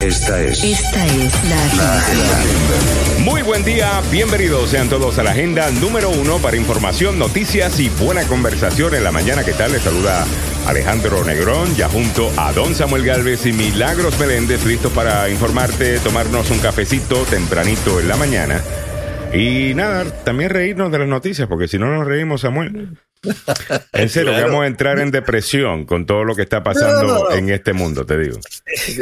Esta es. Esta es la agenda. Muy buen día, bienvenidos sean todos a la agenda número uno para información, noticias y buena conversación en la mañana. ¿Qué tal? Les saluda Alejandro Negrón, ya junto a Don Samuel Galvez y Milagros Meléndez, listos para informarte, tomarnos un cafecito tempranito en la mañana. Y nada, también reírnos de las noticias, porque si no nos reímos, Samuel. En serio, Claro. vamos a entrar en depresión con todo lo que está pasando No, no, no. en este mundo, te digo.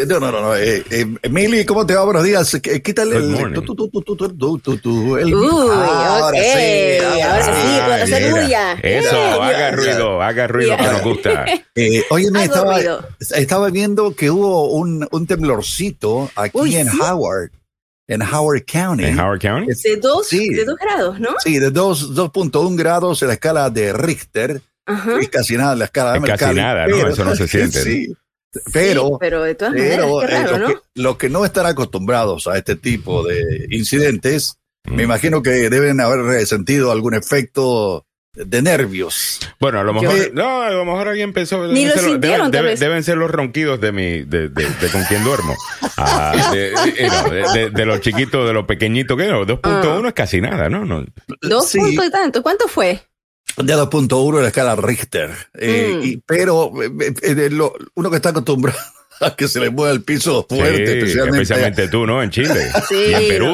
No, no, no, no. Eh, eh, Mili, ¿cómo te va? Buenos días. Qu- Quítale Good el. morning. Tu, tu, tu, tu, tu, tu, tu, tu, el- Uy, Ah, ok. ahora sí, Ahora sí, hacer mira. bulla. Eso, Eh, haga ruido, haga ruido que nos gusta. Eh, oye, me estaba, estaba viendo que hubo un, un temblorcito aquí Uy, en ¿sí? Howard, en Howard County. En Howard County. De dos, Sí. de dos grados, ¿no? Sí, de dos- 2.1 grados en la escala de Richter. Ajá. Es casi nada en la escala Es casi americana. nada, ¿no? Eso no se siente, ¿no? Sí, pero. Sí, pero de todas maneras, Pero eh, los, ¿no? que, los que no están acostumbrados a este tipo de incidentes, me imagino que deben haber sentido algún efecto de nervios. Bueno, a lo Yo- mejor, no, a lo mejor alguien pensó. Ni deben lo ser los- sintieron, deben, tal deben- vez. deben ser los ronquidos de mi, de, de, de con quien duermo. Ah, de, de- no, de- de- de los chiquitos, de los pequeñitos, que no, 2.1 es casi nada, ¿no? no Dos Sí. puntos y tanto. ¿Cuánto fue? De 2.1 en la escala Richter. Eh, Mm. y- pero eh, eh, lo- uno que está acostumbrado que se le mueva el piso fuerte, Sí, especialmente. especialmente tú, ¿no? En Chile. Sí, y en Perú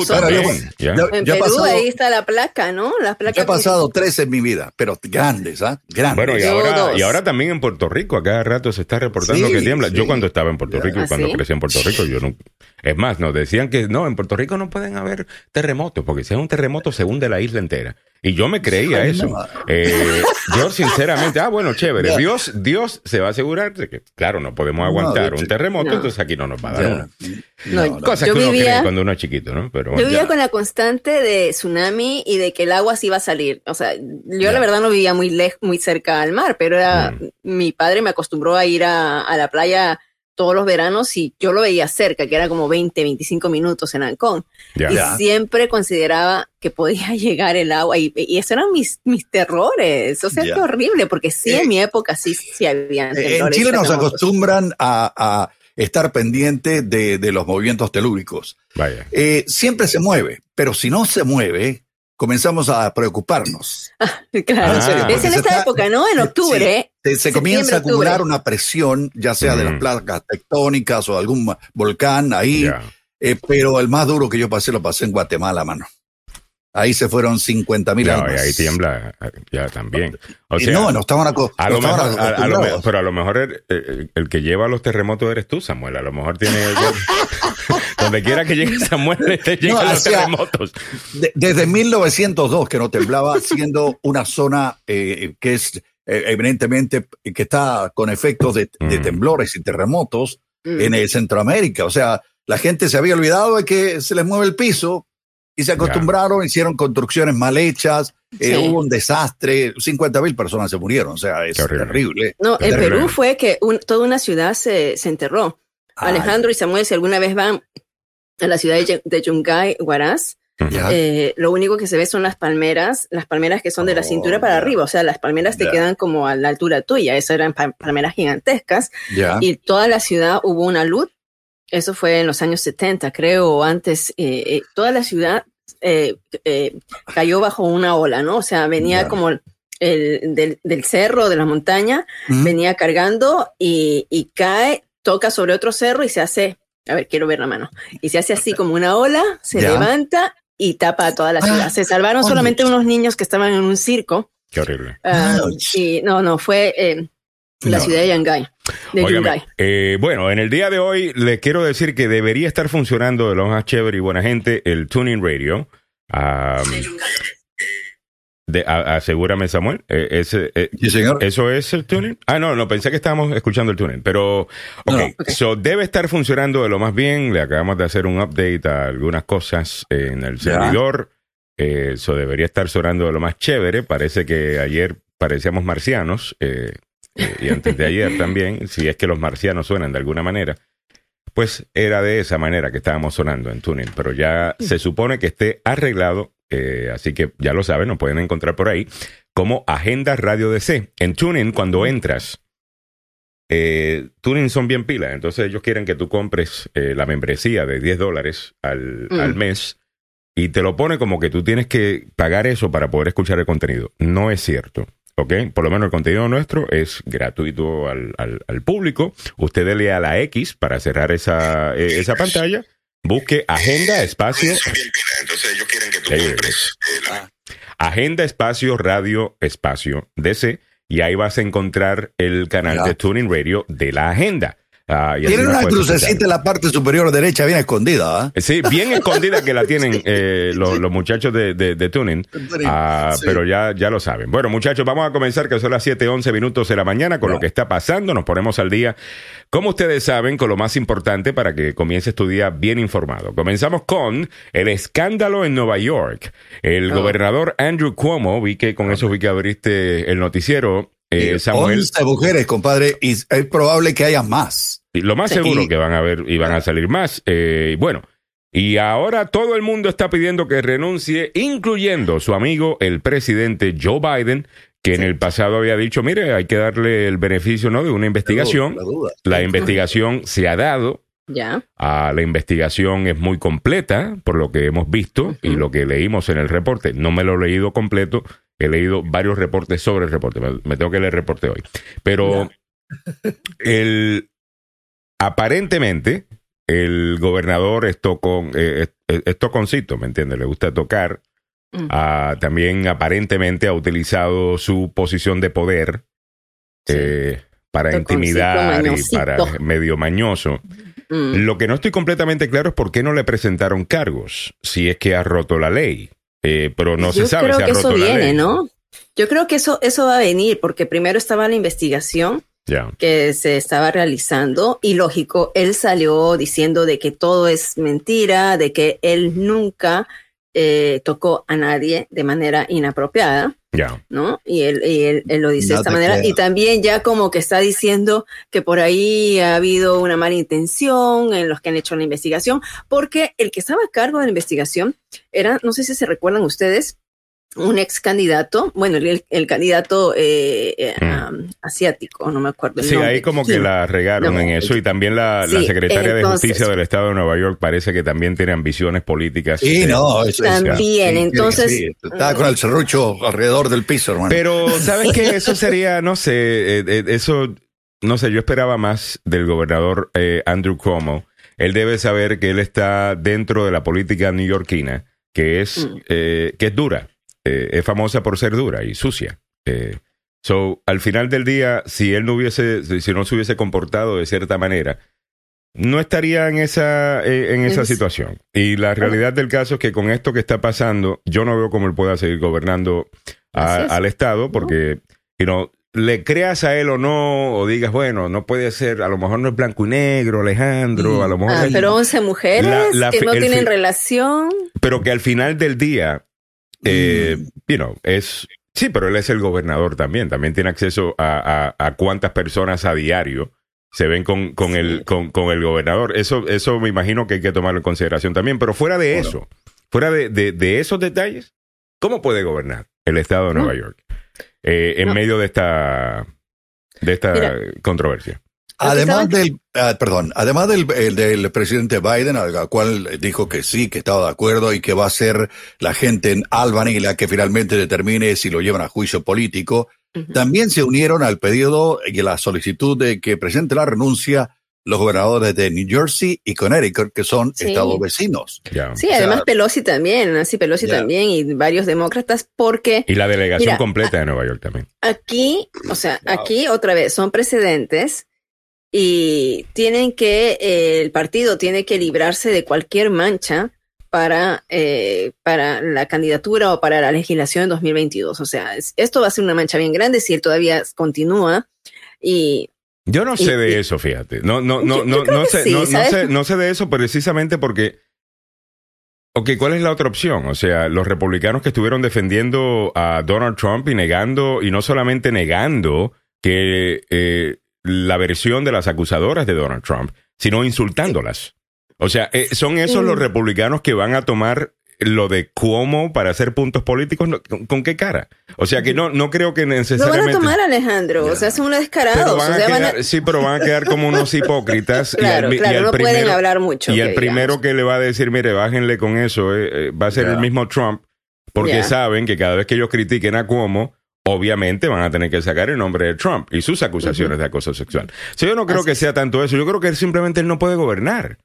En Perú, pasado- ahí está la placa, ¿no? La placa. Ya he pasado tres en mi vida, pero grandes, ¿ah? Grandes. Bueno, y Yo ahora, y ahora también en Puerto Rico, a cada rato se está reportando Sí, que tiembla. Yo cuando estaba en Puerto. Rico y ¿Ah, cuando sí? crecí en Puerto Rico, yo no... Es más, nos decían que no, en Puerto Rico no pueden haber terremotos, porque si es un terremoto se hunde la isla entera. Y yo me creía Ay, eso. no. Eh, yo sinceramente, ah, bueno, chévere. Dios, Dios se va a aguantar de que, claro, no podemos No, aguantar de un terremoto, No. entonces aquí no nos va a dar uno. No, No, no. Cosas Yo que uno vivía- cree cuando uno es chiquito, ¿no? Pero Yo vivía ya. con la constante de tsunami y de que el agua se iba a salir. O sea, yo Ya. la verdad no vivía muy lejos, muy cerca al mar, pero era Mm. mi padre me acostumbró a ir a, a la playa todos los veranos y yo lo veía cerca, que era como 20, 25 minutos en Ancón. Ya. Y Ya. siempre consideraba que podía llegar el agua y, y esos eran mis, mis terrores. O sea, Ya. qué horrible, porque sí, Eh, en mi época sí, sí había Eh, En Chile nos terremotos. acostumbran a, a estar pendiente de, de los movimientos telúricos. Vaya. Eh, siempre se mueve, pero si no se mueve, comenzamos a preocuparnos. Claro, Ah, en serio, es en esta está- época, ¿no? En octubre. Sí. Se, se comienza a acumular octubre. una presión, ya sea de las placas tectónicas o algún volcán ahí, eh, pero el más duro que yo pasé lo pasé en Guatemala, mano. Ahí se fueron 50 mil No, ahí tiembla ya también. O Y sea, no, no estaban, A no lo estaban mejor, a- a lo acostumbrados. mejor- pero a lo mejor el, el- el que lleva los terremotos eres tú, Samuel. A lo mejor tiene. donde quiera que llegue Samuel, te llegan No, los sea, terremotos. De- desde 1902 que no temblaba, siendo una zona eh, que es eh, evidentemente que está con efectos de, de Mm. temblores y terremotos Mm. en el Centroamérica. O sea, la gente se había olvidado de que se les mueve el piso y se acostumbraron, hicieron construcciones mal hechas, eh, hubo un desastre, 50 mil personas se murieron. O sea, es terrible. No, en. Perú fue que un- toda una ciudad se, se enterró. Ay, Alejandro y Samuel, si alguna vez van a la ciudad de, Yungay, Huaraz. Eh, lo único que se ve son las palmeras, las palmeras que son de la Oh, cintura para ya. arriba, o sea, las palmeras te Ya. quedan como a la altura tuya, esas eran pa- palmeras gigantescas, ya. y toda la ciudad hubo una luz, eso fue en los años 70, creo, o antes, eh, eh, toda la ciudad eh, eh, cayó bajo una ola, ¿no? O sea, venía como el, del, del cerro, de la montaña, Mm. venía cargando y, y cae, toca sobre otro cerro y se hace, a ver, quiero ver la mano, y se hace así como una ola, se Ya. levanta y tapa a toda la ciudad. Ah, Se salvaron oh, solamente unos niños que estaban en un circo. Qué horrible. ah, Ouch. y no, no, fue eh, la No. ciudad de Yungay. De Óigame, eh, bueno, en el día de hoy les quiero decir que debería estar funcionando de lo más chévere y buena gente el Tuning Radio. Ah, de, a- asegúrame, Samuel. eh, ese, eh, Sí, señor. ¿Eso es el tuning? Ah, no, no, pensé que estábamos escuchando el tuning. Pero, ok, No, so debe estar funcionando de lo más bien. Le acabamos de hacer un update a algunas cosas en el servidor. Eso debería estar sonando de lo más chévere. Parece que ayer parecíamos marcianos. eh, eh, y antes de ayer también, si es que los marcianos suenan de alguna manera. Pues era de esa manera que estábamos sonando en tuning. Pero ya se supone que esté arreglado. Eh, así que ya lo saben, nos pueden encontrar por ahí como Agenda Radio DC. En TuneIn, cuando entras, eh, Tuning son bien pilas, entonces ellos quieren que tú compres eh, la membresía de 10 dólares al, Mm. al mes y te lo pone como que tú tienes que pagar eso para poder escuchar el contenido. No es cierto. ¿Ok? Por lo menos el contenido nuestro es gratuito al, al- al público. Usted dele a la X para cerrar esa, eh, esa pantalla. Busque agenda, espacio. Entonces ellos Ahí la Agenda Espacio Radio Espacio DC y ahí vas a encontrar el canal de Tuning Radio de la agenda. Ah, y así Tiene nos una crucecita en la parte superior derecha, bien escondida. ¿ah? Sí, bien escondida que la tienen eh, los, los muchachos de, de, de Tuning. Ah, Sí. Pero ya, ya lo saben. Bueno, muchachos, vamos a comenzar, que son las 7, 11 minutos de la mañana, con lo que está pasando. Nos ponemos al día, como ustedes saben, con lo más importante para que comiences tu día bien informado. Comenzamos con el escándalo en Nueva York. El Oh. gobernador Andrew Cuomo, vi que con eso vi que abriste el noticiero. eh, Samuel, 11 mujeres, compadre, y es probable que haya más. Lo más Sí. seguro que van a ver y van a salir más. Eh, bueno, y ahora todo el mundo está pidiendo que renuncie, incluyendo su amigo, el presidente Joe Biden, que en el pasado había dicho, mire, hay que darle el beneficio ¿no? de una investigación. La duda. La investigación se ha dado. Ya. Ah, la investigación es muy completa, por lo que hemos visto y lo que leímos en el reporte. No me lo he leído completo, he leído varios reportes sobre el reporte. Me, me tengo que leer el reporte hoy. Pero el, aparentemente, el gobernador es tocón, eh, es, es toconcito, ¿me entiendes? Le gusta tocar. Mm. Ah, también aparentemente ha utilizado su posición de poder Sí. eh, para intimidar y para medio mañoso. Mm. Lo que no estoy completamente claro es por qué no le presentaron cargos, si es que ha roto la ley. Eh, pero no Yo se sabe creo si ha que roto eso la viene, ley. ¿no? Yo creo que eso, eso va a venir, porque primero estaba la investigación Que se estaba realizando y lógico, él salió diciendo de que todo es mentira, de que él nunca eh, tocó a nadie de manera inapropiada, Ya. ¿no? Y él, y él, él lo dice de esta manera creo. y también ya como que está diciendo que por ahí ha habido una mala intención en los que han hecho la investigación, porque el que estaba a cargo de la investigación era, no sé si se recuerdan ustedes, un ex candidato, bueno, el, el candidato eh, um, asiático, no me acuerdo. el Sí, nombre. ahí como que la regaron No. en eso y también la, secretaria de Justicia del Estado de Nueva York parece que también tiene ambiciones políticas. Sí, no, eso es- También, entonces- sí, Estaba con el serrucho alrededor del piso, hermano. Pero, ¿sabes qué? Eso sería, no sé, eh, eh, eso, no sé, yo esperaba más del gobernador eh, Andrew Cuomo. Él debe saber que él está dentro de la política neoyorquina, que es, Mm. eh, que es dura. Eh, es famosa por ser dura y sucia. Eh, so, al final del día, si él no hubiese, si no se hubiese comportado de cierta manera, no estaría en esa, eh, en esa Es- situación. Y la realidad del caso es que con esto que está pasando, yo no veo cómo él pueda seguir gobernando a- al Estado, porque, you know, le creas a él o no, o digas, bueno, no puede ser, a lo mejor no es blanco y negro, Alejandro, Mm. a lo mejor Ah, pero 11 mujeres La- la que no tienen relación. pero que al final del día, eh, Mm. you know, es, sí, pero él es el gobernador también, también tiene acceso a, a, a cuántas personas a diario se ven con, con, el, con, con el gobernador. Eso, eso me imagino que hay que tomarlo en consideración también, pero fuera de Bueno. eso, fuera de, de, de esos detalles, ¿cómo puede gobernar el Estado de Nueva No. York eh, en No. medio de esta, de esta Mira. controversia? Además del, ah, perdón, además del, el del presidente Biden, al cual dijo que sí, que estaba de acuerdo y que va a ser la gente en Albany la que finalmente determine si lo llevan a juicio político, también se unieron al pedido y a la solicitud de que presente la renuncia los gobernadores de New Jersey y Connecticut, que son Sí. estados vecinos. Sí, O sea- además Pelosi también, Nancy Pelosi también y varios demócratas, porque Y la delegación Mira, completa de Nueva York también. aquí, o sea, Wow. aquí otra vez son precedentes y tienen que, eh, el partido tiene que librarse de cualquier mancha para, eh, para la candidatura o para la legislación en 2022. O sea, es- esto va a ser una mancha bien grande si él todavía continúa y Yo no sé de eso, fíjate. No, no, no, Yo- no, yo no sé, sí, no, no sé, no sé de eso precisamente porque. Ok, ¿cuál es la otra opción? O sea, los republicanos que estuvieron defendiendo a Donald Trump y negando, y no solamente negando que eh, la versión de las acusadoras de Donald Trump, sino insultándolas. O sea, eh, son esos los republicanos que van a tomar lo de Cuomo para hacer puntos políticos, ¿con, con qué cara? O sea que no, no creo que Lo van necesariamente... a tomar, Alejandro. O sea, son unos descarados. o sea, a- sí, pero van a quedar como unos hipócritas. Claro, y el, claro, y no pueden hablar mucho, Y el primero que le va a decir, mire, bájenle con eso, eh, eh, va a ser el mismo Trump, porque saben que cada vez que ellos critiquen a Cuomo, obviamente van a tener que sacar el nombre de Trump y sus acusaciones de acoso sexual. O sea, yo no creo Así que sea tanto eso, yo creo que simplemente él no puede gobernar.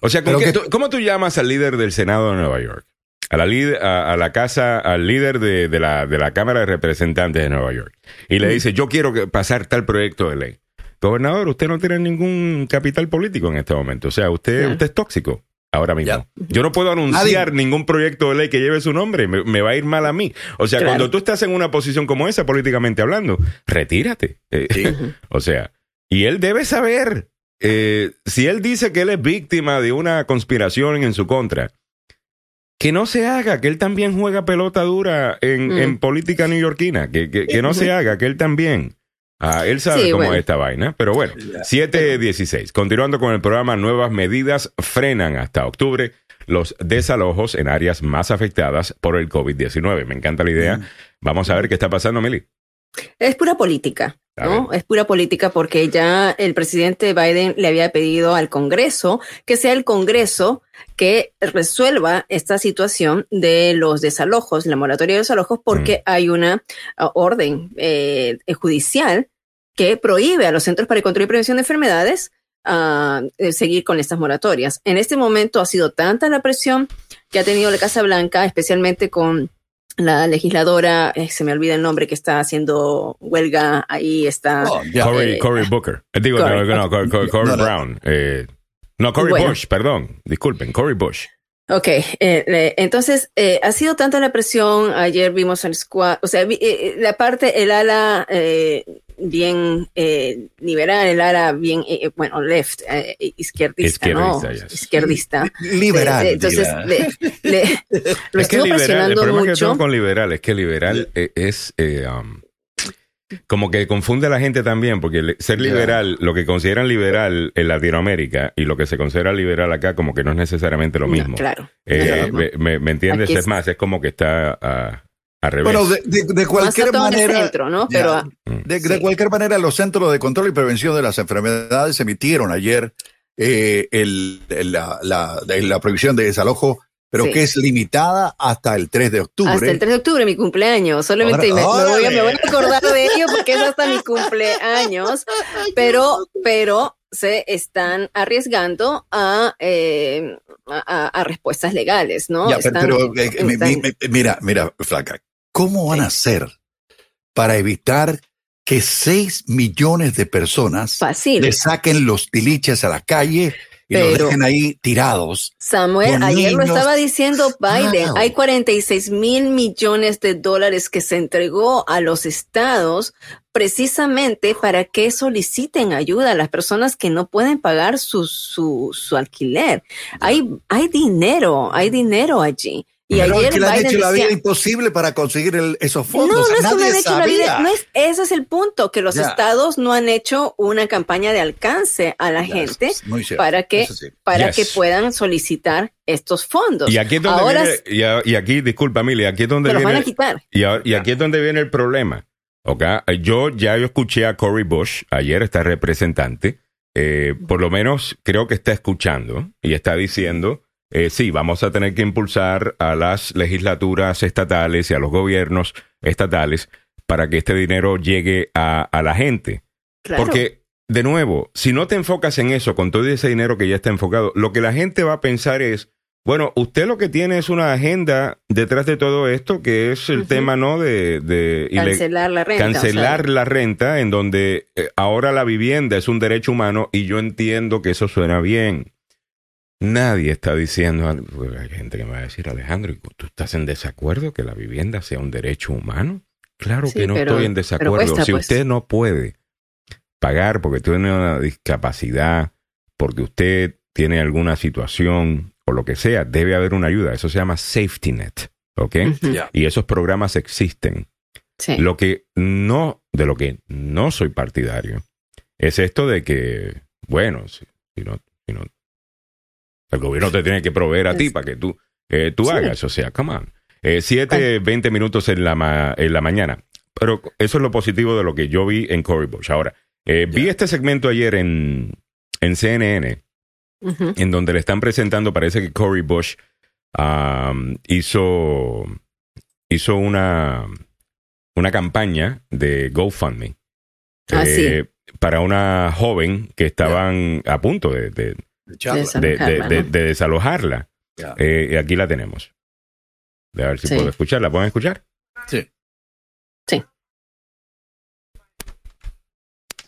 O sea, ¿con Pero qué que- tú- ¿cómo tú llamas al líder del Senado de Nueva York? A la, líder- a, a la casa, al líder de, de la, de la Cámara de Representantes de Nueva York. Y le dice, yo quiero que pasar tal proyecto de ley. Gobernador, usted no tiene ningún capital político en este momento. O sea, usted, usted es tóxico ahora mismo. Yo no puedo anunciar ningún proyecto de ley que lleve su nombre. Me, me va a ir mal a mí. O sea, Claro. cuando tú estás en una posición como esa, políticamente hablando, retírate. Eh, Sí. o sea, y él debe saber, eh, si él dice que él es víctima de una conspiración en su contra, que no se haga, que él también juega pelota dura en, Mm. en política neoyorquina, que, que, que no se haga, que él también. Ah, él sabe Sí, cómo bueno. es esta vaina, pero bueno, 7.16. Continuando con el programa, nuevas medidas frenan hasta octubre los desalojos en áreas más afectadas por el COVID-19. Me encanta la idea. Vamos a ver qué está pasando, Mili. Es pura política, ¿no? Es pura política porque ya el presidente Biden le había pedido al Congreso que sea el Congreso que resuelva esta situación de los desalojos, la moratoria de desalojos, porque hay una ah, orden eh, judicial que prohíbe a los Centros para el Control y Prevención de Enfermedades ah, eh, seguir con estas moratorias. En este momento ha sido tanta la presión que ha tenido la Casa Blanca, especialmente con la legisladora, eh, se me olvida el nombre, que está haciendo huelga, ahí está. Oh, ya. Cory, Eh, Cory Booker. Eh, Digo, Cory. no, no, Cory, Cory- Cory No, no. Brown. Eh, no, Cory Bueno. Bush, perdón. Disculpen, Cory Bush. Ok, eh, entonces eh, ha sido tanta la presión. Ayer vimos al squad, o sea, vi- la parte, el ala eh, bien eh, liberal, el ala bien, eh, eh, bueno, left, eh, izquierdista, ¿no? Izquierdista, yes. Izquierdista. Liberal. Eh, eh, entonces, diría. le, le- lo es que estuvo liberal, el presionando problema que tengo con liberal es que liberal eh, es eh, um, como que confunde a la gente también, porque ser liberal, lo que consideran liberal en Latinoamérica y lo que se considera liberal acá, como que no es necesariamente lo No, mismo. claro. Eh, No, no. me, me- me entiendes? Es es- más, es como que está ah, al revés. Bueno, de, de- de cualquier manera. centro, ¿no? Pero ah, De, de cualquier manera, los Centros de Control y Prevención de las Enfermedades emitieron ayer eh, el- el- la, la- de la prohibición de desalojo, pero Sí. que es limitada hasta el 3 de octubre. hasta el 3 de octubre, mi cumpleaños. Solamente me, me voy a, me voy a acordar de ello porque es hasta mi cumpleaños. Pero, pero se están arriesgando a, eh, a, respuestas legales, ¿no? Ya, pero, Están- pero, eh, mi- están- mi- mi- mira, mira, Flaca, ¿cómo van a hacer para evitar que 6 millones de personas fácil. le saquen los tiliches a la calle y los Pero- dejen ahí tirados? Samuel, ayer lo estaba diciendo Biden, Wow. hay 46 mil millones de dólares que se entregó a los estados precisamente para que soliciten ayuda a las personas que no pueden pagar su, su, su alquiler. Hay, hay dinero, hay dinero allí. Y Pero ayer que le han Biden hecho la decía, vida imposible para conseguir el- esos no, fondos. no es que no Nadie han hecho la vida, no es, ese es el punto, que los Ya. estados no han hecho una campaña de alcance a la Ya, gente es para que, sí. para Yes. que puedan solicitar estos fondos. y aquí es donde Ahora viene, y, a- y aquí, disculpa, Mili, aquí es donde van viene, a quitar. y, a- y aquí es donde viene el problema. ¿ok? Yo ya yo escuché a Cory Bush, ayer está representante, eh, por lo menos creo que está escuchando y está diciendo, eh, sí, vamos a tener que impulsar a las legislaturas estatales y a los gobiernos estatales para que este dinero llegue a, a la gente. Claro. Porque, de nuevo, si no te enfocas en eso, con todo ese dinero que ya está enfocado, lo que la gente va a pensar es, bueno, usted lo que tiene es una agenda detrás de todo esto, que es el tema, ¿no? De, de cancelar la renta. cancelar o sea, la renta, en donde eh, ahora la vivienda es un derecho humano y yo entiendo que eso suena bien. Nadie está diciendo, pues, hay gente que me va a decir, Alejandro, ¿tú estás en desacuerdo que la vivienda sea un derecho humano? Claro Sí, que no pero- estoy en desacuerdo. cuesta, si pues. usted no puede pagar porque tiene una discapacidad, porque usted tiene alguna situación o lo que sea, debe haber una ayuda. Eso se llama safety net, ¿ok? Y esos programas existen. sí. Lo que no, de lo que no soy partidario, es esto de que, bueno, si, si no, si no- el gobierno te tiene que proveer a ti para que tú. eh, tú Sí. hagas. O sea, come on. Eh, siete, 20 minutos en la, ma- en la mañana. Pero eso es lo positivo de lo que yo vi en Cory Bush. Ahora, eh, vi este segmento ayer en, en CNN, en donde le están presentando, parece que Cory Bush um, hizo, hizo una, una campaña de GoFundMe. Ah, sí. Para una joven que estaban a punto de. De- de- de- ¿no? de desalojarla. Ya. Eh, y aquí la tenemos. A ver si Sí. puedo escucharla. ¿Pueden escuchar? Sí.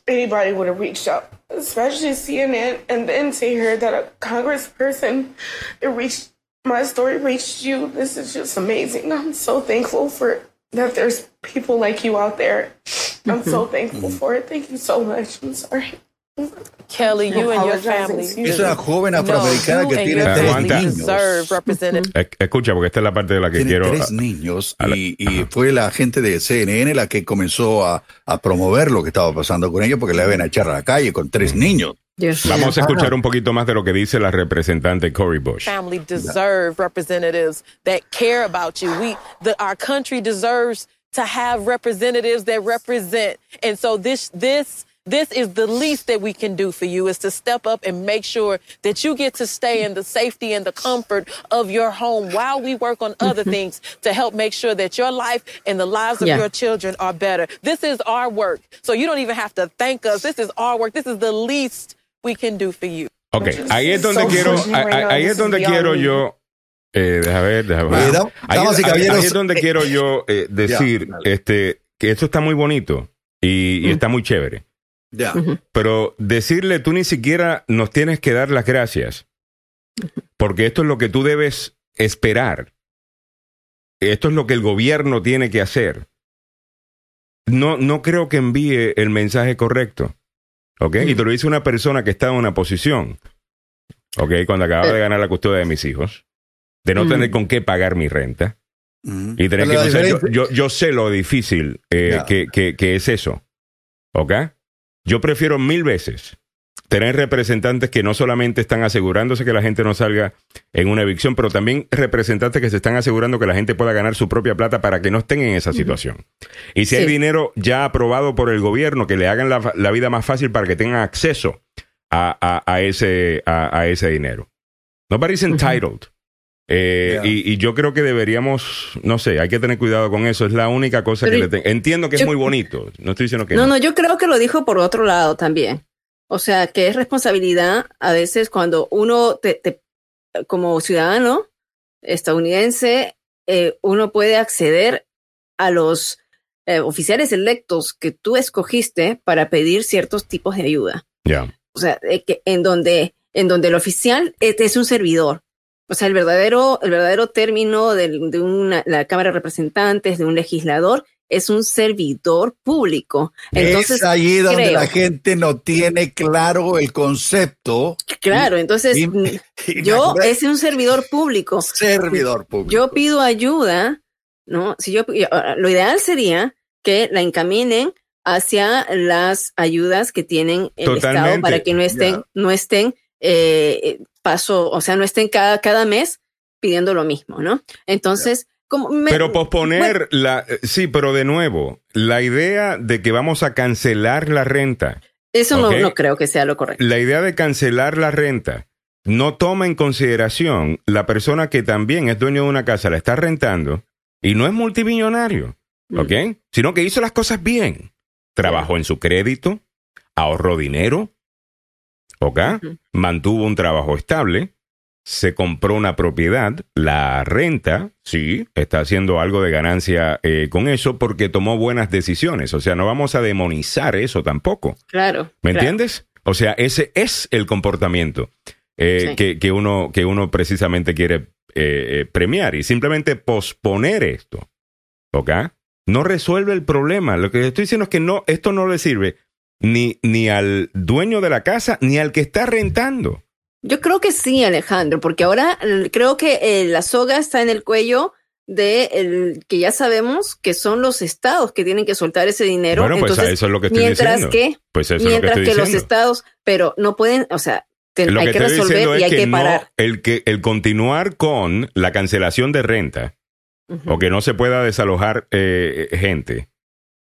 anybody would have reached out, especially CNN, and then to hear that a congressperson it reached my story reached you. This is just amazing. I'm so thankful for that. There's people like you out there. I'm so thankful for it. Thank you so much. I'm sorry. Kelly, you and your family. Es una joven afroamericana no, que tiene tres niños. Escucha, porque esta es la parte de la que Tiene quiero. tres niños a la- y, y fue la gente de CNN la que comenzó a, a promover lo que estaba pasando con ellos porque le iban a echar a la calle con tres niños. Dios mío. Vamos a escuchar un poquito más de lo que dice la representante Cory Bush. family deserve representatives that care about you. We, the, our country deserves to have representatives that represent. And so this, this, this is the least that we can do for you is to step up and make sure that you get to stay in the safety and the comfort of your home while we work on other things to help make sure that your life and the lives of Yeah. your children are better. This is our work. So you don't even have to thank us. This is our work. This is the least we can do for you. Ok, ahí es donde So quiero, pushing ahí, ahí es donde quiero yo, eh, deja ver, deja ver. Eh, Ahí, ahí- ahí es donde quiero yo eh, decir, Ya, este, que esto está muy bonito y, y está muy chévere. Ya. Pero decirle, tú ni siquiera nos tienes que dar las gracias, porque esto es lo que tú debes esperar. Esto es lo que el gobierno tiene que hacer. No, no creo que envíe el mensaje correcto. ¿Ok? Y te lo dice una persona que está en una posición. ¿Ok? Cuando acaba de ganar la custodia de mis hijos. De no Mm. tener con qué pagar mi renta. Ujú. Y tener Pero que, yo, yo, yo sé lo difícil eh, que, que, que es eso. ¿Ok? Yo prefiero mil veces tener representantes que no solamente están asegurándose que la gente no salga en una evicción, pero también representantes que se están asegurando que la gente pueda ganar su propia plata para que no estén en esa situación. Y si hay dinero ya aprobado por el gobierno, que le hagan la, la vida más fácil para que tengan acceso a, a- a ese, a, a ese dinero. Nobody's entitled. Eh, Yeah. y, y yo creo que deberíamos, no sé, hay que tener cuidado con eso. Es la única cosa Pero que le tengo. Entiendo que es muy bonito. No estoy diciendo que No, no. no, yo creo que lo dijo por otro lado también. O sea, que es responsabilidad a veces cuando uno, te, te- como ciudadano estadounidense, eh, uno puede acceder a los eh, oficiales electos que tú escogiste para pedir ciertos tipos de ayuda. Ya. O sea, eh, que en donde, en donde el oficial es, es un servidor. O sea, el verdadero, el verdadero término de, una, la Cámara de Representantes, de un legislador, es un servidor público. Entonces, es allí donde creo- la gente no tiene claro el concepto. claro, entonces Y- y yo es un servidor público. servidor público. Yo pido ayuda, ¿no? Si yo, ah, lo ideal sería que la encaminen hacia las ayudas que tienen el Estado para que no estén, Ya. no estén eh, paso, o sea, no estén cada, cada mes pidiendo lo mismo, ¿no? Entonces, como me- Pero posponer la. eh, Sí, pero de nuevo, la idea de que vamos a cancelar la renta, eso no, no creo que sea lo correcto. la idea de cancelar la renta no toma en consideración la persona que también es dueño de una casa, la está rentando y no es multimillonario, ¿ok? Sino que hizo las cosas bien. Trabajó en su crédito, ahorró dinero, ¿ok? Mantuvo un trabajo estable, se compró una propiedad, la renta, sí, está haciendo algo de ganancia eh, con eso porque tomó buenas decisiones. O sea, no vamos a demonizar eso tampoco. Claro. ¿Me claro. entiendes? O sea, ese es el comportamiento eh, Sí. que, que uno, que uno precisamente quiere eh, eh, premiar y simplemente posponer esto. ¿Ok? No resuelve el problema. Lo que estoy diciendo es que no, esto no le sirve ni, ni al dueño de la casa ni al que está rentando. Yo creo que sí, Alejandro, porque ahora eh, creo que eh, la soga está en el cuello de el que ya sabemos que son los estados que tienen que soltar ese dinero. bueno, pues a Entonces, eso es lo que estoy mientras diciendo. que pues eso es lo que mientras estoy que, los estados, pero no pueden, o sea, Ten- hay que resolver y hay que, no, parar. el que el continuar con la cancelación de renta o que no se pueda desalojar eh, gente,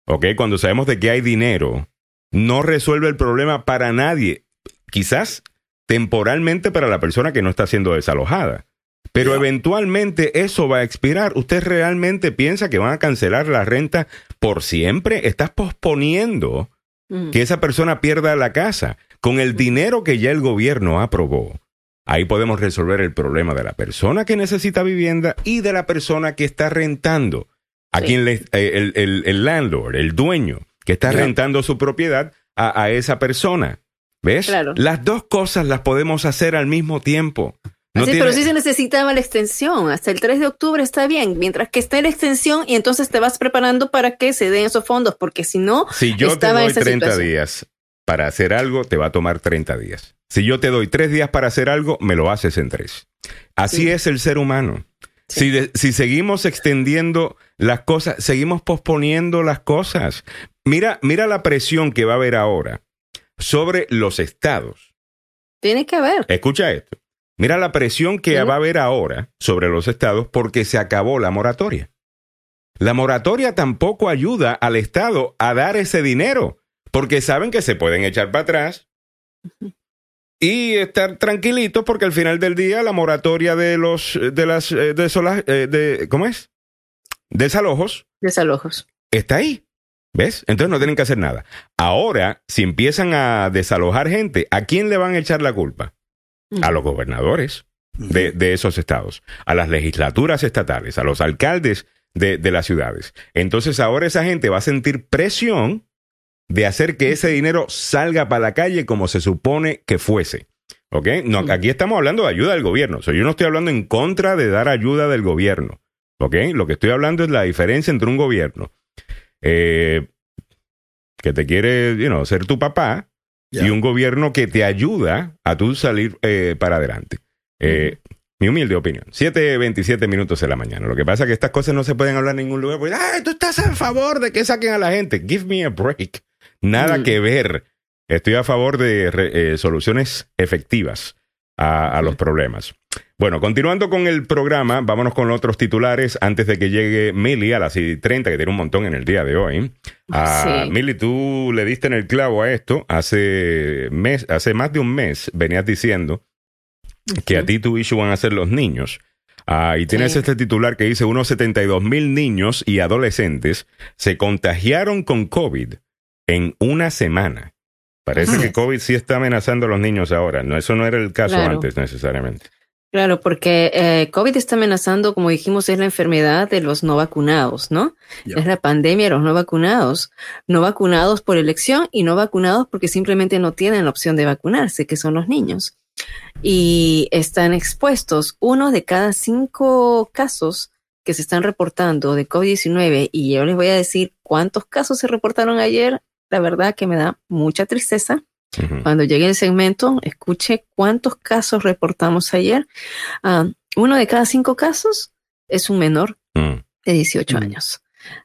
¿ok? Cuando sabemos de que hay dinero, no resuelve el problema para nadie. Quizás temporalmente para la persona que no está siendo desalojada. Pero eventualmente eso va a expirar. ¿Usted realmente piensa que van a cancelar la renta por siempre? Estás posponiendo Mm. que esa persona pierda la casa. Con el dinero que ya el gobierno aprobó, ahí podemos resolver el problema de la persona que necesita vivienda y de la persona que está rentando. A Sí. quien le, eh, el, el- el landlord, el dueño, que está rentando su propiedad a, a esa persona. ¿Ves? Claro. Las dos cosas las podemos hacer al mismo tiempo. No tiene- pero sí se necesitaba la extensión. Hasta el 3 de octubre está bien. Mientras que esté la extensión y entonces te vas preparando para que se den esos fondos, porque si no, Si yo te doy esa 30 situación. días para hacer algo, te va a tomar 30 días. Si yo te doy 3 días para hacer algo, me lo haces en 3. Así Sí. es el ser humano. Sí. Si, de- si seguimos extendiendo las cosas, seguimos posponiendo las cosas. Mira, mira la presión que va a haber ahora sobre los estados. tiene que haber. Escucha esto. Mira la presión que Sí. va a haber ahora sobre los estados porque se acabó la moratoria. La moratoria tampoco ayuda al Estado a dar ese dinero, porque saben que se pueden echar para atrás y estar tranquilitos porque al final del día la moratoria de los de las eh, desola- eh, de ¿cómo es? desalojos Desalojos. está ahí. ¿Ves? Entonces no tienen que hacer nada. Ahora, si empiezan a desalojar gente, ¿a quién le van a echar la culpa? A los gobernadores de, de esos estados, a las legislaturas estatales, a los alcaldes de, de las ciudades. Entonces ahora esa gente va a sentir presión de hacer que ese dinero salga para la calle como se supone que fuese. ¿Ok? No, aquí estamos hablando de ayuda del gobierno. O sea, yo no estoy hablando en contra de dar ayuda del gobierno. ¿Ok? Lo que estoy hablando es la diferencia entre un gobierno eh, que te quiere, you know, ser tu papá y un gobierno que te ayuda a tú salir eh, para adelante. Eh, Mi humilde opinión. 7.27 minutos de la mañana. Lo que pasa es que estas cosas no se pueden hablar en ningún lugar. Porque, ay, tú estás a favor de que saquen a la gente. Give me a break. Nada Mm. que ver. Estoy a favor de re- eh, soluciones efectivas a, a los problemas. Bueno, continuando con el programa, vámonos con otros titulares antes de que llegue Millie a las 30, que tiene un montón en el día de hoy. Ah, Sí. Millie, tú le diste en el clavo a esto. Hace, mes, hace más de un mes venías diciendo que a ti tu issue van a ser los niños. Ah, y tienes Sí. este titular que dice unos 72 mil niños y adolescentes se contagiaron con COVID en una semana. Parece Ajá. que COVID sí está amenazando a los niños ahora. No, eso no era el caso Claro. antes necesariamente. Claro, porque eh, COVID está amenazando, como dijimos, es la enfermedad de los no vacunados, ¿no? Es la pandemia de los no vacunados. No vacunados por elección y no vacunados porque simplemente no tienen la opción de vacunarse, que son los niños. Y están expuestos. Uno de cada cinco casos que se están reportando de COVID-19, y yo les voy a decir cuántos casos se reportaron ayer, la verdad que me da mucha tristeza. Cuando llegue el segmento, escuche cuántos casos reportamos ayer. Ah, uno de cada cinco casos es un menor Mm. de 18 Mm. años.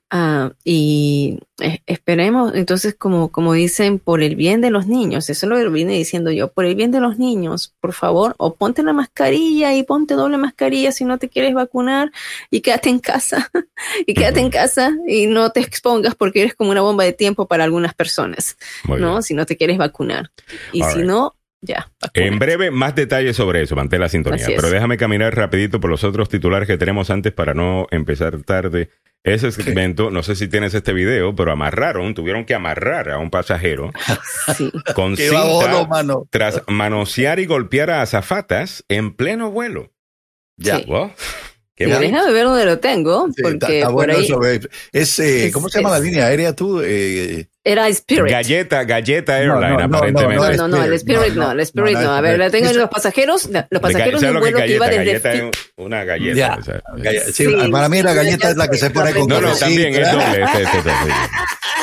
Ah, y eh, esperemos, entonces, como, como dicen, por el bien de los niños, eso es lo vine diciendo yo, por el bien de los niños, por favor, o ponte la mascarilla y ponte doble mascarilla si no te quieres vacunar y quédate en casa, y quédate en casa y no te expongas porque eres como una bomba de tiempo para algunas personas, Muy ¿no? bien. Si no te quieres vacunar. Y All si right. no, ya. En breve, más detalles sobre eso, mantén la sintonía. Pero déjame caminar rapidito por los otros titulares que tenemos antes para no empezar tarde ese segmento. No sé si tienes este video, pero amarraron, tuvieron que amarrar a un pasajero Sí. con cinta mano. tras manosear y golpear a azafatas en pleno vuelo. Ya. Sí. Wow. Qué déjame ver dónde lo tengo, Sí, porque está, está por bueno ahí eso. eh. Es, eh, Es- ¿Cómo se llama la línea aérea tú? Eh, era Spirit. Galleta, Galleta No, Airline, no, no, no, aparentemente. No, no, no, el Spirit, no, no, no, el Spirit no, no. no, A ver, no, la tengo es- los pasajeros, los pasajeros de ¿sabes un que vuelo que iba galleta? desde Galleta es una galleta. Ya. o sea, gall- sí, Sí, para mí la galleta es la que se pone con No, no, también es doble. este, este, este.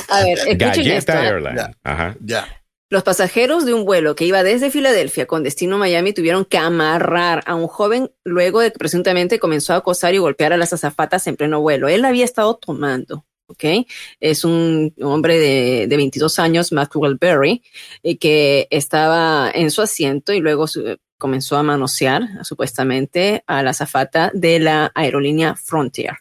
A ver, escuchen esto. Galleta ¿eh? Airline. Ya. Ajá. Ya. Los pasajeros de un vuelo que iba desde Filadelfia con destino a Miami tuvieron que amarrar a un joven luego de que presuntamente comenzó a acosar y golpear a las azafatas en pleno vuelo. Él había estado tomando, ¿ok? Es un hombre de, de 22 años, Maxwell Berry, eh, que estaba en su asiento y luego su- comenzó a manosear supuestamente a la azafata de la aerolínea Frontier.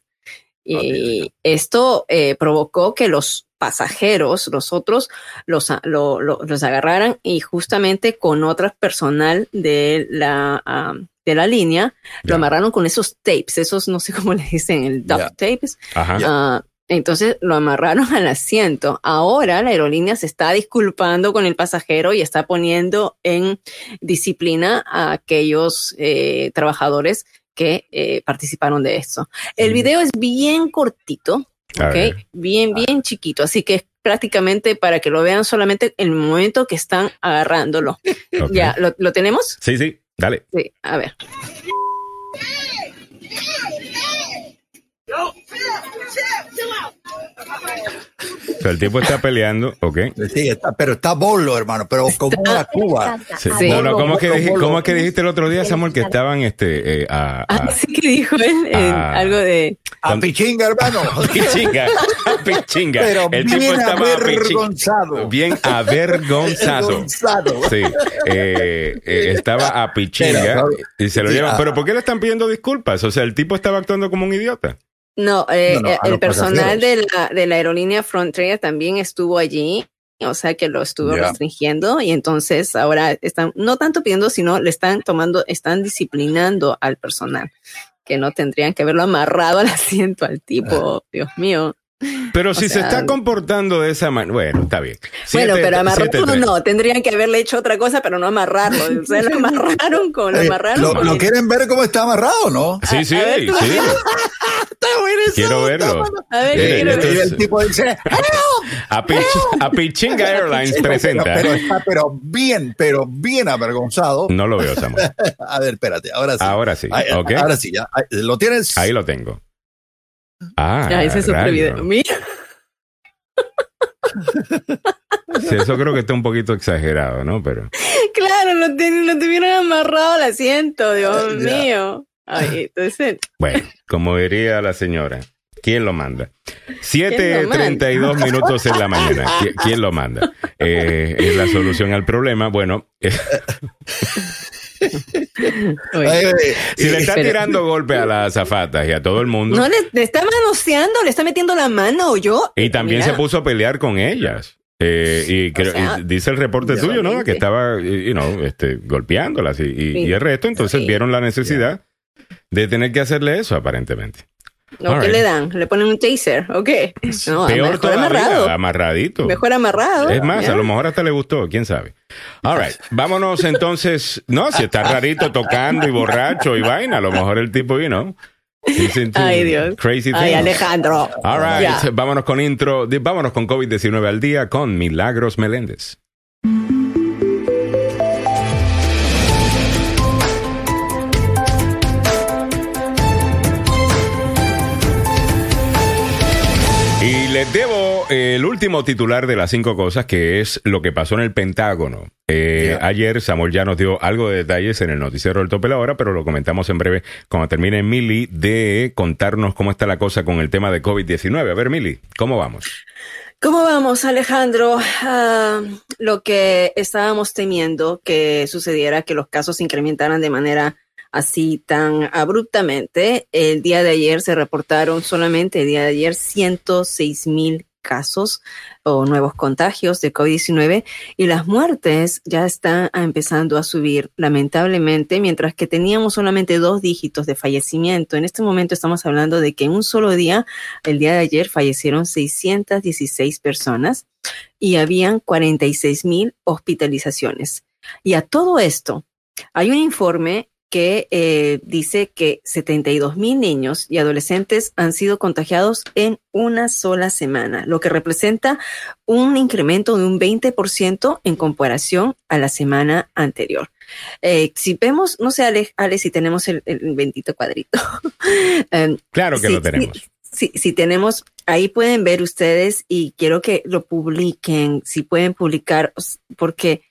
Y esto eh, provocó que los pasajeros, los otros, los, a- lo- lo- los agarraran y justamente con otro personal de la, ah, de la línea lo amarraron con esos tapes, esos no sé cómo le dicen, el duct tapes. Ajá. Ah, entonces lo amarraron al asiento. Ahora la aerolínea se está disculpando con el pasajero y está poniendo en disciplina a aquellos eh, trabajadores que eh, participaron de esto. El video es bien cortito, A ¿ok? ver. Bien, bien chiquito. Así que es prácticamente para que lo vean solamente el momento que están agarrándolo. Ya, ¿lo, lo tenemos? Sí, sí, dale. Sí, a ver. O sea, el tipo está peleando, ¿ok? Sí, está, pero está bolo, hermano, pero como una Cuba. Sí. Sí. No, no, ¿cómo es, que cómo es dijiste el otro día, Samuel, que estaban este, eh, a, a- Así que dijo él eh, Ah. algo de... A pichinga, hermano. pichinga, a pichinga. Pero el tipo bien estaba a pichinga. avergonzado. Bien avergonzado. Avergonzado. Sí, eh, eh, estaba a pichinga Pero, y se lo llevan. ah. Pero ¿por qué le están pidiendo disculpas? O sea, el tipo estaba actuando como un idiota. No, eh, No, no, eh, el personal de la, de la aerolínea Frontier también estuvo allí, o sea que lo estuvo restringiendo y entonces ahora están, no tanto pidiendo, sino le están tomando, están disciplinando al personal, que no tendrían que haberlo amarrado al asiento al tipo, Dios mío. Pero si se sea, está comportando de esa manera, bueno, está bien. bueno, pero amarrarlo no, tendrían que haberle hecho otra cosa, pero no amarrarlo. O sea, lo amarraron con, lo Eh, amarraron ¿Lo, con lo el- quieren ver cómo está amarrado, no? Sí, sí, A ver, tú- sí. Está buenísimo, Quiero verlo. bueno. A ver, quiero esto ver. Y el tipo dice, A, Pich- a Pichinga Airlines presenta. pero está pero bien, pero bien avergonzado. No lo veo, Samuel. A ver, espérate, ahora sí. Ahora sí, ok. Ahora sí, ya. ¿Lo tienes? Ahí lo tengo. Ah, Ya, ese es su video. Mira. Sí, eso creo que está un poquito exagerado, ¿no? Pero Claro, lo, ten- lo tuvieron amarrado al asiento, Dios Ya. mío. Ay, entonces, bueno, como diría la señora, ¿quién lo manda? ¿Quién lo manda? 7.32 minutos en la mañana. ¿Qui- ¿Quién lo manda? Eh, es la solución al problema. Bueno, eh, oye, si le está Pero- tirando golpe a las azafatas y a todo el mundo, no le, le está manoseando, le está metiendo la mano, yo. y también Mira, se puso a pelear con ellas. Eh, y, creo- sea, y dice el reporte tuyo, ¿no? Que estaba, you know, este, golpeándolas y, y- y el resto. Entonces Sí. vieron la necesidad de tener que hacerle eso, aparentemente. ¿O All qué right. le dan? ¿Le ponen un taser? ¿O qué? No, Peor mejor todavía, amarrado. amarradito. Mejor amarrado. Es más, a lo mejor hasta le gustó, quién sabe. All right, vámonos entonces. No, si está rarito tocando y borracho y vaina, a lo mejor el tipo, you know. Ay, Dios. Crazy Ay. Alejandro. All right, vámonos con intro, vámonos con COVID-19 al día con Milagros Meléndez. El último titular de las cinco cosas, que es lo que pasó en el Pentágono. Eh. Ayer Samuel ya nos dio algo de detalles en el noticiero del tope de la hora, pero lo comentamos en breve cuando termine Mili de contarnos cómo está la cosa con el tema de COVID-19. A ver, Mili, ¿cómo vamos? ¿Cómo vamos, Alejandro? Ah, lo que estábamos temiendo que sucediera, que los casos se incrementaran de manera así tan abruptamente. El día de ayer se reportaron solamente el día de ayer 106 mil casos o nuevos contagios de COVID-19 y las muertes ya están empezando a subir lamentablemente, mientras que teníamos solamente dos dígitos de fallecimiento. En este momento estamos hablando de que en un solo día, el día de ayer, fallecieron 616 personas y habían 46 mil hospitalizaciones. Y a todo esto, hay un informe que eh, dice que 72 mil niños y adolescentes han sido contagiados en una sola semana, lo que representa un incremento de un 20% en comparación a la semana anterior. Eh, si vemos, no sé, Ale, Ale, si tenemos el, el bendito cuadrito. Em, Claro que Sí, lo tenemos. sí, sí, sí tenemos, ahí pueden ver ustedes y quiero que lo publiquen, si pueden publicar, porque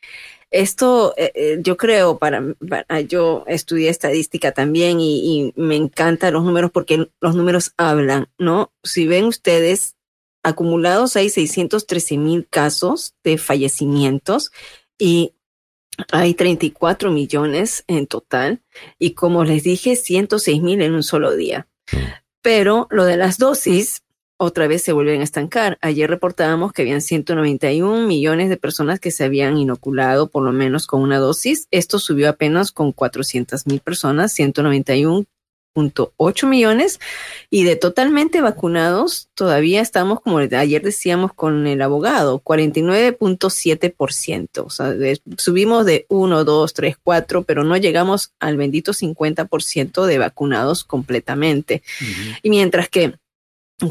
esto eh, eh, yo creo, para, para- yo estudié estadística también y, y me encantan los números porque los números hablan, ¿no? Si ven ustedes acumulados hay 613 mil casos de fallecimientos y hay 34 millones en total y como les dije, 106 mil en un solo día. Pero lo de las dosis otra vez se vuelven a estancar. Ayer reportábamos que habían 191 millones de personas que se habían inoculado por lo menos con una dosis. Esto subió apenas con 400 mil personas, 191 8 millones y de totalmente vacunados todavía estamos, como ayer decíamos con el abogado, 49.7%. O sea, subimos de 1, 2, 3, 4, pero no llegamos al bendito 50% de vacunados completamente. Y mientras que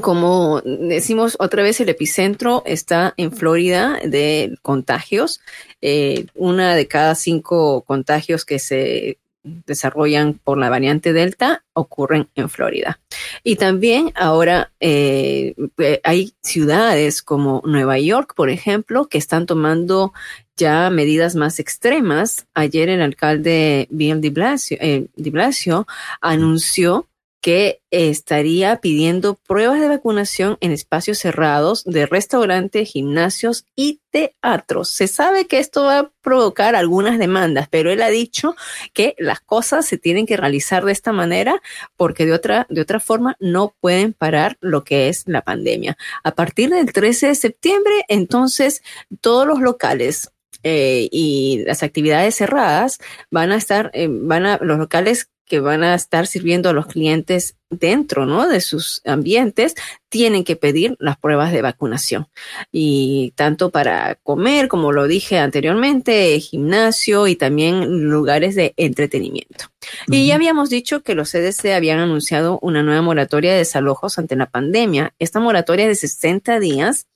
como decimos otra vez, el epicentro está en Florida de contagios. Eh, una de cada cinco contagios que se desarrollan por la variante Delta ocurren en Florida. Y también ahora eh, eh, hay ciudades como Nueva York, por ejemplo, que están tomando ya medidas más extremas. Ayer el alcalde Bill de de Blasio anunció que estaría pidiendo pruebas de vacunación en espacios cerrados de restaurantes, gimnasios y teatros. Se sabe que esto va a provocar algunas demandas, pero él ha dicho que las cosas se tienen que realizar de esta manera porque de otra, de otra forma no pueden parar lo que es la pandemia. A partir del 13 de septiembre, entonces, todos los locales eh, y las actividades cerradas van a estar, eh, van a, los locales que van a estar sirviendo a los clientes dentro ¿no? de sus ambientes, tienen que pedir las pruebas de vacunación. Y tanto para comer, como lo dije anteriormente, gimnasio y también lugares de entretenimiento. Y ya habíamos dicho que los CDC habían anunciado una nueva moratoria de desalojos ante la pandemia. Esta moratoria de 60 días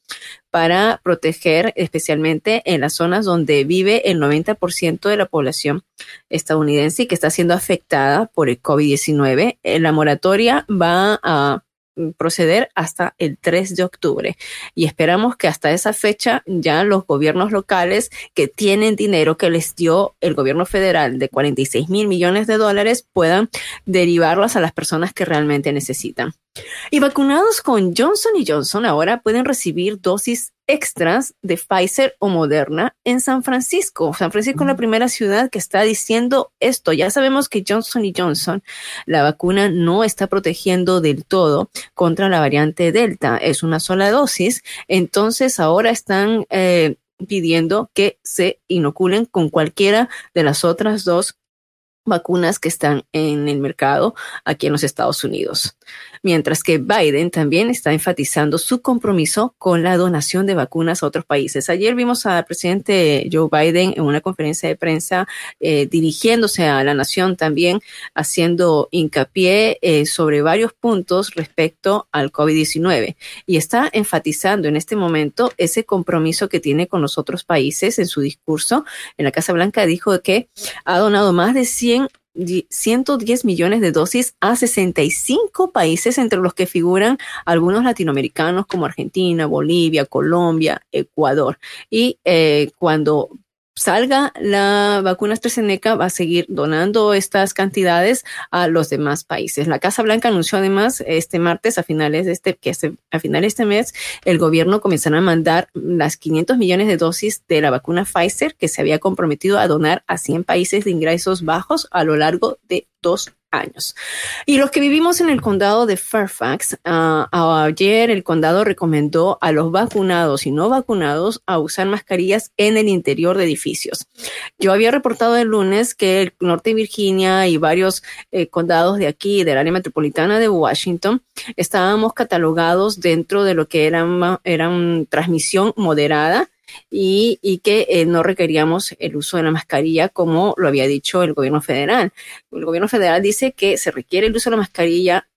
para proteger especialmente en las zonas donde vive el 90% de la población estadounidense y que está siendo afectada por el COVID-19. Eh, la moratoria va a proceder hasta el 3 de octubre y esperamos que hasta esa fecha ya los gobiernos locales que tienen dinero que les dio el gobierno federal de 46 mil millones de dólares puedan derivarlas a las personas que realmente necesitan. Y vacunados con Johnson y Johnson ahora pueden recibir dosis extras de Pfizer o Moderna en San Francisco. San Francisco es la primera ciudad que está diciendo esto. Ya sabemos que Johnson y Johnson, la vacuna no está protegiendo del todo contra la variante Delta. Es una sola dosis. Entonces ahora están eh, pidiendo que se inoculen con cualquiera de las otras dos vacunas que están en el mercado aquí en los Estados Unidos mientras que Biden también está enfatizando su compromiso con la donación de vacunas a otros países. Ayer vimos al presidente Joe Biden en una conferencia de prensa eh, dirigiéndose a la nación también, haciendo hincapié eh, sobre varios puntos respecto al COVID-19 y está enfatizando en este momento ese compromiso que tiene con los otros países en su discurso. En la Casa Blanca dijo que ha donado más de 100 110 millones de dosis a 65 países, entre los que figuran algunos latinoamericanos como Argentina, Bolivia, Colombia, Ecuador. Y eh, cuando salga la vacuna AstraZeneca, va a seguir donando estas cantidades a los demás países. La Casa Blanca anunció además este martes, a finales de este, que a finales de este mes, el gobierno comenzará a mandar las 500 millones de dosis de la vacuna Pfizer que se había comprometido a donar a 100 países de ingresos bajos a lo largo de dos años. Y los que vivimos en el condado de Fairfax, uh, ayer el condado recomendó a los vacunados y no vacunados a usar mascarillas en el interior de edificios. Yo había reportado el lunes que el norte de Virginia y varios eh, condados de aquí, del área metropolitana de Washington, estábamos catalogados dentro de lo que era, era una transmisión moderada y, que eh, no requeríamos el uso de la mascarilla como lo había dicho el gobierno federal. El gobierno federal dice que se requiere el uso de la mascarilla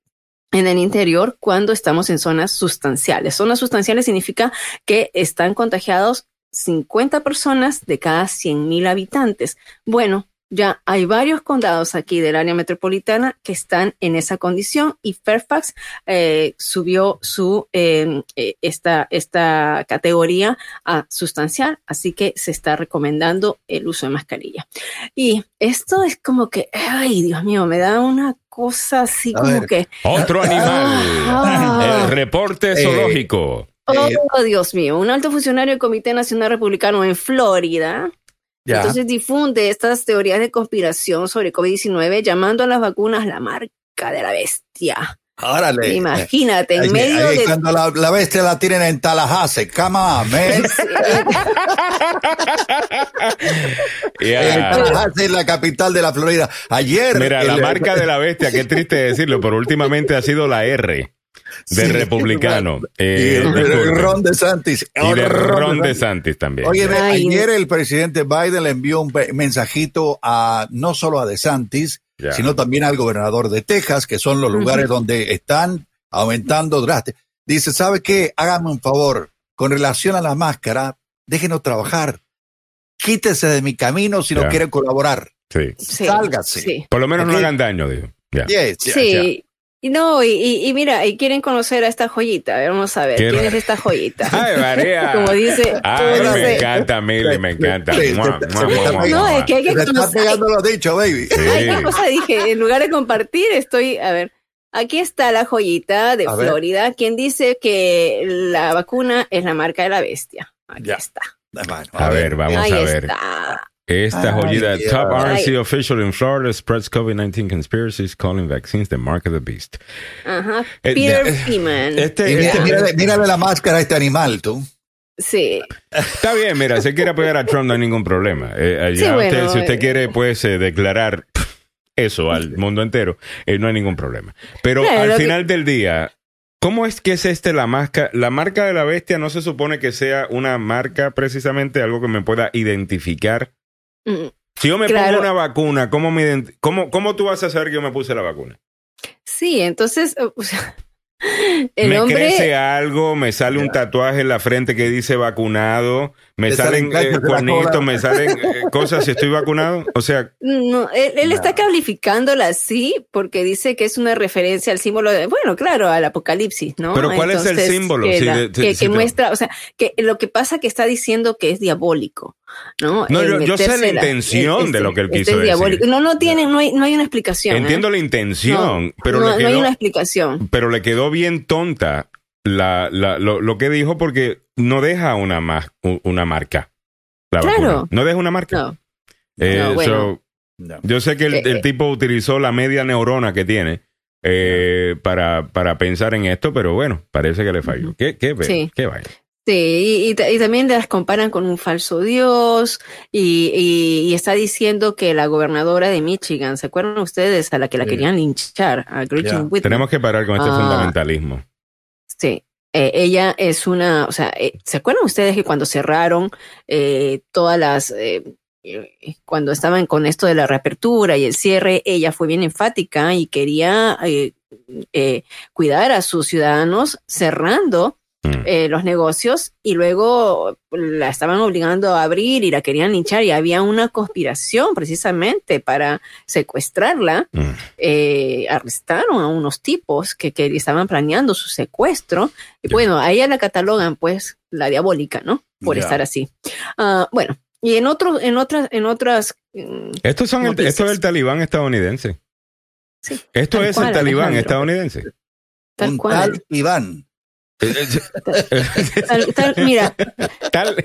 en el interior cuando estamos en zonas sustanciales. Zonas sustanciales significa que están contagiados 50 personas de cada 100 mil habitantes. Bueno, ya hay varios condados aquí del área metropolitana que están en esa condición y Fairfax eh, subió su em, eh, esta, esta categoría a sustancial, así que se está recomendando el uso de mascarilla. Y esto es como que, ay, Dios mío, me da una cosa así como que... Otro animal. Ah. el reporte zoológico. Oh, Dios mío, un alto funcionario del Comité Nacional Republicano en Florida Ya. Entonces difunde estas teorías de conspiración sobre COVID-19 llamando a las vacunas la marca de la bestia. Órale. Imagínate, en Ahí- medio ahí de... Cuando la, la bestia la tienen en Tallahassee, come on, man. Yeah. En Tallahassee, la capital de la Florida. Ayer. Mira, la marca de la bestia, qué triste decirlo, pero últimamente ha sido la R de Sí. republicano. Y Eh, disculpen. Ron DeSantis. y de Ron DeSantis. También. Oye, ayer el presidente Biden le envió un mensajito a no solo a DeSantis, Ya. sino también al gobernador de Texas, que son los lugares donde están aumentando drásticamente. Dice, ¿sabe qué? Hágame un favor. Con relación a la máscara, déjenos trabajar. Quítese de mi camino si Ya. no quiere colaborar. Sí. Sí, Sálgase. sí. Por lo menos no hagan daño, digo. Yes, ya, Sí. No, y, y- y mira, y quieren conocer a esta joyita. A ver, Vamos a ver, ¿quién es esta joyita? Ay, María. Como dice, Ay, como me dice- encanta, Mili, me encanta. Sí, Mua, se- se mua, mua. No, es que hay que. Te está conocer. pegando lo dicho, baby. Sí. Ay, ¿qué cosa dije? En lugar de compartir, estoy, a ver, aquí está la joyita de A ver. Florida, quien dice que la vacuna es la marca de la bestia. Aquí Ya. está. Bueno, A ver, vamos Ahí a ver. está. Esta Ay, joyita, top RNC official in Florida spreads COVID-19 conspiracies calling vaccines the mark of the beast. Ajá. Eh, Peter eh, Freeman. Este, Y mira- este- mírale, mírale la máscara a este animal, tú. Sí. está bien, mira, si quiere apoyar a Trump no hay ningún problema. Eh, allá Sí, bueno, usted, si usted eh. quiere, pues, eh, declarar eso al mundo entero, eh, no hay ningún problema. Pero Claro, al que- final del día, ¿cómo es que es este la marca? La marca de la bestia no se supone que sea una marca precisamente, algo que me pueda identificar. Mm, Si yo me Claro. pongo una vacuna, ¿cómo, me cómo, ¿cómo tú vas a saber que yo me puse la vacuna? Sí, entonces, o sea, el me hombre. crece algo, me sale un tatuaje en la frente que dice vacunado, me salen salen eh, cuernitos, me salen eh, cosas si estoy vacunado. O sea, No, él, él está calificándola así porque dice que es una referencia al símbolo de, bueno, claro, al apocalipsis, ¿no? Pero ¿cuál es el símbolo? Que, la- de- que- sí, que te- muestra, o sea, que lo que pasa que está diciendo que es diabólico, ¿no? No, yo- yo sé la intención de lo que él este quiso es decir. No, no tiene, no hay, no hay una explicación. ¿eh? entiendo la intención, No, pero, no, le no quedó, hay una explicación. pero le quedó bien tonta la, la- lo, lo que dijo porque no deja una, ma- una marca. La Claro. vacuna. No deja una marca. No. Eh, No, bueno. so, yo sé que el, Eh, el eh. tipo utilizó la media neurona que tiene eh, para, para pensar en esto, pero bueno, parece que le falló. ¿Qué, qué, Sí. qué vaya? Sí, y, y y también las comparan con un falso dios y, y- y está diciendo que la gobernadora de Michigan, ¿se acuerdan ustedes? A la que la Sí. querían linchar, a Gretchen. Whitmer. Tenemos que parar con este Ah. fundamentalismo. Sí, eh, ella es una, o sea, eh, ¿se acuerdan ustedes que cuando cerraron eh, todas las, eh, eh, cuando estaban con esto de la reapertura y el cierre, ella fue bien enfática y quería cuidar a sus ciudadanos cerrando. Eh, los negocios y luego la estaban obligando a abrir y la querían linchar y había una conspiración precisamente para secuestrarla Mm. eh, arrestaron a unos tipos que, que estaban planeando su secuestro. Y bueno, a ella la catalogan pues la diabólica, ¿no? Por estar así. Ah, bueno, y en otros, en otras, en otras. mm, Estos son el, esto es el talibán estadounidense. Sí, Esto tal es cual, el talibán Alejandro. estadounidense. Tal un cual. tal Iván. Tal- tal- mira, Tal,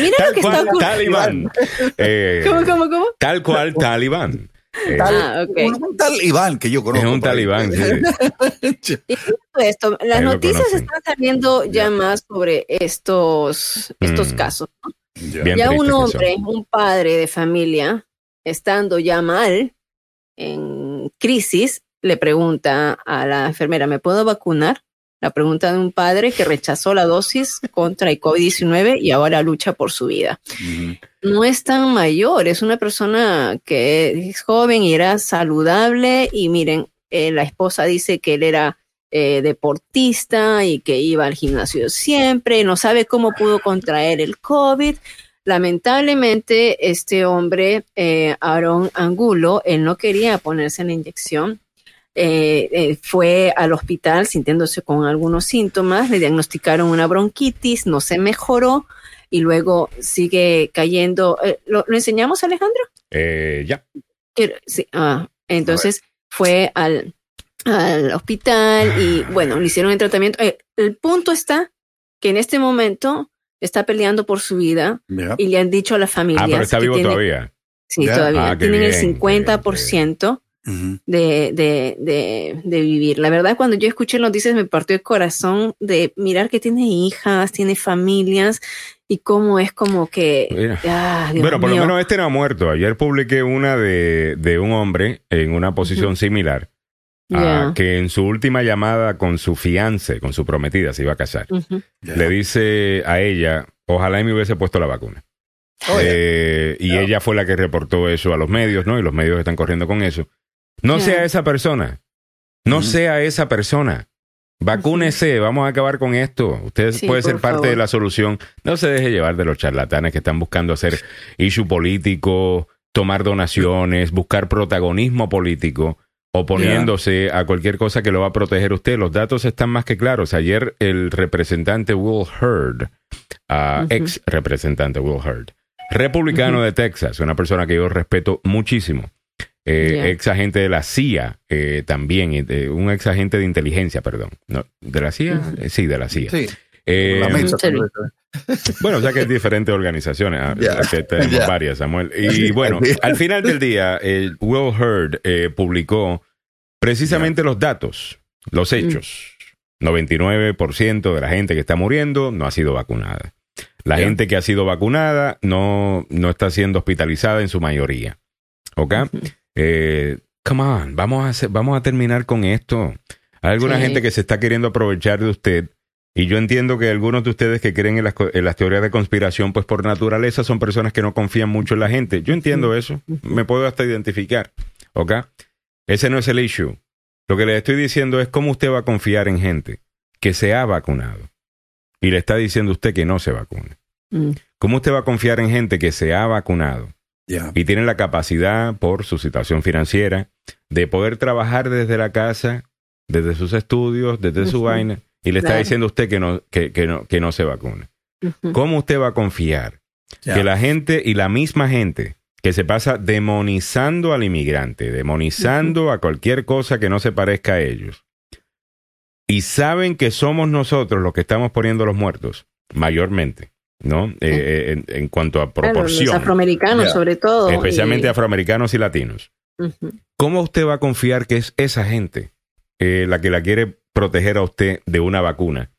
mira tal lo que está cual ocurriendo. talibán. Eh, ¿Cómo, cómo, cómo? Tal cual talibán. Eh, Ah, ok. Un, un tal Iván que yo es conozco. un por ahí. talibán, sí. Esto, las noticias están saliendo ya más sobre estos, estos Mm. casos. Ya. Bien ya un hombre, un padre de familia, estando ya mal, en crisis, le pregunta a la enfermera, ¿me puedo vacunar? La pregunta de un padre que rechazó la dosis contra el COVID-19 y ahora lucha por su vida. No es tan mayor, es una persona que es joven y era saludable y miren, eh, la esposa dice que él era eh, deportista y que iba al gimnasio siempre, no sabe cómo pudo contraer el COVID. Lamentablemente, este hombre, eh, Aaron Angulo, él no quería ponerse la inyección. Eh, eh, fue al hospital sintiéndose con algunos síntomas, le diagnosticaron una bronquitis, no se mejoró y luego sigue cayendo. Eh, ¿lo, lo enseñamos, Alejandro? Eh, ya. Sí, ah, entonces fue al, al hospital y bueno, le hicieron el tratamiento. El punto está que en este momento está peleando por su vida y le han dicho a la familia. Ah, pero está vivo todavía. Sí, todavía. Ah, Tienen el bien, qué 50% Ujú. de, de, de, de vivir. La verdad, cuando yo escuché noticias me partió el corazón de mirar que tiene hijas, tiene familias y cómo es como que... Mira. ah, Dios Bueno, por lo menos este no ha muerto. Ayer publiqué una de, de un hombre en una posición similar. que en su última llamada con su fiance, con su prometida, se iba a casar. Le dice a ella, ojalá y me hubiese puesto la vacuna. Eh, y ella fue la que reportó eso a los medios, ¿no? Y los medios están corriendo con eso. No sea esa persona. No sea esa persona. Vacúnese, vamos a acabar con esto. Usted Sí, puede ser parte favor. de la solución. No se deje llevar de los charlatanes que están buscando hacer issue político, tomar donaciones, buscar protagonismo político, oponiéndose a cualquier cosa que lo va a proteger usted. Los datos están más que claros. Ayer el representante Will Hurd, Ujú. ex representante Will Hurd, republicano de Texas, una persona que yo respeto muchísimo, eh, ex agente de la CIA eh, también, de- un ex agente de inteligencia, perdón. No, ¿De la CIA? Eh, Sí, de la CIA. sí, Eh, bueno, o sea que hay diferentes organizaciones, ah, Ya, que tenemos varias, Samuel. Y bueno, al final del día, eh, Will eh, publicó precisamente los datos, los hechos. 99% de la gente que está muriendo no ha sido vacunada. La gente que ha sido vacunada no, no está siendo hospitalizada en su mayoría. ¿Ok? Eh, come on, vamos a, hacer- vamos a terminar con esto. Hay alguna Sí. gente que se está queriendo aprovechar de usted. Y yo entiendo que algunos de ustedes que creen en las, co- en las teorías de conspiración, pues por naturaleza son personas que no confían mucho en la gente. Yo entiendo eso. Me puedo hasta identificar. ¿Ok? Ese no es el issue. Lo que le estoy diciendo es cómo usted va a confiar en gente que se ha vacunado y le está diciendo usted que no se vacune. Mm. ¿Cómo usted va a confiar en gente que se ha vacunado Y tiene la capacidad por su situación financiera de poder trabajar desde la casa, desde sus estudios, desde su vaina y le está diciendo a usted que no, que, que no, que no se vacune? ¿Cómo usted va a confiar que la gente y la misma gente que se pasa demonizando al inmigrante, demonizando a cualquier cosa que no se parezca a ellos, y saben que somos nosotros los que estamos poniendo los muertos, mayormente, ¿no? Eh, eh, en, en cuanto a Claro, proporción, los afroamericanos, sobre todo. especialmente y- afroamericanos y latinos. ¿Cómo usted va a confiar que es esa gente eh, la que la quiere proteger a usted de una vacuna?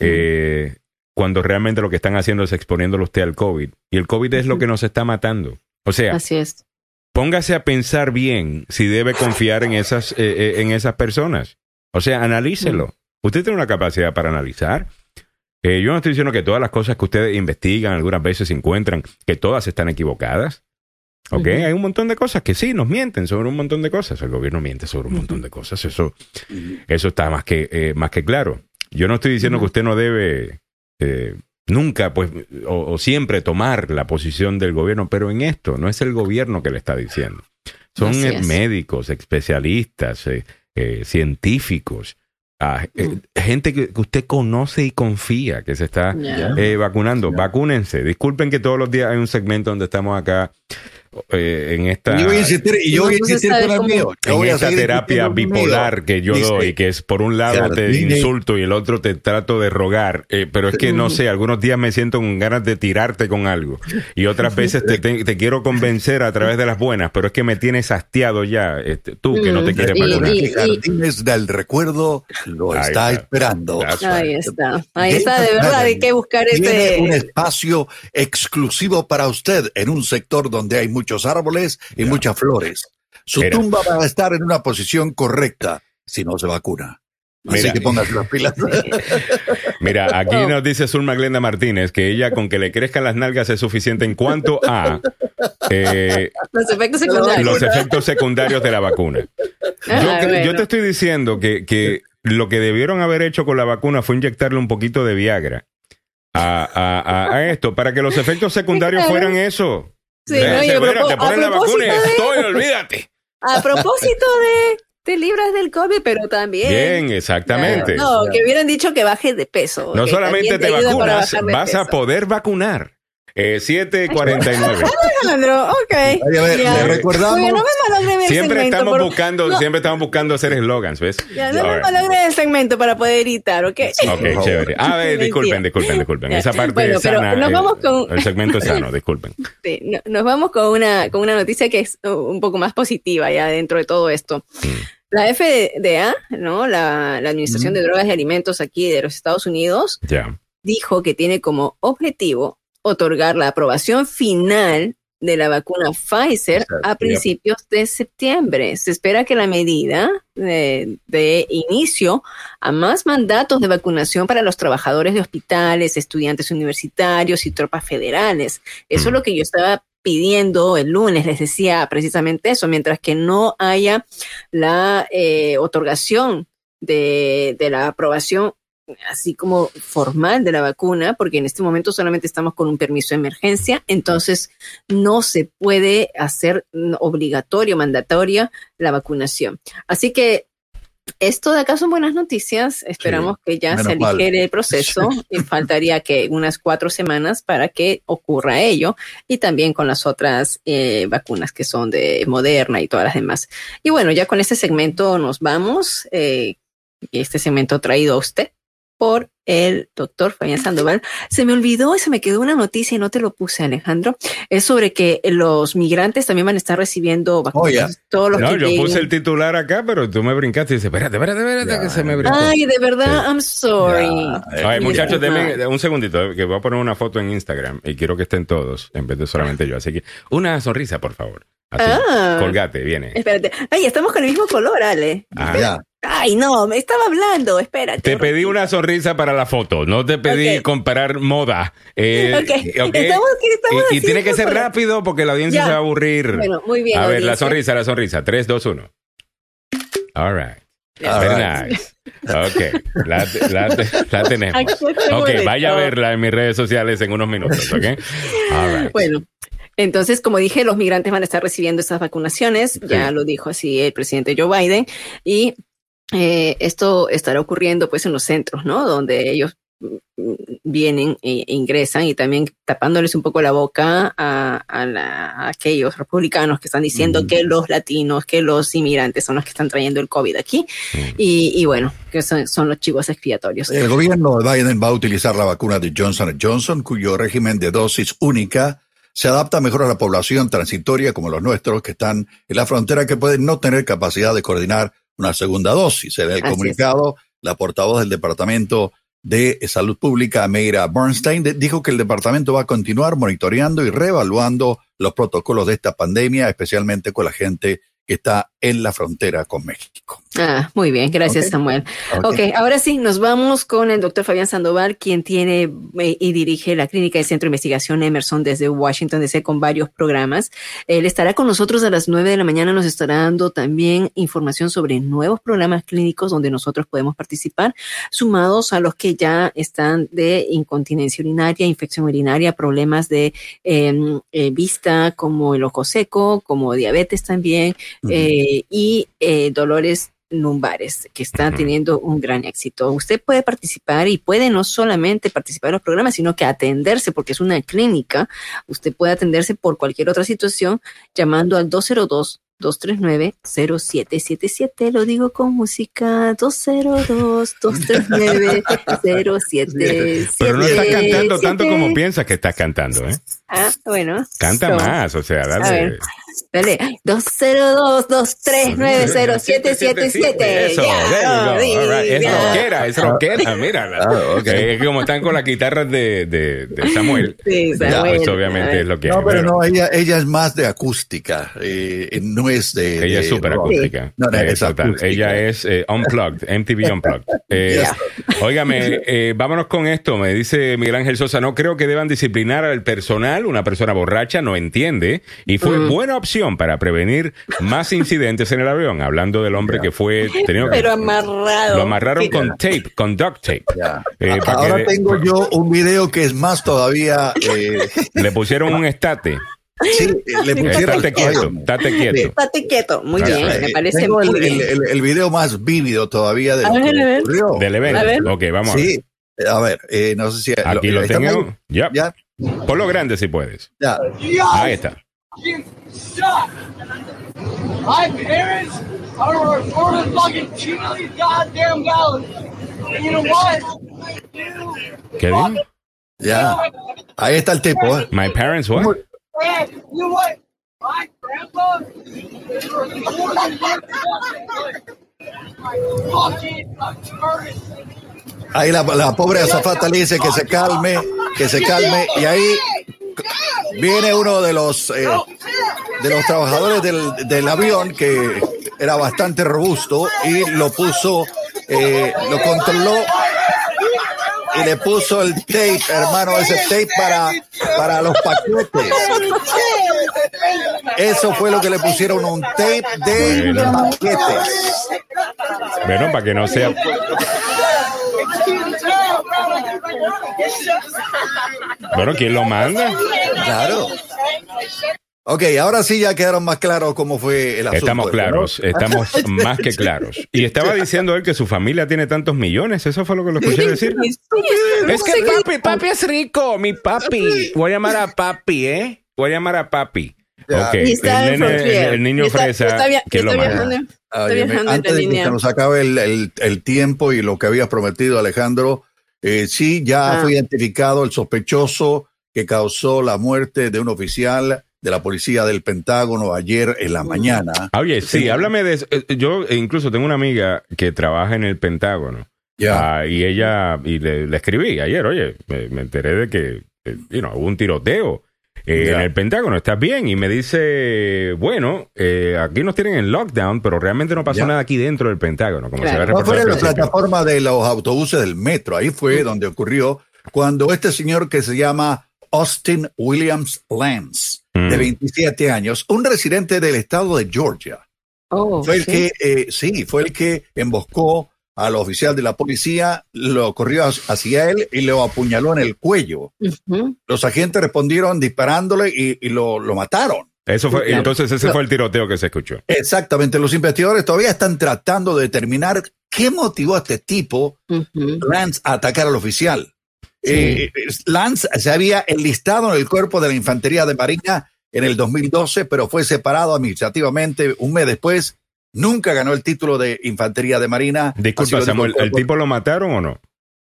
Eh, cuando realmente lo que están haciendo es exponiéndolo a usted al COVID. Y el COVID es lo que nos está matando. O sea, Así es. póngase a pensar bien si debe confiar en esas, en esas personas. O sea, analícelo. Usted tiene una capacidad para analizar. Eh, yo no estoy diciendo que todas las cosas que ustedes investigan algunas veces encuentran que todas están equivocadas. ¿Ok? Hay un montón de cosas que sí, nos mienten sobre un montón de cosas. El gobierno miente sobre un montón de cosas. Eso, eso está más que, eh, más que claro. Yo no estoy diciendo que usted no debe eh, nunca, pues, o, o siempre tomar la posición del gobierno, pero en esto no es el gobierno que le está diciendo. Son es. médicos, especialistas, eh, científicos, eh, gente que, que usted conoce y confía que se está eh, vacunando. Ya. Vacúnense. Disculpen que todos los días hay un segmento donde estamos acá eh, en esta yo voy a insistir, y yo voy a Entonces, insistir ¿sabe con el cómo? mío. Yo en voy a esta terapia conmigo. bipolar que yo Dice, doy, que es por un lado te insulto y el otro te trato de rogar, eh, pero es que no sé, algunos días me siento con ganas de tirarte con algo y otras veces te, te- te quiero convencer a través de las buenas, pero es que me tienes hastiado ya, este, tú que no te Mm, quieres y- vacunar. y- Jardines del Recuerdo lo Ahí está, está. esperando. Ahí está. Ahí está, de verdad, hay que buscar Tiene un este. espacio exclusivo para usted en un sector donde hay muchos árboles y muchas flores. Su tumba va a estar en una posición correcta si no se vacuna. Así Mira. que póngase las pilas. Mira, aquí nos dice Zulma Glenda Martínez que ella con que le crezcan las nalgas es suficiente en cuanto a eh, Los efectos secundarios. los efectos secundarios de la vacuna. Yo, Ah, bueno. yo te estoy diciendo que, que lo que debieron haber hecho con la vacuna fue inyectarle un poquito de Viagra a, a- a- a esto para que los efectos secundarios fueran eso. Sí, no, y a a la vacuna de- estoy, olvídate. A propósito de, te libras del COVID, pero también. Bien, exactamente. No, que hubieran dicho que bajes de peso. No solamente te vacunas, vas a poder vacunar. Eh, 749. Alejandro, ok. Oye, a ver, Ya. le recordamos- Oye, no me Siempre segmento, estamos por- buscando, no, siempre estamos buscando hacer eslogans, ¿ves? Ya, no me malogren el segmento para poder editar, ¿ok? Ok, chévere. A ver, disculpen, disculpen, disculpen. Esa parte Bueno, es pero sana. nos vamos con- El segmento es sano, disculpen. Sí, no- nos vamos con una, con una noticia que es un poco más positiva ya dentro de todo esto. La FDA, ¿no? La, la Administración de Drogas y Alimentos aquí de los Estados Unidos, Ya. dijo que tiene como objetivo otorgar la aprobación final de la vacuna Pfizer a principios de septiembre. Se espera que la medida de, de inicio a más mandatos de vacunación para los trabajadores de hospitales, estudiantes universitarios y tropas federales. Eso es lo que yo estaba pidiendo el lunes, les decía precisamente eso, mientras que no haya la eh, otorgación de, de la aprobación así como formal de la vacuna, porque en este momento solamente estamos con un permiso de emergencia, entonces no se puede hacer obligatorio, mandatoria la vacunación. Así que esto de acá son buenas noticias. Esperamos que ya se mal. aligere el proceso. Y faltaría que unas cuatro semanas para que ocurra ello. Y también con las otras eh, vacunas que son de Moderna y todas las demás. Y bueno, ya con este segmento nos vamos. Eh, este segmento traído a usted por el doctor Fabián Sandoval. Se me olvidó y se me quedó una noticia y no te lo puse, Alejandro. Es sobre que los migrantes también van a estar recibiendo vacunas. ya. Todos los No, que yo lleguen. puse el titular acá, pero tú me brincaste y dices, espérate, espérate, espérate, Ya. que se me brincó. Ay, de verdad, I'm sorry. Ya, Ay, muchachos, denme un segundito, eh, que voy a poner una foto en Instagram y quiero que estén todos, en vez de solamente yo. Así que una sonrisa, por favor. Así, Ah. colgate, viene. Espérate. Ay, estamos con el mismo color, Ale. Ah. Ay, no, me estaba hablando. Espérate. Te pedí una sonrisa para la foto, no te pedí Ok. comparar moda. Eh, Ok. ok. Estamos, ¿qué estamos Y, y tiene que ser rápido porque la audiencia Ya. se va a aburrir. Bueno, muy bien. a ver, la sonrisa, la sonrisa. 3, 2, 1. All right. All Very right. nice. Ok, la, la- la tenemos. Ok, vaya a verla en mis redes sociales en unos minutos, ¿ok? All right. Bueno, entonces, como dije, los migrantes van a estar recibiendo estas vacunaciones, ya lo dijo así el presidente Joe Biden, y eh, esto estará ocurriendo pues en los centros, ¿no? Donde ellos mm, vienen e ingresan y también tapándoles un poco la boca a, a la- a aquellos republicanos que están diciendo que los latinos, que los inmigrantes son los que están trayendo el COVID aquí. Mm. Y, y bueno, que son, son los chivos expiatorios. El gobierno de Biden va a utilizar la vacuna de Johnson Johnson, cuyo régimen de dosis única se adapta mejor a la población transitoria como los nuestros, que están en la frontera, que pueden no tener capacidad de coordinar una segunda dosis. En el Así es. comunicado, la portavoz del Departamento de Salud Pública, Meira Bernstein, dijo que el departamento va a continuar monitoreando y reevaluando los protocolos de esta pandemia, especialmente con la gente que está en la frontera con México. Ah, muy bien, gracias. Samuel. Ok. Ok, ahora sí, nos vamos con el doctor Fabián Sandoval, quien tiene eh, y dirige la clínica de Centro de Investigación Emerson desde Washington DC con varios programas. Él estará con nosotros a las 9 de la mañana, nos estará dando también información sobre nuevos programas clínicos donde nosotros podemos participar, sumados a los que ya están de incontinencia urinaria, infección urinaria, problemas de eh, eh, vista como el ojo seco, como diabetes también, Ujú. eh, y eh, dolores lumbares, que están Ujú. teniendo un gran éxito. Usted puede participar y puede no solamente participar en los programas, sino que atenderse, porque es una clínica. Usted puede atenderse por cualquier otra situación llamando al 202. 239-0777, lo digo con música 202-239-0777. Pero no estás cantando tanto como piensas que estás cantando, ¿eh? Ah, bueno. Canta So, más, o sea, dale. Dale, 202-239-0777. Eso. All right. Es rockera, es rockera, mírala. Ah, ok. Eh, Es como están con las guitarras de, de, de Samuel. Sí, Samuel. pues obviamente es lo que No, pero Bueno, no, ella, ella es más de acústica, eh, no es de... Ella es de súper rock. acústica. No, no, Eh, es total. acústica. Ella es eh, Unplugged, MTV Unplugged. Eh. Óigame, eh, vámonos con esto. Me dice Miguel Ángel Sosa, no creo que deban disciplinar al personal. Una persona borracha no entiende y fue Mm. buena opción para prevenir más incidentes en el avión. Hablando del hombre que fue tenido que- Pero amarrado. Lo amarraron con tape, con duct tape. Eh, Ahora que- tengo yo un video que es más todavía... eh, Le pusieron un estate. sí, le pusieron... Estate quieto, estate quieto. Estate quieto. Muy bien, eh, me parece tengo muy el, bien. el- el- el video más vívido todavía de ver, que ocurrió. Del A ver. evento. Ok, vamos a ver. Sí, A ver, eh, no sé si... Aquí lo ¿están tengo. Ya. Ya, Por lo grande si puedes. ya. Ahí está. You suck. My parents are a recorded fucking million goddamn dollars. And you know what? ¿Qué dijo? Ya. Ahí está el tipo, ¿eh? My parents what? You know what? My grandpa is a fucking. Ahí la, la pobre azafata le dice que se calme, que se calme. Y ahí viene uno de los, eh, de los trabajadores del, del avión que era bastante robusto y lo puso, eh, lo controló y le puso el tape, hermano, ese tape para, para los paquetes. Eso fue lo que le pusieron, un tape de Bueno. paquetes. Bueno, para que no sea. Bueno, ¿quién lo manda? Claro. Ok, ahora sí ya quedaron más claros cómo fue el asunto. Estamos ¿no? claros, estamos más que claros. Y estaba diciendo él que su familia tiene tantos millones, ¿eso fue lo que lo escuché decir? Es que papi, papi es rico, mi papi. Voy a llamar a papi, ¿eh? Voy a llamar a papi. Ya. Ok, Y está el, nene- el niño está- fresa, está via- ¿quién lo viajando. Está viajando antes de que se nos acabe el, el- el tiempo y lo que habías prometido, Alejandro, eh, sí, ya Ah. fue identificado el sospechoso que causó la muerte de un oficial de la policía del Pentágono ayer en la mañana. Oye, sí, háblame de eso. Eh, Yo incluso tengo una amiga que trabaja en el Pentágono. Ya. Ah, y ella, y le, le escribí ayer, oye, me, me enteré de que eh, you know, hubo un tiroteo eh, Ya. en el Pentágono, ¿estás bien? Y me dice, bueno, eh, aquí nos tienen en lockdown, pero realmente no pasó Ya. nada aquí dentro del Pentágono, como Claro. se ve No fue en la plataforma de los autobuses del metro, ahí fue donde ocurrió cuando este señor que se llama Austin Williams Lance, de Mm. 27 años, un residente del estado de Georgia, Oh, fue el sí. que, eh, sí, fue el que emboscó al oficial de la policía, lo corrió hacia él y lo apuñaló en el cuello. Los agentes respondieron disparándole y, y lo, lo mataron. Eso fue, Claro. entonces ese fue el tiroteo que se escuchó. Exactamente, los investigadores todavía están tratando de determinar qué motivó a este tipo. Lance, a atacar al oficial. Eh, eh, Lance se había enlistado en el cuerpo de la Infantería de Marina en el 2012, pero fue separado administrativamente un mes después. Nunca ganó el título de Infantería de Marina. Disculpa, Samuel, ¿el tipo lo mataron o no?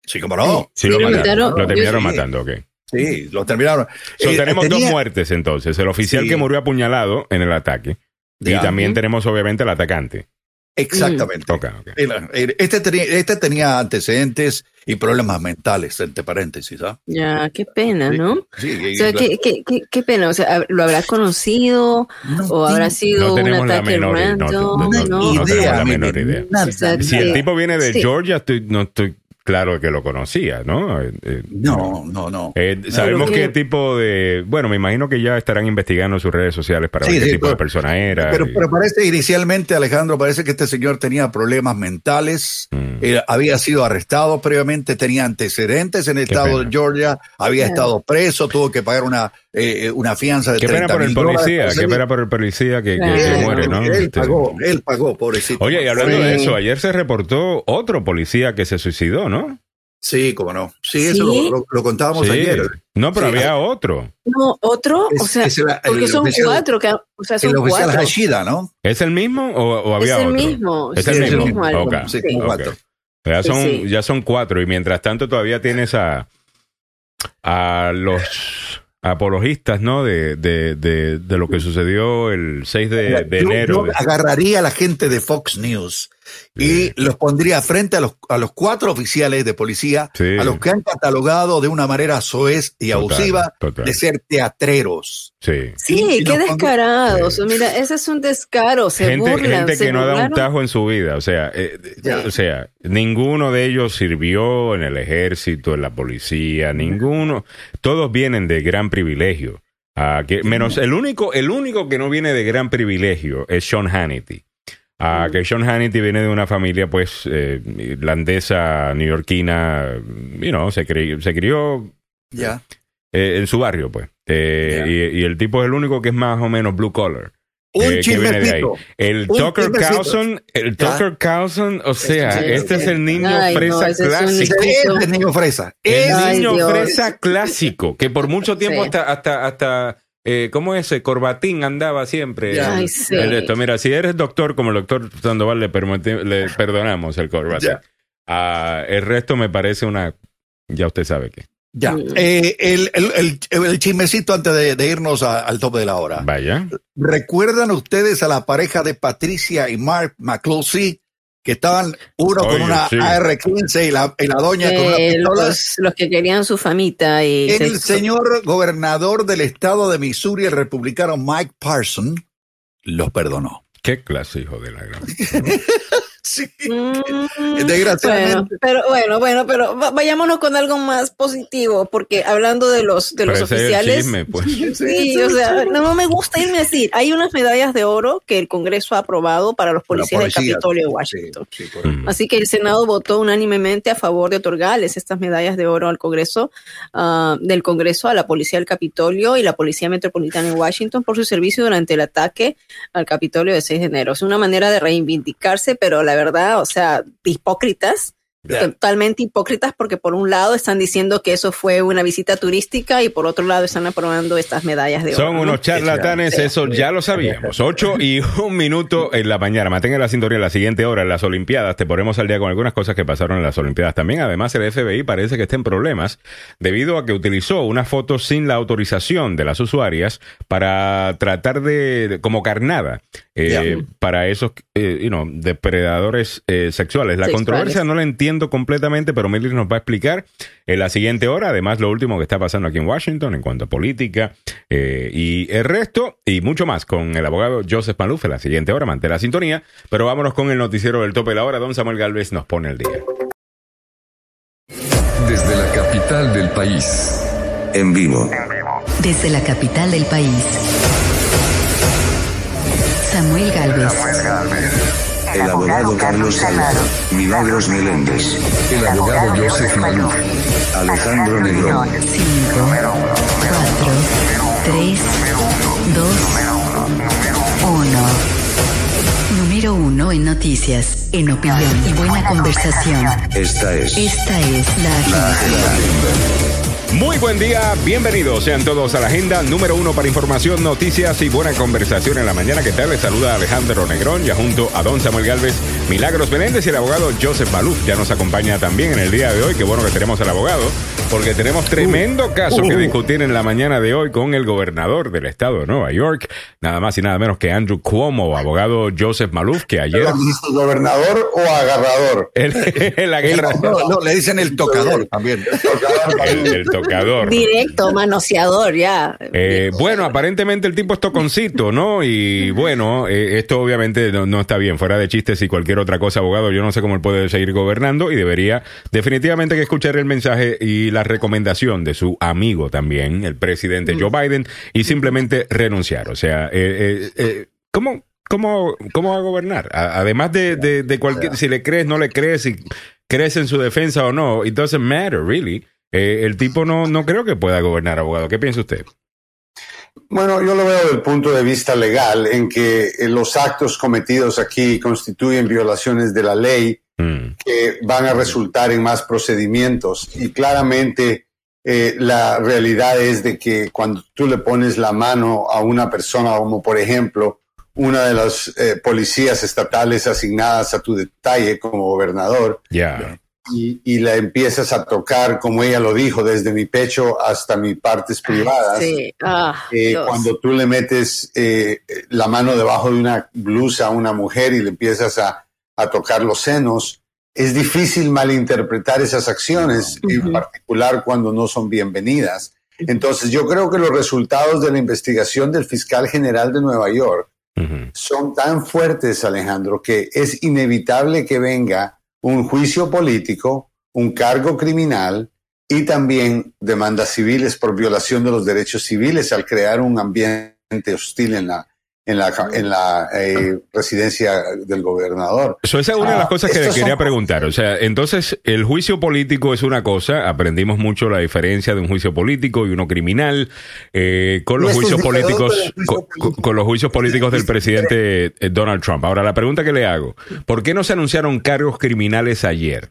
Sí, como no. Sí, Sí, lo mataron. mataron. Lo terminaron Sí. matando, ok. Sí, lo terminaron. So, Eh, tenemos tenía- dos muertes entonces. El oficial Sí. que murió apuñalado en el ataque. Y también tenemos obviamente el atacante. Exactamente. Ok, ok. El- Este tenía, este tenía antecedentes y problemas mentales, entre paréntesis. ¿ah? Ya, qué pena, ¿no? Sí, y- O sea, qué, qué, qué, qué pena. O sea, ¿lo habrá conocido No o habrá sido No un ataque random? no, no, No, no, no tenemos la menor idea. O sea, Si el Sí. tipo viene de Sí. Georgia, estoy, no estoy claro que lo conocía, ¿no? Eh, eh, No, no, no. eh, sabemos qué que- tipo de. Bueno, me imagino que ya estarán investigando sus redes sociales para Sí, ver qué sí, tipo de persona era. Pero, y- pero parece inicialmente, Alejandro, parece que este señor tenía problemas mentales, Mm. eh, había sido arrestado previamente, tenía antecedentes en el Qué estado pena. de Georgia, había estado preso, tuvo que pagar una, eh, una fianza de Qué pena 30 por el policía, qué pena por el policía que, muere, ¿no? él Este- pagó, él pagó, pobrecito. Oye, y hablando Sí. de eso, ayer se reportó otro policía que se suicidó, ¿no? Sí, cómo no. Sí, eso ¿Sí? lo, lo- lo contábamos Sí. ayer. No, pero Sí. había otro. No, otro, Es- o sea, es el- porque son oficial- cuatro, que, o sea, son El oficial cuatro. Hashida, ¿no? ¿Es el mismo o, o había Es el otro? mismo, Es sí, el es el mismo. Sí, cuatro. Ya son, sí. ya son cuatro y mientras tanto todavía tienes a, a los apologistas, ¿no? De, de, de, de lo que sucedió el 6 de, de Yo- enero. yo agarraría a la gente de Fox News y los pondría frente a los, a los cuatro oficiales de policía, Sí. a los que han catalogado de una manera soez y Total, abusiva total. de ser teatreros. Sí. Sí, Y- y qué descarados. Mira, ese es un descaro. Se gente, burlan, gente se que no da un tajo en su vida, o sea, eh, o sea, ninguno de ellos sirvió en el ejército, en la policía, ninguno, todos vienen de gran privilegio. Ah, que, menos el único, el único que no viene de gran privilegio es Sean Hannity. Ah, que Sean Hannity viene de una familia, pues, eh, irlandesa, neoyorquina, you know, se, cri- se crió Ya. eh, en su barrio, pues. Eh, y, y el tipo es el único que es más o menos blue collar. Un eh, que viene de ahí. chismecito. El Un Tucker. Carlson, el Ya. Tucker Carlson, o sea, Sí, este sí. es el niño Ay, fresa ese es clásico. niño- niño fresa. El Ay, niño Dios. fresa clásico, que por mucho tiempo Sí. hasta, hasta, hasta eh, ¿cómo es? Eh, Corbatín andaba siempre. Ya. Ay, El- sí. el esto. Mira, si eres doctor como el doctor Sandoval, le, le perdonamos el Corbatín. Ya. Ah, el resto me parece una... Ya usted sabe qué. Ya. Mm. Eh, el, el, el, el chismecito antes de, de irnos a- al tope de la hora. Vaya. ¿Recuerdan ustedes a la pareja de Patricia y Mark McCluskey? Que estaban uno con una sí. AR-15 y la, y la doña con una Eh, pistola. los, los que querían su famita y El se- señor gobernador del estado de Missouri, el republicano Mike Parson, los perdonó. Qué clase, hijo de la gran... Sí. Mm, Desgraciadamente. Bueno, pero bueno, bueno, pero va- vayámonos con algo más positivo, porque hablando de los de los oficiales, chisme, pues. sí, o sea, no, no me gusta irme a decir. Hay unas medallas de oro que el Congreso ha aprobado para los policías del Capitolio de Washington. sí. Mm. Así que el Senado votó unánimemente a favor de otorgarles estas medallas de oro al Congreso, ah, del Congreso a la Policía del Capitolio y la Policía Metropolitana en Washington por su servicio durante el ataque al Capitolio de 6 de enero. Es una manera de reivindicarse, pero la verdad, o sea, hipócritas. Totalmente hipócritas porque por un lado están diciendo que eso fue una visita turística y por otro lado están aprobando estas medallas de oro. Son ¿no? unos charlatanes, Sí. eso ya lo sabíamos. Ocho y un minuto en la mañana. Mantenga la sintonía en la siguiente hora en las Olimpiadas. Te ponemos al día con algunas cosas que pasaron en las Olimpiadas también. Además, el FBI parece que está en problemas debido a que utilizó una foto sin la autorización de las usuarias para tratar de- como carnada, eh, para esos eh, you know, depredadores eh, sexuales. La Sexuales. controversia no la entiendo completamente, pero Mili nos va a explicar en la siguiente hora. Además, lo último que está pasando aquí en Washington en cuanto a política eh, y el resto y mucho más con el abogado Joseph Maluf en la siguiente hora. Mantén la sintonía, pero vámonos con el noticiero del tope de la hora. Don Samuel Galvez nos pone el día. Desde la capital del país. En vivo. Desde la capital del país. Samuel Galvez. El abogado Carlos Salgado. Milagros Meléndez. El abogado Joseph Maluf. Alejandro Negrón. 5, 4, 3, 2, 1. Número 1 en noticias, en opinión y buena conversación. Esta es Esta es la agenda. Muy buen día, bienvenidos sean todos a la agenda número uno para información, noticias y buena conversación en la mañana. ¿Qué tal? Les saluda Alejandro Negrón, ya junto a don Samuel Galvez, Milagros Menéndez y el abogado Joseph Baluf. Ya nos acompaña también en el día de hoy. Qué bueno que tenemos al abogado, porque tenemos tremendo caso que discutir en la mañana de hoy con el gobernador del estado de Nueva York, nada más y nada menos que Andrew Cuomo, abogado Joseph Maluf, que ayer ¿Gobernador o agarrador? el, la guerra, No, no, le dicen el tocador también. el, el tocador. Directo, manoseador, ya. Eh, bueno, aparentemente el tipo es toconcito, ¿no? Y bueno, eh, esto obviamente no, no está bien, fuera de chistes y cualquier otra cosa, abogado, yo no sé cómo él puede seguir gobernando y debería definitivamente que escuchar el mensaje y la recomendación de su amigo también, el presidente Joe Biden, y simplemente renunciar. O sea, eh, ¿cómo, cómo, ¿cómo va a gobernar? A- además de, de, de cualquier, si le crees, no le crees, si crees en su defensa o no, it doesn't matter, really. Eh, el tipo no, no creo que pueda gobernar, abogado. ¿Qué piensa usted? Bueno, yo lo veo desde el punto de vista legal, en que eh, los actos cometidos aquí constituyen violaciones de la ley Mm. que van a resultar en más procedimientos. Y claramente eh, la realidad es de que cuando tú le pones la mano a una persona, como por ejemplo una de las eh, policías estatales asignadas a tu detalle como gobernador, Ya. Y, y la empiezas a tocar, como ella lo dijo, desde mi pecho hasta mis partes privadas. Sí. Ah, Eh, cuando tú le metes eh, la mano debajo de una blusa a una mujer y le empiezas a, a tocar los senos, es difícil malinterpretar esas acciones, en particular cuando no son bienvenidas. Entonces, yo creo que los resultados de la investigación del fiscal general de Nueva York son tan fuertes, Alejandro, que es inevitable que venga un juicio político, un cargo criminal y también demandas civiles por violación de los derechos civiles al crear un ambiente hostil en la, en la, en la eh, residencia del gobernador. Eso, esa es una de las Ah, cosas que le quería son- preguntar. O sea, entonces, el juicio político es una cosa, aprendimos mucho la diferencia de un juicio político y uno criminal, eh, con los juicios políticos, juicio con, con- con los juicios políticos del presidente eh, Donald Trump. Ahora, la pregunta que le hago, ¿por qué no se anunciaron cargos criminales ayer?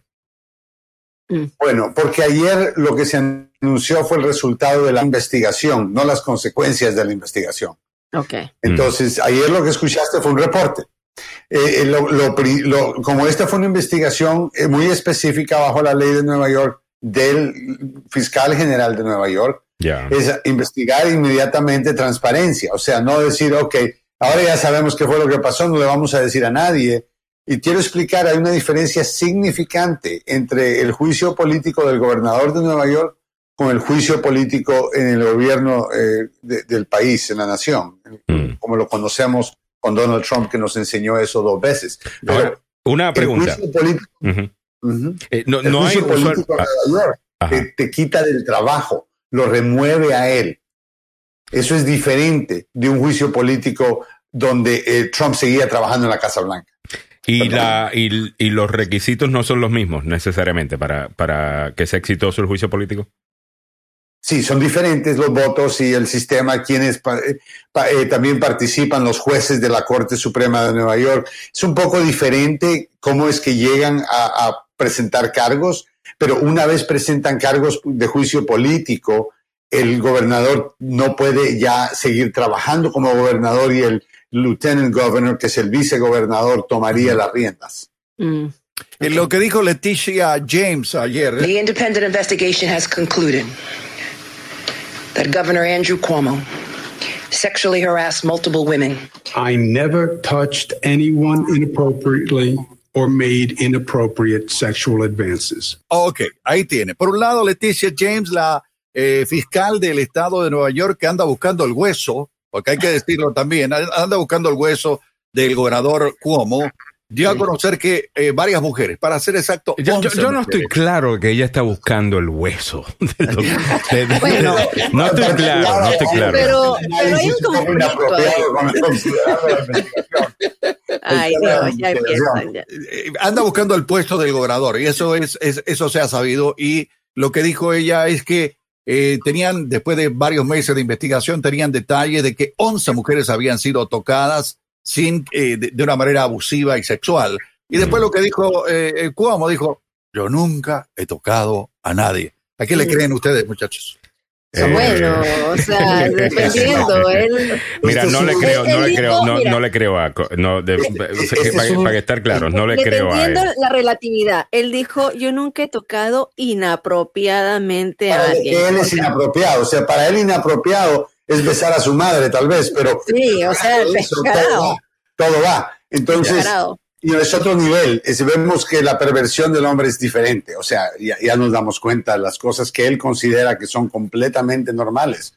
Bueno, porque ayer lo que se anunció fue el resultado de la investigación, no las consecuencias de la investigación. Ok. Entonces, ayer lo que escuchaste fue un reporte. Eh, eh, lo- lo pri- lo- como esta fue una investigación eh, muy específica bajo la ley de Nueva York del fiscal general de Nueva York, es investigar inmediatamente transparencia. O sea, no decir, ok, ahora ya sabemos qué fue lo que pasó, no le vamos a decir a nadie. Y quiero explicar, hay una diferencia significante entre el juicio político del gobernador de Nueva York con el juicio político en el gobierno eh, de- del país, en la nación, Mm. como lo conocemos con Donald Trump, que nos enseñó eso dos veces. Pero Ahora, una el pregunta. juicio político, Ujú. Ujú. Eh, no, el no juicio político ah, Nueva York ajá. te, te quita del trabajo, lo remueve a él. Eso es diferente de un juicio político donde eh, Trump seguía trabajando en la Casa Blanca. Y, la, y, y los requisitos no son los mismos necesariamente para, para que sea exitoso el juicio político. Sí, son diferentes los votos y el sistema, quienes pa- eh, pa- eh, también participan, los jueces de la Corte Suprema de Nueva York. Es un poco diferente cómo es que llegan a, a presentar cargos, pero una vez presentan cargos de juicio político, el gobernador no puede ya seguir trabajando como gobernador y el lieutenant governor, que es el vicegobernador, tomaría las riendas. Mm. En lo que dijo Leticia James ayer. The independent investigation has concluded that Governor Andrew Cuomo sexually harassed multiple women. I never touched anyone inappropriately or made inappropriate sexual advances. Ok, ahí tiene. Por un lado, Leticia James, la eh, fiscal del estado de Nueva York, que anda buscando el hueso, porque hay que decirlo también, anda buscando el hueso del gobernador Cuomo, dio a conocer que eh, varias mujeres, para ser exacto, Yo, yo- 11 yo no estoy claro que ella está buscando el hueso. Bueno. no estoy claro, no estoy claro. Pero, pero hay un conflicto. Ay, Dios, ya empiezan. ya. Eh, anda buscando el puesto del gobernador y eso es, es- eso se ha sabido y lo que dijo ella es que eh, tenían después de varios meses de investigación tenían detalles de que 11 mujeres habían sido tocadas sin eh, de, de una manera abusiva y sexual y después lo que dijo eh, eh, Cuomo dijo yo nunca he tocado a nadie ¿a qué le creen ustedes muchachos? Eh, Bueno, o sea, dependiendo. Él, Mira, no le creo, no le creo, no, no le creo a, no, de- este para, un- para que estar claros, no le creo a él. dependiendo la relatividad. Él dijo, yo nunca he tocado inapropiadamente a Para alguien. que él es inapropiado. O sea, para él inapropiado es besar a su madre, tal vez, pero Sí, o sea, eso, todo va. Todo va. Entonces, Descarado. y es otro nivel. Es, vemos que la perversión del hombre es diferente. O sea, ya, ya nos damos cuenta de las cosas que él considera que son completamente normales.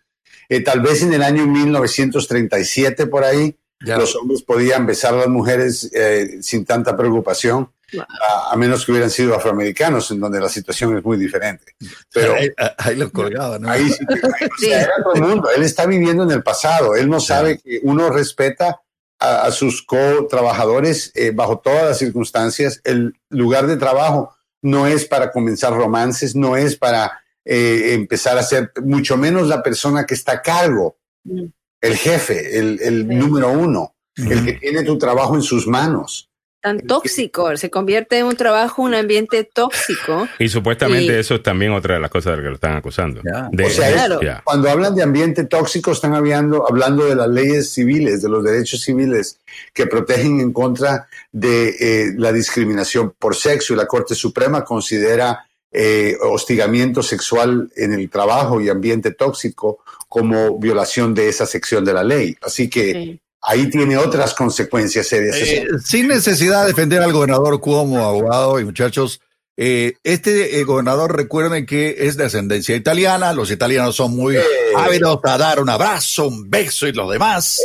Eh, tal vez en el año 1937, por ahí, Ya. los hombres podían besar a las mujeres eh, sin tanta preocupación, a, a menos que hubieran sido afroamericanos, en donde la situación es muy diferente. Pero ahí, ahí los colgaban ¿no? ahí sí que- o sea, era todo el mundo. Él está viviendo en el pasado. Él no sabe que uno respeta a, a sus co-trabajadores eh, bajo todas las circunstancias. El lugar de trabajo no es para comenzar romances, no es para eh, empezar a ser, mucho menos la persona que está a cargo, Mm. el jefe, el, el Sí. número uno, el que tiene tu trabajo en sus manos. Tan tóxico, se convierte en un trabajo, un ambiente tóxico. Y supuestamente Y- eso es también otra de las cosas de las que lo están acusando. De- O sea, es- Claro. ya. Cuando hablan de ambiente tóxico, están hablando, hablando de las leyes civiles, de los derechos civiles que protegen en contra de eh, la discriminación por sexo. Y la Corte Suprema considera eh, hostigamiento sexual en el trabajo y ambiente tóxico como violación de esa sección de la ley. Así que Sí. Ahí tiene otras consecuencias serias. Eh, sin necesidad de defender al gobernador Cuomo, abogado y muchachos, eh, este eh, gobernador recuerden que es de ascendencia italiana, los italianos son muy ávidos a dar un abrazo, un beso y lo demás.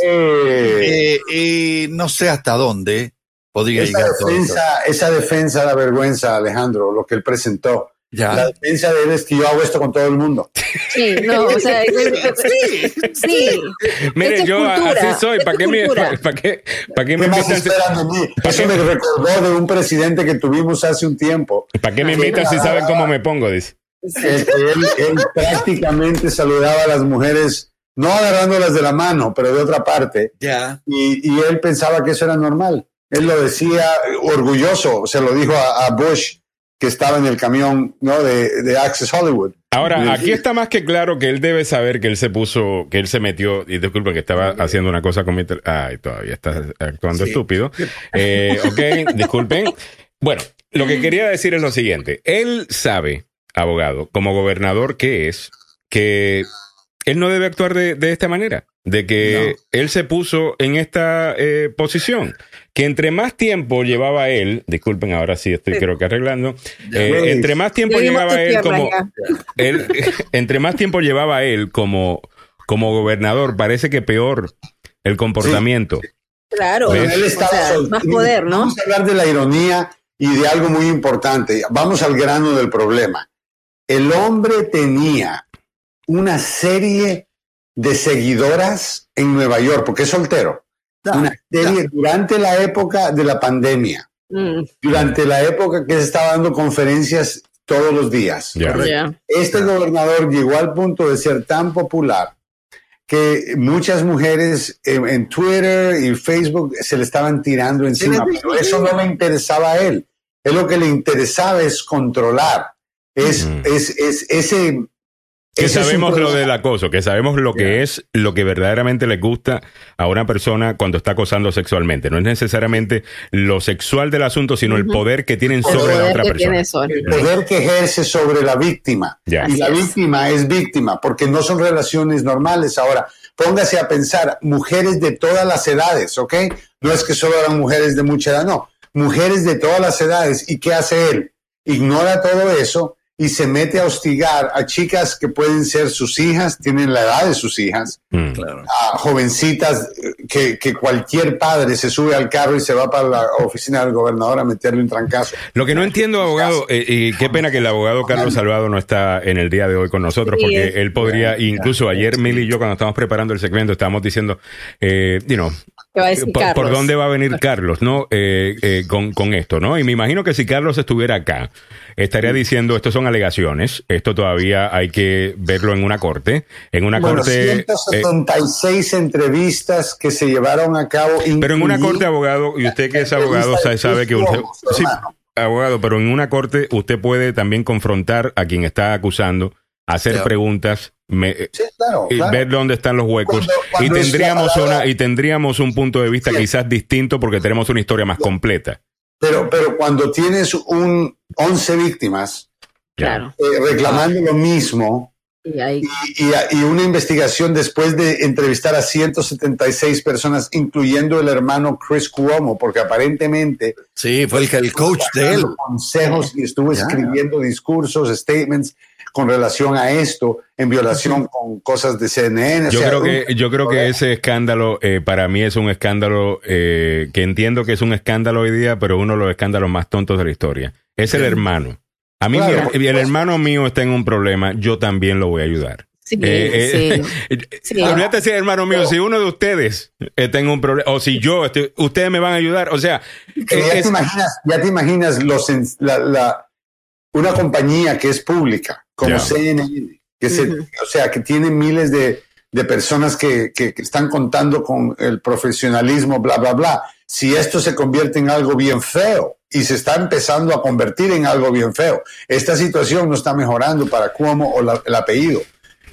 Y no sé hasta dónde podría esa, llegar todo defensa, esa defensa da vergüenza, Alejandro, lo que él presentó. Ya. La defensa de él es que yo hago esto con todo el mundo. Sí, no, o sea, es- es- sí. Mire, es yo cultura, así soy. ¿Para qué, es me, cultura. para, qué, para qué me ¿Qué más invitan? si- esperan de mí? Eso me recordó de un presidente que tuvimos hace un tiempo. ¿Para qué me invitan si saben cómo me pongo? Dice. Él, él prácticamente saludaba a las mujeres, no agarrándolas de la mano, pero de otra parte. Ya. Y, y él pensaba que eso era normal. Él lo decía orgulloso, se lo dijo a, a Bush, que estaba en el camión ¿no? de, de Access Hollywood. Ahora, aquí está más que claro que él debe saber que él se puso, que él se metió, y disculpen que estaba haciendo una cosa con mi... Ay, todavía está actuando Sí. estúpido. Eh, ok, disculpen. Bueno, lo que quería decir es lo siguiente. Él sabe, abogado, como gobernador que es, que él no debe actuar de, de esta manera, de que él se puso en esta eh, posición, que entre más tiempo llevaba él, disculpen, ahora sí estoy creo que arreglando, eh, entre más tiempo llevaba él como él, entre más tiempo llevaba él como, como gobernador, parece que peor el comportamiento. Claro, o Él estaba sea, sol- más poder, ¿no? Vamos a hablar de la ironía y de algo muy importante. Vamos al grano del problema. El hombre tenía una serie de seguidoras en Nueva York, porque es soltero. Una serie durante la época de la pandemia, Mm, durante la época que se estaba dando conferencias todos los días. Este gobernador llegó al punto de ser tan popular que muchas mujeres en, en Twitter y Facebook se le estaban tirando encima, pero eso no le interesaba a él. Él lo que le interesaba es controlar. Es, Ujú. es, es ese... Que sabemos lo del acoso, que sabemos lo que es, lo que verdaderamente le gusta a una persona cuando está acosando sexualmente. No es necesariamente lo sexual del asunto, sino el poder que tienen El sobre la otra persona. el poder que ejerce sobre la víctima. Y la es. víctima es víctima porque no son relaciones normales. Ahora, póngase a pensar, mujeres de todas las edades, ¿ok? No es que solo eran mujeres de mucha edad, no. Mujeres de todas las edades. ¿Y qué hace él? Ignora todo eso y se mete a hostigar a chicas que pueden ser sus hijas, tienen la edad de sus hijas, Mm. Claro. a jovencitas que, que cualquier padre se sube al carro y se va para la oficina del gobernador a meterle un trancazo. Lo que no entiendo, abogado, eh, y qué pena que el abogado Carlos Salvado no está en el día de hoy con nosotros, porque él podría, incluso ayer Mil y yo cuando estábamos preparando el segmento estábamos diciendo, eh, you know, ¿Qué va a decir por, dónde va a venir Carlos, ¿no? Eh, eh, con, con esto, ¿no? Y me imagino que si Carlos estuviera acá, estaría diciendo, estos son alegaciones, esto todavía hay que verlo en una corte, en una Bueno, corte... eh, 176 entrevistas que se llevaron a cabo. pero en una corte, abogado, y usted que es abogado sabe, sabe que usted... Sí, abogado, pero en una corte usted puede también confrontar a quien está acusando, hacer preguntas, me- Sí, claro, y claro. ver dónde están los huecos Cuando- cuando y tendríamos palabra- una y tendríamos un punto de vista Sí. quizás distinto porque tenemos una historia más completa. Pero, pero cuando tienes un 11 víctimas eh, reclamando lo mismo Y y, y- y una investigación después de entrevistar a 176 personas, incluyendo el hermano Chris Cuomo, porque aparentemente Sí, fue el, el coach de él. consejos y estuvo escribiendo discursos, statements con relación a esto, en violación con cosas de CNN. o Yo sea, creo que yo creo que ese escándalo eh, para mí es un escándalo eh, que entiendo que es un escándalo hoy día, pero uno de los escándalos más tontos de la historia. Es el hermano. A mí Claro, mi- el hermano mío está en un problema, yo también lo voy a ayudar. sí, Eh, eh, sí. Sí. Olvídate si hermano mío, si uno de ustedes está en un problema, o si yo, estoy, ustedes me van a ayudar. O sea, eh, ya, es- te imaginas, ya te imaginas los, en- la, la- una compañía que es pública, como. CNN, que se, o sea, que tiene miles de, de personas que, que- que están contando con el profesionalismo, bla, bla, bla. Si esto se convierte en algo bien feo y se está empezando a convertir en algo bien feo, esta situación no está mejorando para Cuomo o la- el apellido.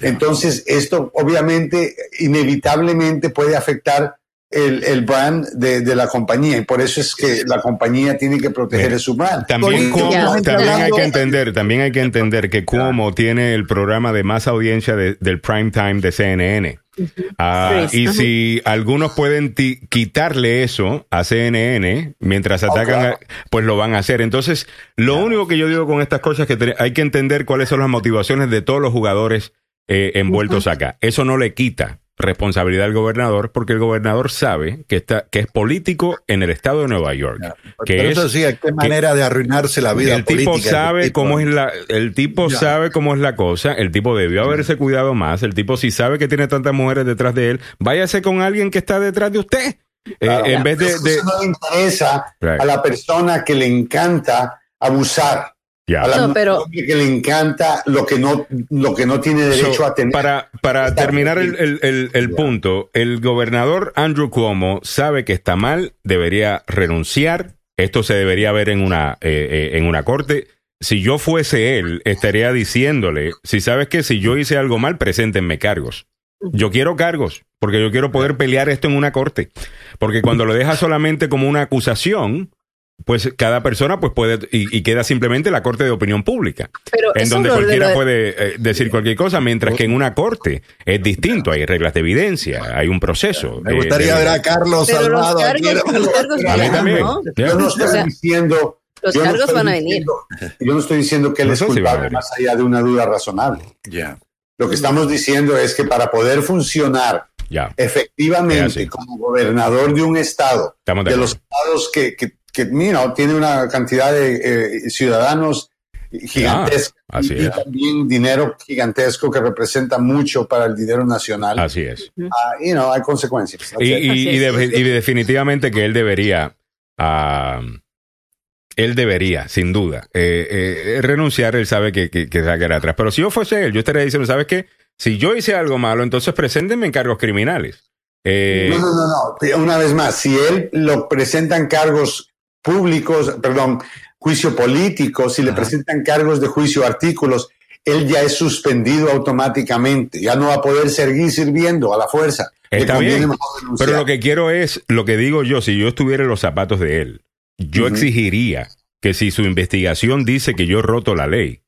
Entonces, esto obviamente, inevitablemente puede afectar el, el brand de, de la compañía y por eso es que la compañía tiene que proteger su brand. También, Cuomo- también hay que entender, también hay que entender que Cuomo tiene el programa de más audiencia de- del prime time de CNN. Ah, Sí, y ajá. si algunos pueden ti- quitarle eso a CNN mientras atacan, claro. a- pues lo van a hacer. Entonces, lo único que yo digo con estas cosas es que hay que entender cuáles son las motivaciones de todos los jugadores eh, envueltos acá. Eso no le quita responsabilidad del gobernador, porque el gobernador sabe que está, que es político en el estado de Nueva York. que Pero es, eso sí, qué manera de arruinarse la vida el tipo política. sabe del tipo. cómo es la, el tipo Ya. sabe cómo es la cosa, el tipo debió haberse cuidado más, el tipo si sabe que tiene tantas mujeres detrás de él, váyase con alguien que está detrás de usted. Eh, en vez de, Eso de- no le interesa Right. a la persona que le encanta abusar. Ya. A la No, pero- que le encanta lo que no, lo que no tiene derecho So, a tener. Para, para Está terminar el- el- el punto, el gobernador Andrew Cuomo sabe que está mal, debería renunciar. Esto se debería ver en una, eh, eh, en una corte. Si yo fuese él, estaría diciéndole, si sabes que si yo hice algo mal, preséntenme cargos. Yo quiero cargos, porque yo quiero poder pelear esto en una corte. Porque cuando lo deja solamente como una acusación, pues cada persona pues puede, y, y queda simplemente la corte de opinión pública Pero en donde cualquiera de- puede eh, decir cualquier cosa, mientras que en una corte es distinto, hay reglas de evidencia, hay un proceso. Me eh, gustaría de- ver a Carlos Pero los aquí. cargos, los cargos Pero A mí vienen, también. ¿no? Ya. Yo no estoy O sea, diciendo. los no cargos van a venir. diciendo- Yo no estoy diciendo que él es culpable más allá de una duda razonable. Ya. Lo que estamos diciendo es que para poder funcionar efectivamente como gobernador de un estado, de los estados que, que, que you know, tiene una cantidad de eh, ciudadanos gigantesca Ah, así y, es. también dinero gigantesco que representa mucho para el dinero nacional. Así es. Ah, you know, hay consecuencias. Y, That's it. y- Así y es. de- y definitivamente que él debería, él debería, sin duda, eh, eh, renunciar. Él sabe que, que, que se va a quedar atrás. Pero si yo fuese él, yo estaría diciendo, ¿sabes qué? Si yo hice algo malo, entonces preséntenme en cargos criminales. Eh, No, no, no, no. Una vez más, si él lo presentan cargos públicos, perdón, juicio político, si le Ajá. presentan cargos de juicio artículos, él ya es suspendido automáticamente. Ya no va a poder seguir sirviendo a la fuerza. Está bien. Pero lo que quiero es, lo que digo yo, si yo estuviera en los zapatos de él, yo exigiría que si su investigación dice que yo he roto la ley,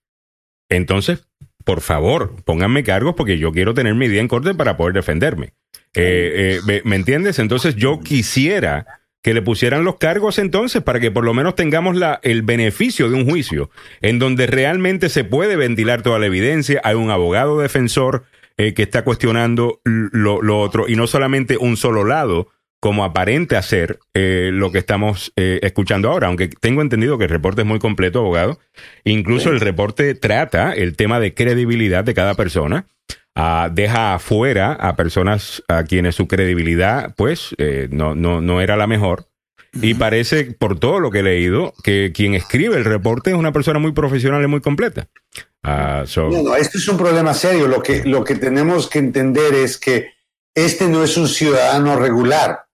entonces, por favor, pónganme cargos porque yo quiero tener mi día en corte para poder defenderme. Eh, eh, ¿me, me entiendes? Entonces yo quisiera que le pusieran los cargos entonces para que por lo menos tengamos la, el beneficio de un juicio en donde realmente se puede ventilar toda la evidencia, hay un abogado defensor eh, que está cuestionando lo, lo otro y no solamente un solo lado como aparente hacer eh, lo que estamos eh, escuchando ahora, aunque tengo entendido que el reporte es muy completo, abogado. Incluso el reporte trata el tema de credibilidad de cada persona. Ah, deja afuera a personas a quienes su credibilidad, pues, eh, no, no, no era la mejor. Y parece, por todo lo que he leído, que quien escribe el reporte es una persona muy profesional y muy completa. Ah, so- No, no, esto es un problema serio. Lo que, lo que tenemos que entender es que este no es un ciudadano regular.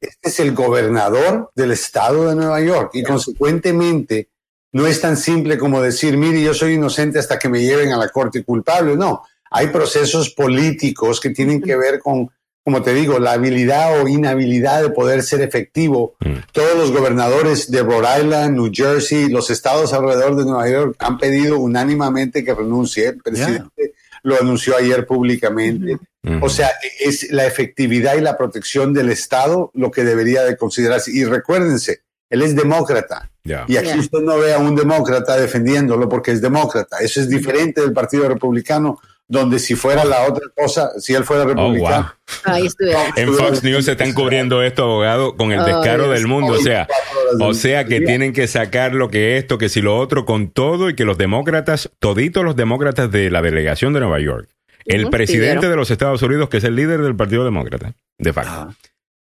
Este es el gobernador del estado de Nueva York y consecuentemente no es tan simple como decir, mire, yo soy inocente hasta que me lleven a la corte culpable. No, hay procesos políticos que tienen que ver con, como te digo, la habilidad o inhabilidad de poder ser efectivo. Mm. Todos los gobernadores de Rhode Island, New Jersey, los estados alrededor de Nueva York han pedido unánimemente que renuncie. El presidente lo anunció ayer públicamente. O sea, es la efectividad y la protección del Estado lo que debería de considerarse. Y recuérdense, él es demócrata. Ya. Y aquí usted no ve a un demócrata defendiéndolo porque es demócrata. Eso es diferente del Partido Republicano, donde si fuera la otra cosa, si él fuera Oh, republicano. wow. Ahí estuviera. En Fox News se están cubriendo esto, abogado, con el descaro del mundo. O sea, 24 horas o sea que tienen que sacar lo que esto, que si lo otro, con todo y que los demócratas, toditos los demócratas de la delegación de Nueva York, el presidente pidieron. de los Estados Unidos, que es el líder del Partido Demócrata, de facto.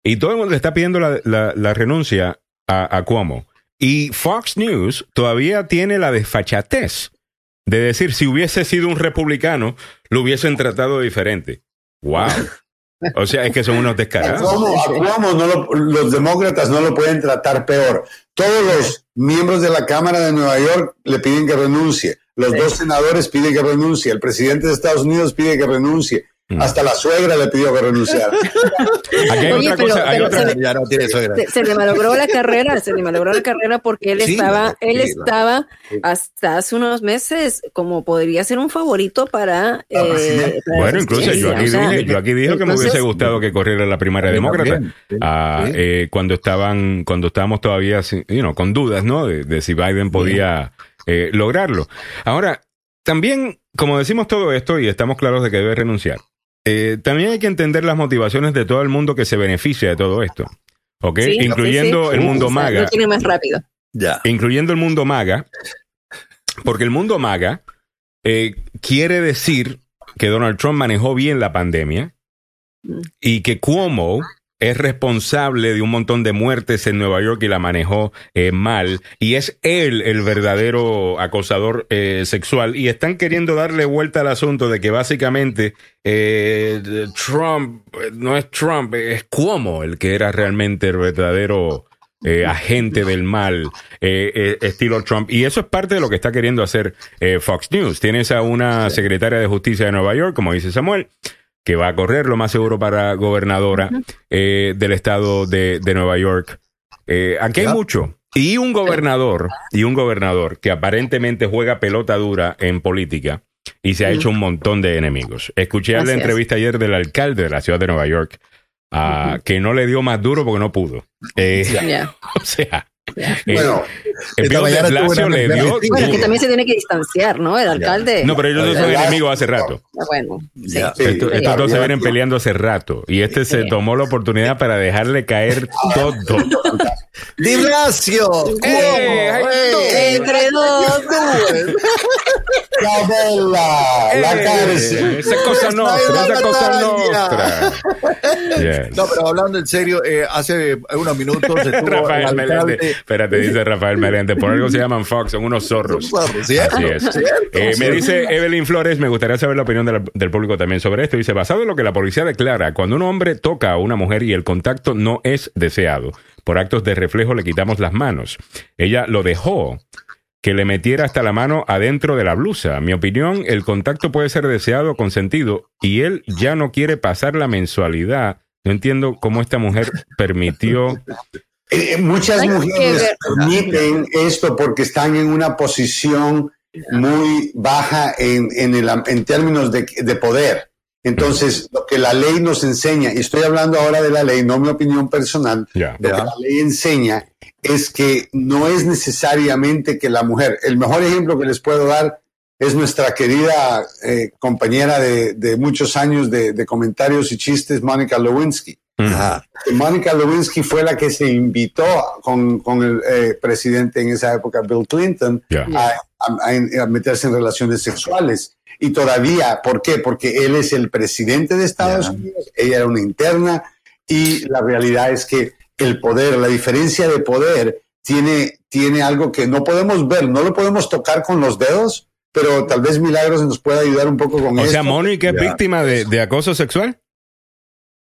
Y todo el mundo le está pidiendo la, la- la renuncia a, a Cuomo. Y Fox News todavía tiene la desfachatez de decir si hubiese sido un republicano, lo hubiesen tratado diferente. ¡Wow! O sea, es que son unos ¿A descarados. Cuomo, no lo- los demócratas no lo pueden tratar peor. Todos los miembros de la Cámara de Nueva York le piden que renuncie. Los dos senadores piden que renuncie. El presidente de Estados Unidos pide que renuncie. Mm. Hasta la suegra le pidió que renunciara. Aquí hay Oye, otra pero- cosa, hay pero otra- se le- Ya no tiene suegra. Se, se le malogró la carrera, se le malogró la carrera porque él Sí, estaba, él sí, estaba hasta hace unos meses como podría ser un favorito para. eh, para la Bueno, incluso yo aquí o sea, dije, yo aquí dije que me hubiese gustado que corriera la primaria demócrata. Ah, eh, cuando estaban, cuando estábamos todavía, sin- you know, con dudas, ¿no? De, de si Biden podía eh, lograrlo. Ahora, también, como decimos todo esto y estamos claros de que debe renunciar, eh, también hay que entender las motivaciones de todo el mundo que se beneficia de todo esto. ¿Ok? Sí, incluyendo sí, sí. el mundo O sea, maga. Lo tiene más rápido. Ya. Incluyendo el mundo maga. Porque el mundo maga eh, quiere decir que Donald Trump manejó bien la pandemia y que Cuomo es responsable de un montón de muertes en Nueva York y la manejó eh, mal. Y es él el verdadero acosador eh, sexual. Y están queriendo darle vuelta al asunto de que básicamente eh, Trump no es Trump, es Cuomo el que era realmente el verdadero eh, agente del mal, eh, eh, estilo Trump. Y eso es parte de lo que está queriendo hacer Fox News. Tienes a una secretaria de justicia de Nueva York, como dice Samuel, que va a correr lo más seguro para gobernadora eh, del estado de, de Nueva York. Eh, aquí hay mucho. Y un gobernador, y un gobernador que aparentemente juega pelota dura en política y se ha hecho un montón de enemigos. Escuché Así la es. entrevista ayer del alcalde de la ciudad de Nueva York, ah, que no le dio más duro porque no pudo. Eh, o sea, eh, Bueno, el esta de mañana Blasio una le dio de- Bueno, que también se tiene que distanciar, ¿no? El alcalde. No, pero ellos no son enemigos hace rato. Ah, Bueno, sí. Ya. Sí, Esto- sí, estos dos se vienen peleando hace rato. Y este se tomó la oportunidad para dejarle caer todo. Di Blasio. ¡Eh! ¿Cómo? ¡Ay, ¡Eh! Entre dos. la vela, la Eh, cárcel. Esa cosa la esa cosa. Yes. No, pero hablando en serio, eh, hace unos minutos estuvo Rafael alcalde. Espérate, dice Rafael Por algo se llaman Fox, son unos zorros. ¿Cierto? Así es. Eh, me dice Evelyn Flores, me gustaría saber la opinión de la- del público también sobre esto. Dice, basado en lo que la policía declara, cuando un hombre toca a una mujer y el contacto no es deseado, por actos de reflejo le quitamos las manos. Ella lo dejó que le metiera hasta la mano adentro de la blusa. Mi opinión, el contacto puede ser deseado, consentido, y él ya no quiere pasar la mensualidad. No entiendo cómo esta mujer permitió Eh, muchas mujeres permiten esto porque están en una posición muy baja en, en, el, am- en términos de, de poder. Entonces, lo que la ley nos enseña, y estoy hablando ahora de la ley, no mi opinión personal, Ya. lo que la ley enseña es que no es necesariamente que la mujer, el mejor ejemplo que les puedo dar es nuestra querida eh, compañera de, de muchos años de, de comentarios y chistes, Mónica Lewinsky. Ajá. Mónica Lewinsky fue la que se invitó con, con el eh, presidente en esa época, Bill Clinton, a, a- a meterse en relaciones sexuales. Y todavía, ¿por qué? Porque él es el presidente de Estados. Unidos, ella era una interna, y la realidad es que el poder, la diferencia de poder, tiene, tiene algo que no podemos ver, no lo podemos tocar con los dedos, pero tal vez Milagros nos pueda ayudar un poco con O esto. sea, Mónica es víctima de, de acoso sexual.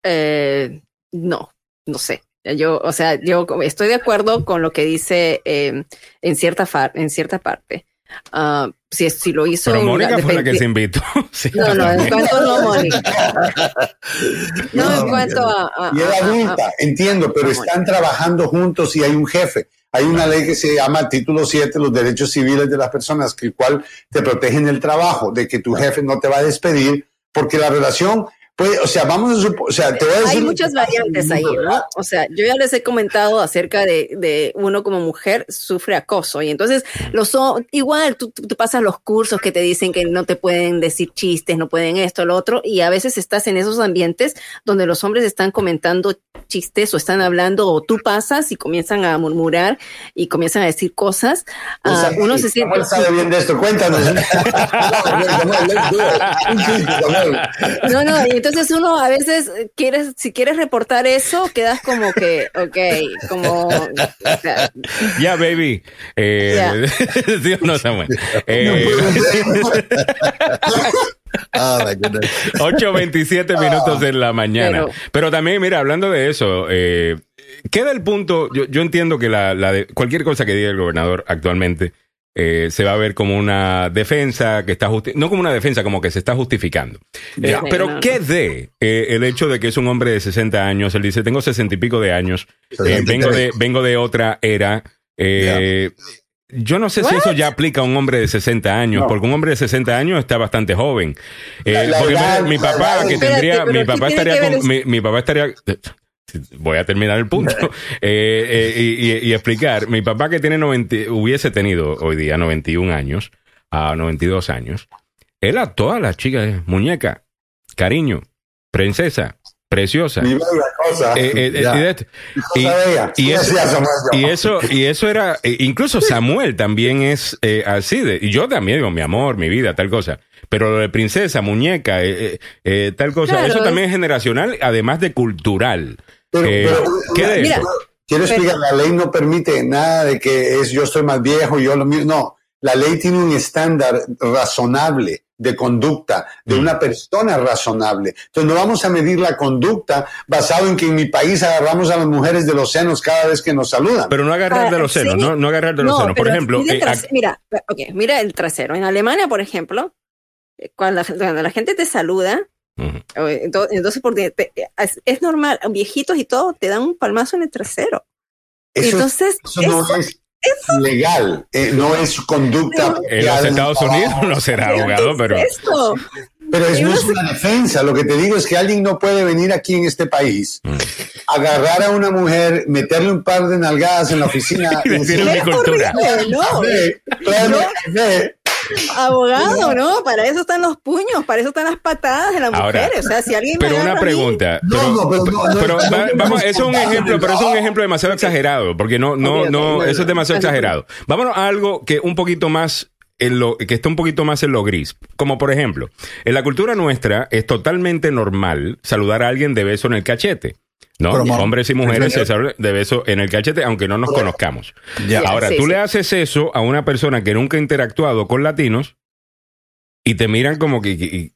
Eh, no, no sé. Yo, o sea, yo estoy de acuerdo con lo que dice eh, en cierta far- en cierta parte. Ah, si, si lo hizo. Pero Mónica fue la que se invitó. Sí. No, no, en cuanto no, Mónica. No, No, en cuanto a. a- Y es a- a- adulta, entiendo, pero están trabajando juntos y hay un jefe. Hay una ley que se llama Título 7, los derechos civiles de las personas, que el cual te protegen el trabajo, de que tu jefe no te va a despedir, porque la relación, puede, o sea, vamos a o sea, te voy a decir. Hay muchas variantes ahí, ¿no? O sea, yo ya les he comentado acerca de, de uno como mujer sufre acoso y entonces los igual, tú, pasas los cursos que te dicen que no te pueden decir chistes, no pueden esto, lo otro, y a veces estás en esos ambientes donde los hombres están comentando chistes o están hablando o tú pasas y comienzan a murmurar y comienzan a decir cosas. Pues, Ah, uno se siente... Samuel sabe bien de esto, cuéntanos. No, no, entonces uno a veces eh, quieres, si quieres reportar eso, quedas como que, ok, como, Ya, baby. Eh, Ya. ¿sí o no, Samuel? Eh, Ah, my goodness. 8.27 minutos en la mañana. Pero, Pero- también, mira, hablando de eso, eh, queda el punto, yo, yo entiendo que la, la de, cualquier cosa que diga el gobernador actualmente eh, se va a ver como una defensa que está justi no como una defensa, como que se está justificando. Eh, pero No, no. ¿qué de eh, el hecho de que es un hombre de 60 años? Él dice, tengo 60 y pico de años, eh, 63. vengo, de, vengo de otra era. eh, Yo no sé si eso ya aplica a un hombre de 60 años, No. porque un hombre de 60 años está bastante joven. Eh, La- la porque mi la papá, que tendría, mi ¿qué papá estaría con, mi papá estaría, voy a terminar el punto eh, eh, y, y- y explicar. Mi papá que tiene 90, hubiese tenido hoy día 91 años, a 92 años, él a todas las chicas, muñeca, cariño, princesa, preciosa. Mi bella cosa. Eh, y y eso, y eso, y eso era, eh, incluso Samuel también es eh, así de, y yo también digo, mi amor, mi vida, tal cosa. Pero lo de princesa, muñeca, eh, eh, eh, tal cosa, Claro, eso es- también es generacional, además de cultural. Pero, Eh, pero, ¿qué Mira, quiero pero- explicar, la ley no permite nada de que es yo estoy más viejo, yo lo mío. No, la ley tiene un estándar razonable de conducta de una persona razonable. Entonces no vamos a medir la conducta basado en que en mi país agarramos a las mujeres de los senos cada vez que nos saludan. Pero no agarrar de los senos, sí. no, no agarrar de los No, senos. Por ejemplo, mira, el eh, mira, ok, mira el trasero. En Alemania, por ejemplo, cuando la, cuando la gente te saluda, Eh, ento- entonces porque te- es, es normal, viejitos y todo te dan un palmazo en el trasero. Eso, entonces, eso no eso- es legal, eh, no es conducta. en los Estados un Unidos no será ¿qué abogado, es pero esto? Pero es, no una defensa. Lo que te digo es que alguien no puede venir aquí en este país, Mm. agarrar a una mujer, meterle un par de nalgadas en la oficina Y decirle decirle, mi cultura. horrible, no. "Ve, tráeme café". Abogado, ¿no? Para eso están los puños, para eso están las patadas de las Ahora, mujeres. O sea, si alguien me Pero una pregunta. No, pero, no, pero no, no, pero no, va- no, vamos, eso es un ejemplo, pero es un ejemplo demasiado exagerado, porque no, no, no, eso es demasiado exagerado. Vámonos a algo que un poquito más en lo, que está un poquito más en lo gris. Como por ejemplo, en la cultura nuestra es totalmente normal saludar a alguien de beso en el cachete. ¿No? Pero, ma- Hombres y mujeres se de beso en el cachete, aunque no nos conozcamos. Ya. Ahora, sí, tú sí. le haces eso a una persona que nunca ha interactuado con latinos y te miran como que.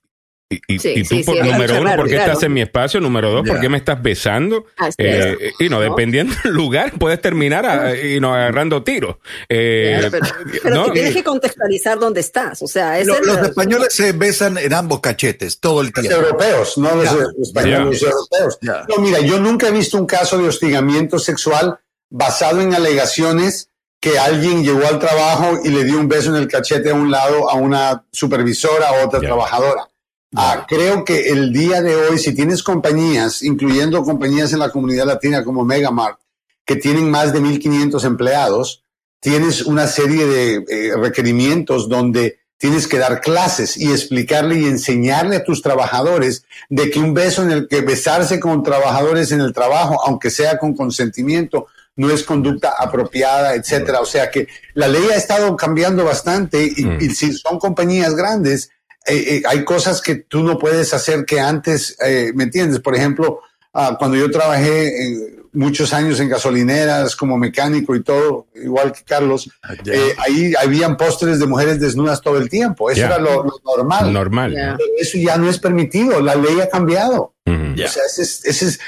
Y, y- y- Sí, y tú, sí, por- sí, es número uno, raro, ¿por qué claro. estás en mi espacio? Número dos, ¿por Ya. qué me estás besando? Es. Eh, y no, dependiendo del lugar, puedes terminar a- y no agarrando tiros. Eh, Claro, pero pero no, tienes que contextualizar dónde estás. O sea, es Lo- el- los españoles se besan en ambos cachetes todo el Los tiempo. europeos, no los los españoles, los europeos. No, mira, yo nunca he visto un caso de hostigamiento sexual basado en alegaciones que alguien llegó al trabajo y le dio un beso en el cachete a un lado a una supervisora o otra Ya. trabajadora. Ah, creo que el día de hoy, si tienes compañías, incluyendo compañías en la comunidad latina como Megamart, que tienen más de 1.500 empleados, tienes una serie de eh, requerimientos donde tienes que dar clases y explicarle y enseñarle a tus trabajadores de que un beso en el que besarse con trabajadores en el trabajo, aunque sea con consentimiento, no es conducta apropiada, etcétera. O sea que la ley ha estado cambiando bastante y, Mm. y si son compañías grandes, eh, eh, hay cosas que tú no puedes hacer que antes, eh, ¿me entiendes? Por ejemplo, ah, cuando yo trabajé eh, muchos años en gasolineras como mecánico y todo, igual que Carlos, Ya. eh, ahí habían pósteres de mujeres desnudas todo el tiempo. Eso era lo, lo normal. normal. Eso ya no es permitido. La ley ha cambiado. O sea, ese es, ese es-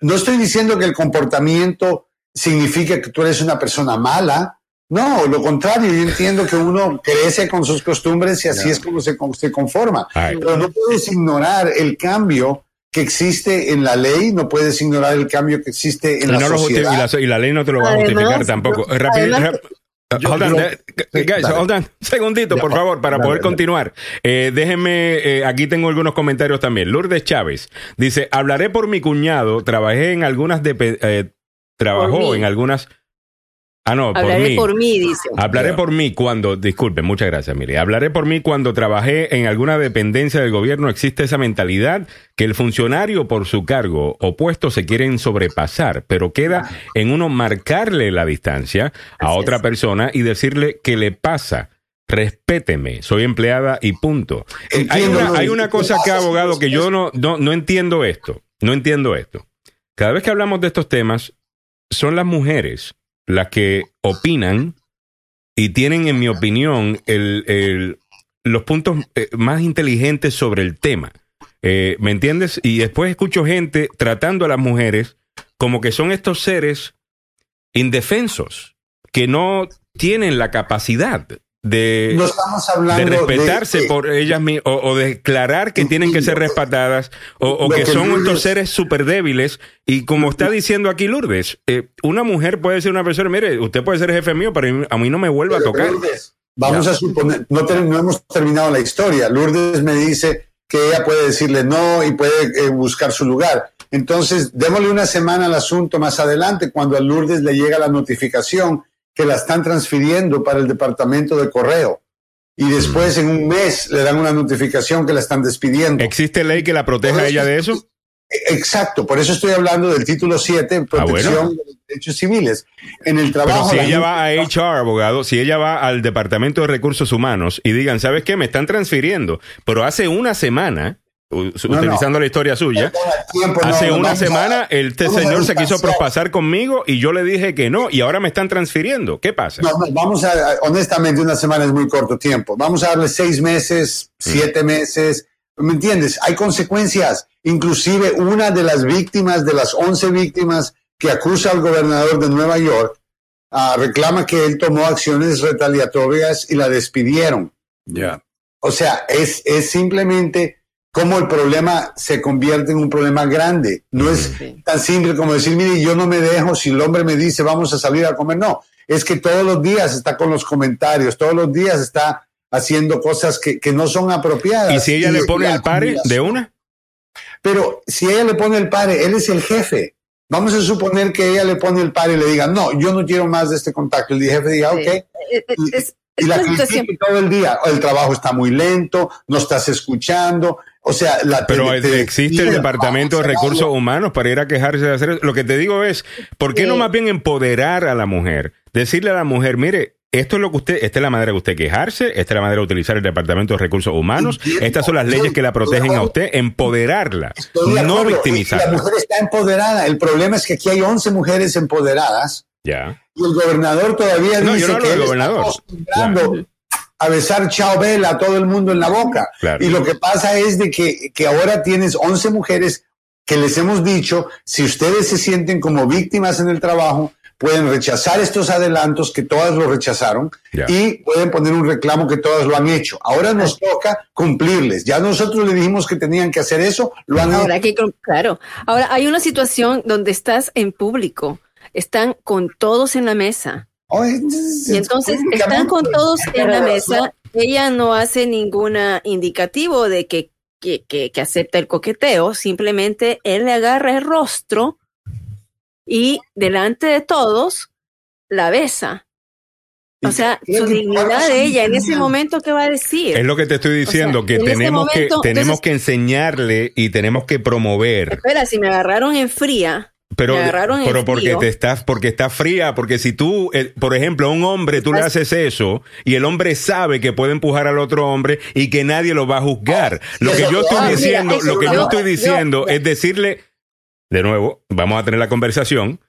no estoy diciendo que el comportamiento significa que tú eres una persona mala. No, lo contrario, yo entiendo que uno crece con sus costumbres y así es como se, se conforma. Pero no puedes ignorar el cambio que existe en la ley, no puedes ignorar el cambio que existe en Y, la no sociedad. y la, y la ley no te lo va a Además, justificar tampoco. Eh, rápido, además rap- Yo- hold on, yo- eh, sí, guys, dale. hold on. Un segundito, Ya, por favor, para dale, poder dale. continuar. Eh, déjenme, eh, aquí tengo algunos comentarios también. Lourdes Chávez dice, hablaré por mi cuñado, trabajé en algunas, depe- eh, trabajó en algunas, ah no, por Hablaré mí. por mí, dice. Hablaré por mí cuando, disculpe, muchas gracias, mire. Hablaré por mí cuando trabajé en alguna dependencia del gobierno. Existe esa mentalidad que el funcionario por su cargo o puesto se quieren sobrepasar, pero queda en uno marcarle la distancia a Así otra es. persona y decirle qué le pasa. Respéteme, soy empleada y punto. Eh, una, hay una cosa acá, abogado, que yo no, no, no entiendo esto. No entiendo esto. Cada vez que hablamos de estos temas, son las mujeres las que opinan y tienen, en mi opinión, el, el- los puntos eh, más inteligentes sobre el tema. Eh, ¿Me entiendes? Y después escucho gente tratando a las mujeres como que son estos seres indefensos, que no tienen la capacidad de, no estamos de hablando respetarse de- por ellas mismas o, o declarar que tienen que ser respetadas o, o que que son Lourdes- estos seres súper débiles y como está diciendo aquí Lourdes eh, una mujer puede ser una persona mire usted puede ser jefe mío pero a mí no me vuelva a tocar Lourdes, Vamos Ya. a suponer, no, ter- no hemos terminado la historia. Lourdes me dice que ella puede decirle no y puede eh, buscar su lugar. Entonces, démosle una semana al asunto más adelante, cuando a Lourdes le llega la notificación que la están transfiriendo para el departamento de correo. Y después, en un mes, le dan una notificación que la están despidiendo. ¿existe ley que la proteja a ella de eso? Exacto, por eso estoy hablando del título 7, protección Ah, bueno. de los derechos civiles. En el Pero trabajo. si la ella va a HR, abogado, si ella va al Departamento de Recursos Humanos y digan, ¿sabes qué? Me están transfiriendo, pero hace una semana, No, utilizando la historia suya, tiempo, hace no, una semana este a señor se quiso propasar conmigo y yo le dije que no y ahora me están transfiriendo. ¿Qué pasa? No, no, vamos a, honestamente, una semana es muy corto tiempo. Vamos a darle seis meses, siete meses. ¿Me entiendes? Hay consecuencias. Inclusive una de las víctimas, de las 11 víctimas que acusa al gobernador de Nueva York, ah, reclama que él tomó acciones retaliatorias y la despidieron. Ya. O sea, es, es simplemente cómo el problema se convierte en un problema grande. No es tan simple como decir, mire, yo no me dejo si el hombre me dice vamos a salir a comer. No, es que todos los días está con los comentarios, todos los días está haciendo cosas que, que no son apropiadas. ¿Y si ella le pone el pare de una? Pero si ella le pone el pare, él es el jefe. Vamos a suponer que ella le pone el pare y le diga, no, yo no quiero más de este contacto. El jefe diga, Sí. ok. Es, es- Y es la critique todo el día. El trabajo está muy lento, no estás escuchando. O sea, la Pero te- te- existe el Departamento de Recursos Humanos para ir a quejarse de hacer eso. Lo que te digo es, ¿por qué no más bien empoderar a la mujer? Decirle a la mujer, mire, esto es lo que usted, esta es la manera de usted quejarse, esta es la manera de utilizar el Departamento de Recursos Humanos, estas son las leyes que la protegen a usted, empoderarla, no acuerdo. La victimizarla. mujer está empoderada. El problema es que aquí hay 11 mujeres empoderadas Ya. y el gobernador todavía No, yo dice no hablo que del está gobernador. acostumbrando a besar chao vela a todo el mundo en la boca. Claro. Y lo que pasa es de que, que ahora tienes 11 mujeres que les hemos dicho, si ustedes se sienten como víctimas en el trabajo, pueden rechazar estos adelantos que todas lo rechazaron y pueden poner un reclamo que todas lo han hecho. Ahora nos toca cumplirles. Ya nosotros le dijimos que tenían que hacer eso, lo han Ahora hecho. que, claro. Ahora hay una situación donde estás en público, están con todos en la mesa. Y entonces están con todos en la mesa. Ella no hace ningún indicativo de que, que, que, que acepta el coqueteo. Simplemente él le agarra el rostro y delante de todos la besa. O sea, ¿Qué su dignidad de ella en ese momento, ¿qué va a decir? Es lo que te estoy diciendo, O sea, que tenemos momento, que tenemos entonces- que enseñarle y tenemos que promover. Espera, si me agarraron en fría, Pero, pero porque te estás, porque está fría, porque si tú, eh, por ejemplo, a un hombre tú le haces eso y el hombre sabe que puede empujar al otro hombre y que nadie lo va a juzgar. Lo que yo estoy diciendo, lo que yo estoy diciendo es decirle, de nuevo, vamos a tener la conversación.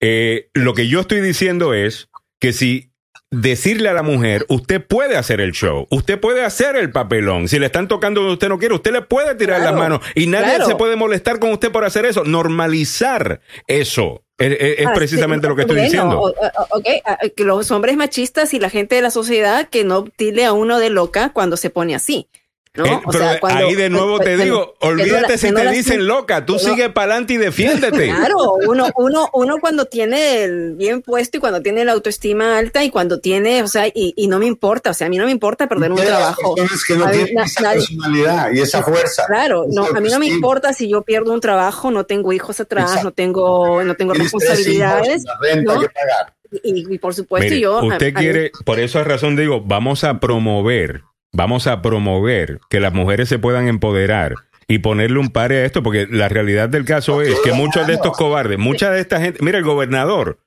Eh, lo que yo estoy diciendo es que si decirle a la mujer, usted puede hacer el show, usted puede hacer el papelón, si le están tocando donde usted no quiere, usted le puede tirar Claro, las manos y nadie claro. se puede molestar con usted por hacer eso, normalizar eso. Es, Ah, precisamente sí, lo que estoy bueno, diciendo. o- o- ok, ah, que los hombres machistas y la gente de la sociedad que no tile a uno de loca cuando se pone así. ¿No? Eh, O pero sea, cuando- ahí de nuevo te digo, que olvídate la- si no te la- dicen loca, tú no- sigue para adelante y defiéndete. Claro, uno, uno, uno cuando tiene el bien puesto y cuando tiene la autoestima alta y cuando tiene, o sea, y, y no me importa, o sea, a mí no me importa perder un trabajo. personas que no A tienen esa nadie- personalidad y esa fuerza. Claro, no, a mí no me importa si yo pierdo un trabajo, no tengo hijos atrás, Exacto. no tengo, no tengo responsabilidades. hijos, la renta ¿no? que pagar. Y, y por supuesto Mire, yo... a- usted a quiere, por esa razón digo, vamos a promover, vamos a promover que las mujeres se puedan empoderar y ponerle un pare a esto, porque la realidad del caso es que muchos de estos cobardes, mucha de esta gente, mira, el gobernador,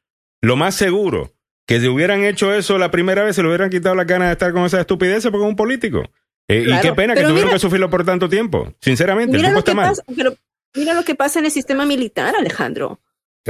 lo más seguro, que si hubieran hecho eso la primera vez, se le hubieran quitado las ganas de estar con esa estupidez porque es un político. Eh, y qué pena que tuvieron mira- que sufrirlo por tanto tiempo. Sinceramente, el Mira tipo lo, está que mal. pasa, pero mira lo que pasa en el sistema militar, Alejandro.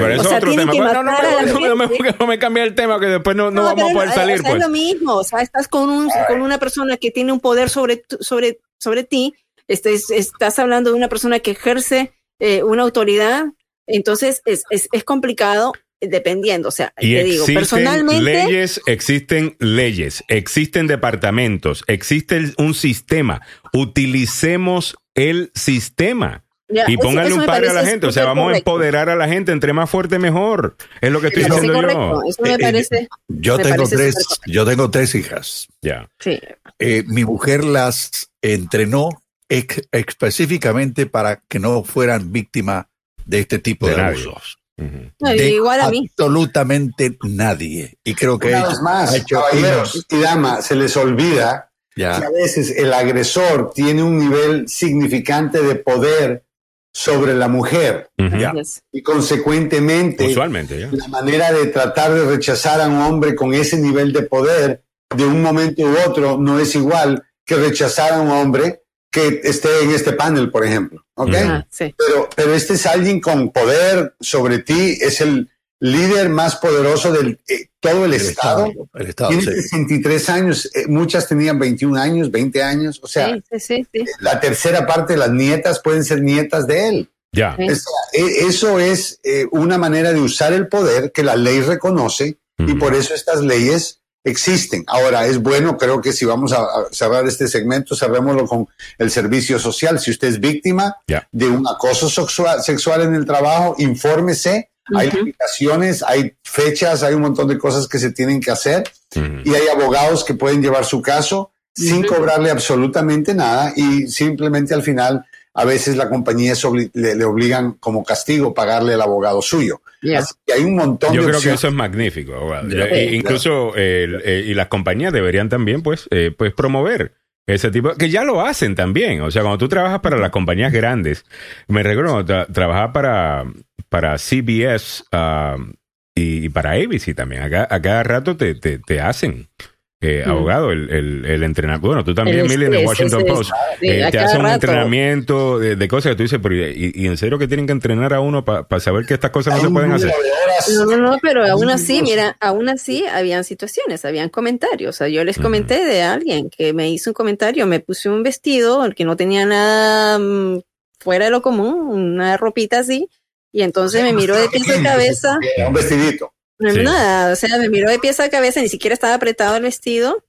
Pero eso O sea, es otro tema. que Bueno, no, no, no no me cambie el tema, que después no, no, vamos pero a poder salir. o sea, Pues. Es lo mismo, o sea, estás con, un, con una persona que tiene un poder sobre, sobre, sobre ti, este, es- estás hablando de una persona que ejerce eh, una autoridad, entonces es, es, es complicado eh, dependiendo, o sea, Y te digo, existen personalmente... leyes, existen leyes, existen departamentos, existe un sistema. Utilicemos el sistema. Ya, y pónganle un par a la gente. O sea, vamos a empoderar a la gente. Entre más fuerte, mejor. Es lo que estoy diciendo correcto, yo. eso me Eh, parece... Yo me tengo parece tres, yo tengo tres hijas. Ya. Sí. Eh, mi mujer las entrenó ex- específicamente para que no fueran víctimas de este tipo De abusos. Ujú. No, De igual a mí. Absolutamente nadie. Y creo que hecho- más, ha hecho caballeros y damas, se les olvida que a veces el agresor tiene un nivel significante de poder sobre la mujer. Y consecuentemente, Usualmente, ya. la manera de tratar de rechazar a un hombre con ese nivel de poder de un momento u otro no es igual que rechazar a un hombre que esté en este panel, por ejemplo. ¿ok? Ajá, sí. Pero, pero este es alguien con poder sobre ti, es el líder más poderoso del eh, todo el, El Estado. Estado, el Estado, Tiene sí. 63 años, eh, muchas tenían 21 años, 20 años, o sea, Sí, sí, sí, sí. la tercera parte de las nietas pueden ser nietas de él. Ya. Sí. O sea, e- eso es eh, una manera de usar el poder que la ley reconoce y por eso estas leyes existen. Ahora, es bueno, creo que si vamos a, a cerrar este segmento, cerrémoslo con el servicio social. Si usted es víctima de un acoso sexual, sexual en el trabajo, infórmese. Hay Ujú. limitaciones, hay fechas, hay un montón de cosas que se tienen que hacer y hay abogados que pueden llevar su caso sin cobrarle absolutamente nada y simplemente al final a veces la compañía obli- le, le obligan como castigo pagarle al abogado suyo. Así que hay un montón Yo de creo que eso es magnífico. E- incluso eh, y las compañías deberían también, pues, eh, pues promover ese tipo, que ya lo hacen también. O sea, cuando tú trabajas para las compañías grandes, me recuerdo tra- trabajaba para, para CBS ah, y, para ABC también. A cada rato te, te hacen. Eh, Mm. abogado, el, el, el entrenamiento. Bueno, tú también, Mili, en el Washington es- Post. eh, te hacen un rato. entrenamiento de, de cosas que tú dices, pero y, y en serio que tienen que entrenar a uno para saber que estas cosas no se pueden hacer. de. No, no, no, pero aún así, mira, aún así habían situaciones, habían comentarios. O sea, yo les comenté de alguien que me hizo un comentario, me puse un vestido que no tenía nada mm, fuera de lo común, una ropita así, y entonces me miró de pies a cabeza. Un vestidito, No, Sí. Nada, o sea, me miró de pies a cabeza, ni siquiera estaba apretado el vestido.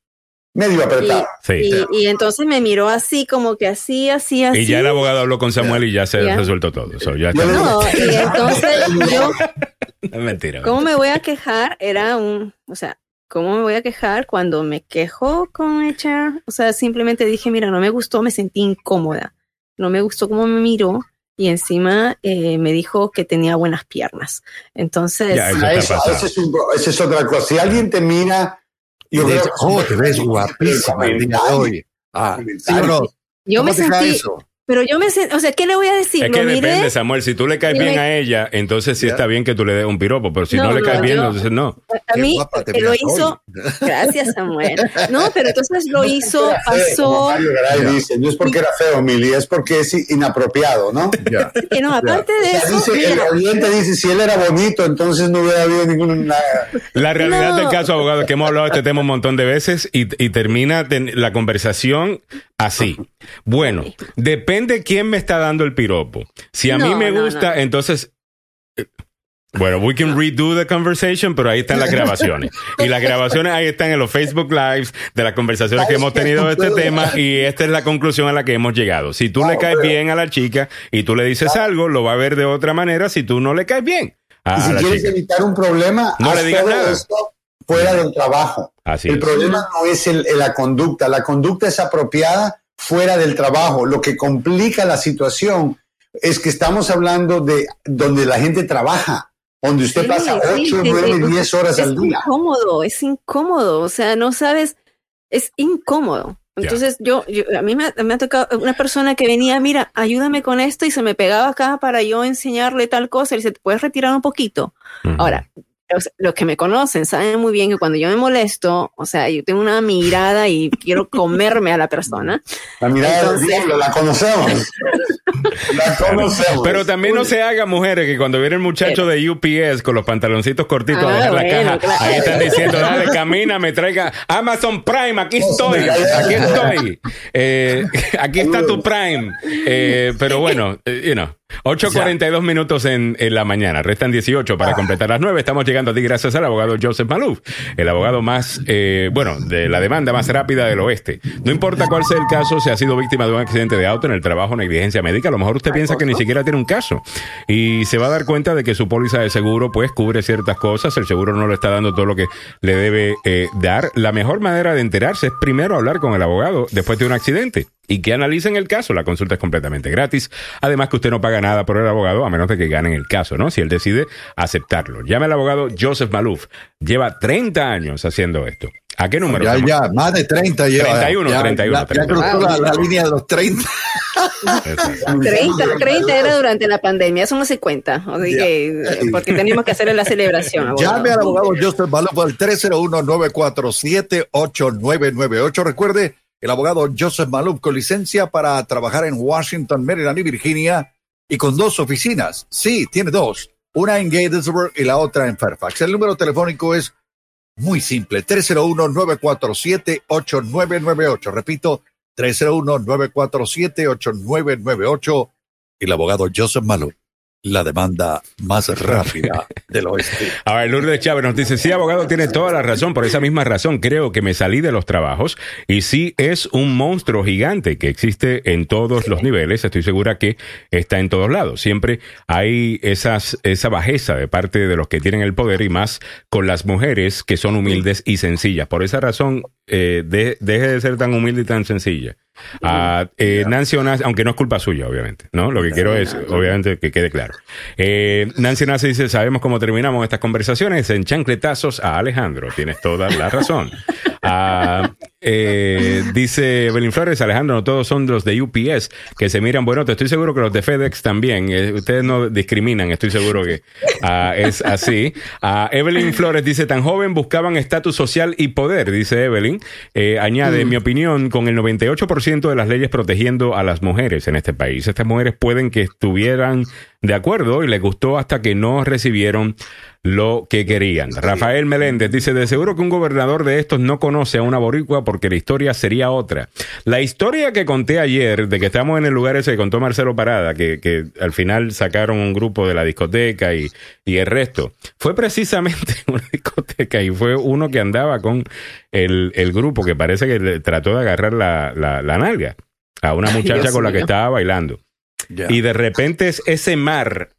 medio apretado. Sí. Y, y entonces me miró así, como que así, así, así. Y ya el abogado habló con Samuel y ya se Ya. resuelto todo. So, ya No, y entonces yo, Es mentira. ¿Cómo me voy a quejar? Era un, o sea, ¿cómo me voy a quejar cuando me quejo con HR? O sea, simplemente dije, mira, no me gustó, me sentí incómoda. No me gustó cómo me miró y encima eh, me dijo que tenía buenas piernas. Entonces, Ya, eso Ah, es, un- esa es otra cosa. Si alguien te mira, yo Y creo dice, oh, te ves guapísima el día de hoy. Ah, ¿sí o no? yo me ¿Cómo te cae sentí, eso? Pero yo me sentí, o sea, ¿qué le voy a decir? Es que miré, depende, Samuel. Si tú le caes bien me- a ella, entonces sí Ya. está bien que tú le des un piropo. Pero si no, No, le no, caes bien, yo- entonces no. a Qué mí guapa te lo hizo, gracias Samuel. No, pero entonces lo hizo, pasó, dice, no es porque era feo, Mili, es porque es inapropiado, ¿no? Ya. que no, aparte de O sea, eso, dice, el oyente dice, si él era bonito, entonces no hubiera habido ninguna... La realidad No. del caso, abogado, es que hemos hablado de este tema un montón de veces y, y termina ten- la conversación así. Bueno, depende quién me está dando el piropo. Si a mí me gusta, no. entonces... eh, Bueno, we can redo the conversation, pero ahí están las grabaciones. Y las grabaciones ahí están en los Facebook Lives de las conversaciones que hemos tenido de este tema y esta es la conclusión a la que hemos llegado. Si tú le caes bien a la chica y tú le dices algo, lo va a ver de otra manera si tú no le caes bien a, Y si a la quieres chica. evitar un problema, No le digas nada. esto fuera del trabajo. Así el es. problema no es el- la conducta, la conducta es apropiada fuera del trabajo. Lo que complica la situación es que estamos hablando de donde la gente trabaja, donde usted Sí, pasa sí, 8, sí, 9, sí. 10 horas es al día. incómodo, es incómodo, o sea, no sabes, es incómodo. Entonces yo, yo- a mí me, me ha tocado una persona que venía, mira, ayúdame con esto y se me pegaba acá para yo enseñarle tal cosa y dice, ¿te puedes retirar un poquito? Ujú. Ahora, los, los que me conocen saben muy bien que cuando yo me molesto, o sea, yo tengo una mirada y quiero comerme a la persona. La mirada Entonces- del diablo, la conocemos. la conocemos. Pero también no se haga, mujeres, que cuando viene el muchacho de UPS con los pantaloncitos cortitos a Ah, la caja, claro. ahí están diciendo, dale, camina, me traiga Amazon Prime, aquí estoy, aquí estoy. Eh, aquí está tu Prime. Eh, pero bueno, eh, you know. 8.42 minutos en, en la mañana. Restan 18 para completar las 9. Estamos llegando a ti gracias al abogado Joseph Malouf, el abogado más, eh, bueno, de la demanda más rápida del oeste. No importa cuál sea el caso, si ha sido víctima de un accidente de auto en el trabajo, negligencia médica, a lo mejor usted piensa que ni siquiera tiene un caso y se va a dar cuenta de que su póliza de seguro pues cubre ciertas cosas, el seguro no le está dando todo lo que le debe eh, dar. La mejor manera de enterarse es primero hablar con el abogado después de un accidente y que analicen el caso. La consulta es completamente gratis. Además que usted no paga nada por el abogado a menos de que ganen el caso, ¿no? Si él decide aceptarlo. Llame al abogado Joseph Malouf. Lleva 30 años haciendo esto. ¿A qué número? Ya, ya, más de 30 lleva. 31, ya, 31, Ya, ya 31. cruzó la, la línea de los 30. 30, 30 era durante la pandemia, eso no se cuenta. O sea que, porque teníamos que hacerle la celebración. abogado. Llame al abogado Joseph Maluf al 301-947-8998. Recuerde, el abogado Joseph Maluf con licencia para trabajar en Washington, Maryland y Virginia y con dos oficinas. Sí, tiene dos. Una en Gatesburg y la otra en Fairfax. El número telefónico es muy simple, 301-947-8998. Repito, 301-947-8998. Y el abogado Joseph Maluf, la demanda más rápida del oeste. A ver, Lourdes Chávez nos dice, sí, abogado, tiene toda la razón. Por esa misma razón, creo que me salí de los trabajos y sí es un monstruo gigante que existe en todos los niveles. Estoy segura que está en todos lados. Siempre hay esas, esa bajeza de parte de los que tienen el poder y más con las mujeres que son humildes y sencillas. Por esa razón, eh, de- deje de ser tan humilde y tan sencilla. Ah, eh, Nancy Onassi, aunque no es culpa suya, obviamente, ¿no? Lo que quiero es, obviamente, que quede claro. Eh, Nancy Onassi dice, sabemos cómo terminamos estas conversaciones en chancletazos a Alejandro. Tienes toda la razón. Ah, eh, dice Evelyn Flores, Alejandro, no todos son los de UPS que se miran bueno. Te estoy seguro que los de FedEx también. Eh, ustedes no discriminan, estoy seguro que ah, es así. Ah, Evelyn Flores dice, tan joven buscaban estatus social y poder, dice Evelyn. Eh, añade, en mi opinión, con el 98% de las leyes protegiendo a las mujeres en este país. Estas mujeres pueden que estuvieran de acuerdo y les gustó hasta que no recibieron lo que querían. Rafael Meléndez dice, de seguro que un gobernador de estos no conoce a una boricua porque la historia sería otra. La historia que conté ayer, de que estamos en el lugar ese que contó Marcelo Parada, que, que al final sacaron un grupo de la discoteca y, y el resto, fue precisamente una discoteca y fue uno que andaba con el, el grupo que parece que le trató de agarrar la, la, la nalga a una muchacha con la que mío. estaba bailando. Y de repente es ese mar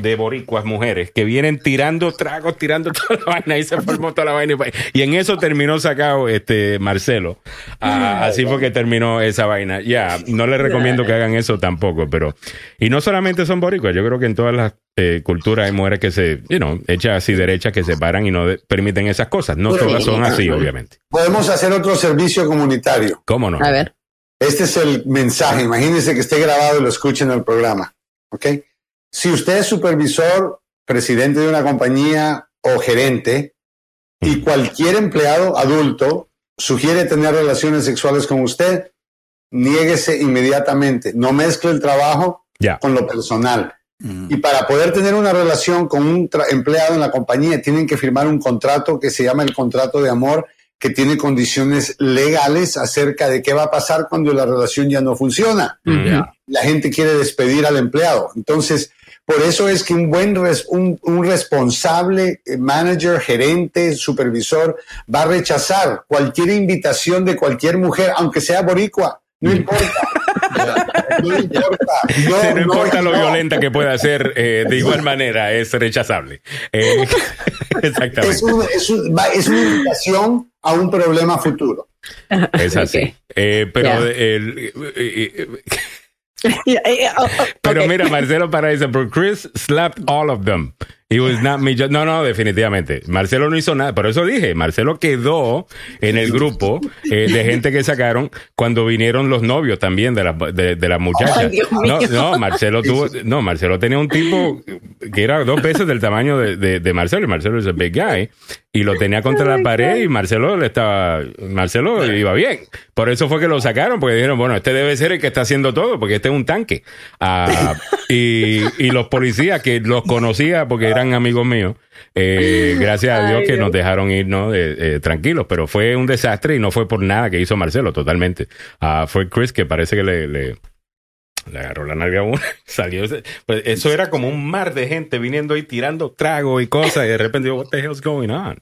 de boricuas mujeres que vienen tirando tragos, tirando toda la vaina y se formó toda la vaina. y en eso terminó sacado este Marcelo. Ah, así fue que terminó esa vaina. Ya, no les recomiendo que hagan eso tampoco, pero... Y no solamente son boricuas, yo creo que en todas las eh, culturas hay mujeres que se, you know, hechas y derechas que se paran y no de- permiten esas cosas. No Bueno, todas son así, obviamente. Podemos hacer otro servicio comunitario. ¿Cómo no? A ver. Este es el mensaje. Imagínense que esté grabado y lo escuchen en el programa. ¿Ok? Si usted es supervisor, presidente de una compañía o gerente y cualquier empleado adulto sugiere tener relaciones sexuales con usted, niéguese inmediatamente. No mezcle el trabajo con lo personal. Y para poder tener una relación con un empleado en la compañía, tienen que firmar un contrato que se llama el contrato de amor, que tiene condiciones legales acerca de qué va a pasar cuando la relación ya no funciona. La gente quiere despedir al empleado. Entonces, por eso es que un buen res- un, un responsable eh, manager, gerente, supervisor va a rechazar cualquier invitación de cualquier mujer, aunque sea boricua. No importa. No importa. Sí, no, importa lo no. violenta que pueda ser, eh, de igual manera es rechazable. Eh, exactamente. Es, un- es un- es una invitación a un problema futuro. Es así. Eh, pero el- eh, eh, oh, pero mira, Marcelo para dice, but Chris slapped all of them. He was not me. No, no, definitivamente. Marcelo no hizo nada. Por eso dije, Marcelo quedó en el grupo eh, de gente que sacaron cuando vinieron los novios también de, las de, de muchachas. No, no, Marcelo tuvo, no, Marcelo tenía un tipo que era dos veces del tamaño de, de, de Marcelo. Y Marcelo es a big guy. Y lo tenía contra la pared y Marcelo le estaba, Marcelo iba bien. Por eso fue que lo sacaron, porque dijeron, bueno, este debe ser el que está haciendo todo, porque este es un tanque. Ah, y, y los policías que los conocía porque eran amigos míos, eh, gracias a Dios Ay, que Dios. nos dejaron ir ¿no? Eh, eh, tranquilos, pero fue un desastre y no fue por nada que hizo Marcelo, totalmente. Ah, fue Chris que parece que le, le, le agarró la nalga a uno, salió. pues eso era como un mar de gente viniendo y tirando trago y cosas, y de repente, what the hell's going on?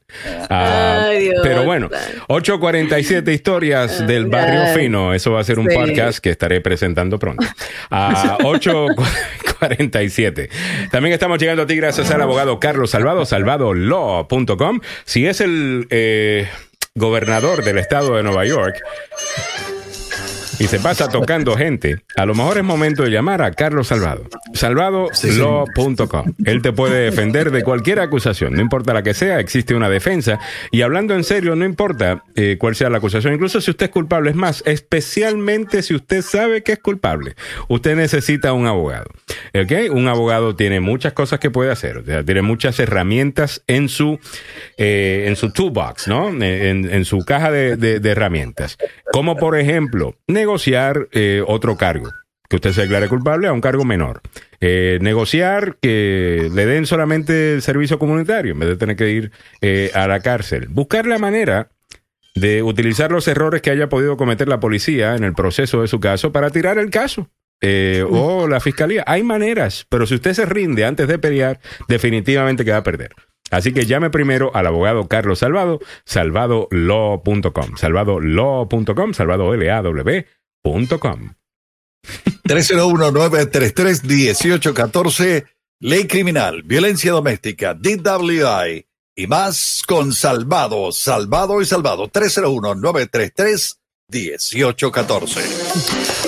Ah, Ay, Dios pero bueno, 847 historias del barrio fino. Eso va a ser un sí. podcast que estaré presentando pronto. A 847. También estamos llegando a ti gracias al abogado Carlos Salvado, salvadolaw.com. Si es el eh, gobernador del estado de Nueva York, y se pasa tocando gente, a lo mejor es momento de llamar a Carlos Salvado. salvadolaw.com. Él te puede defender de cualquier acusación, no importa la que sea, existe una defensa. Y hablando en serio, no importa eh, cuál sea la acusación, incluso si usted es culpable, es más, especialmente si usted sabe que es culpable, usted necesita un abogado. ¿Ok? Un abogado tiene muchas cosas que puede hacer, o sea, tiene muchas herramientas en su, eh, en su toolbox, ¿no? En, en su caja de, de- de herramientas. Como por ejemplo, negociar eh, otro cargo que usted se declare culpable a un cargo menor. Eh, negociar que le den solamente el servicio comunitario en vez de tener que ir eh, a la cárcel. Buscar la manera de utilizar los errores que haya podido cometer la policía en el proceso de su caso para tirar el caso. Eh, o la fiscalía. Hay maneras, pero si usted se rinde antes de pelear, definitivamente que va a perder. Así que llame primero al abogado Carlos Salvado, salvadolaw.com, salvadolaw.com, salvadolaw.com. 301-933-1814, Ley Criminal, Violencia Doméstica, DWI y más con Salvado, Salvado y Salvado. 301-933-1814.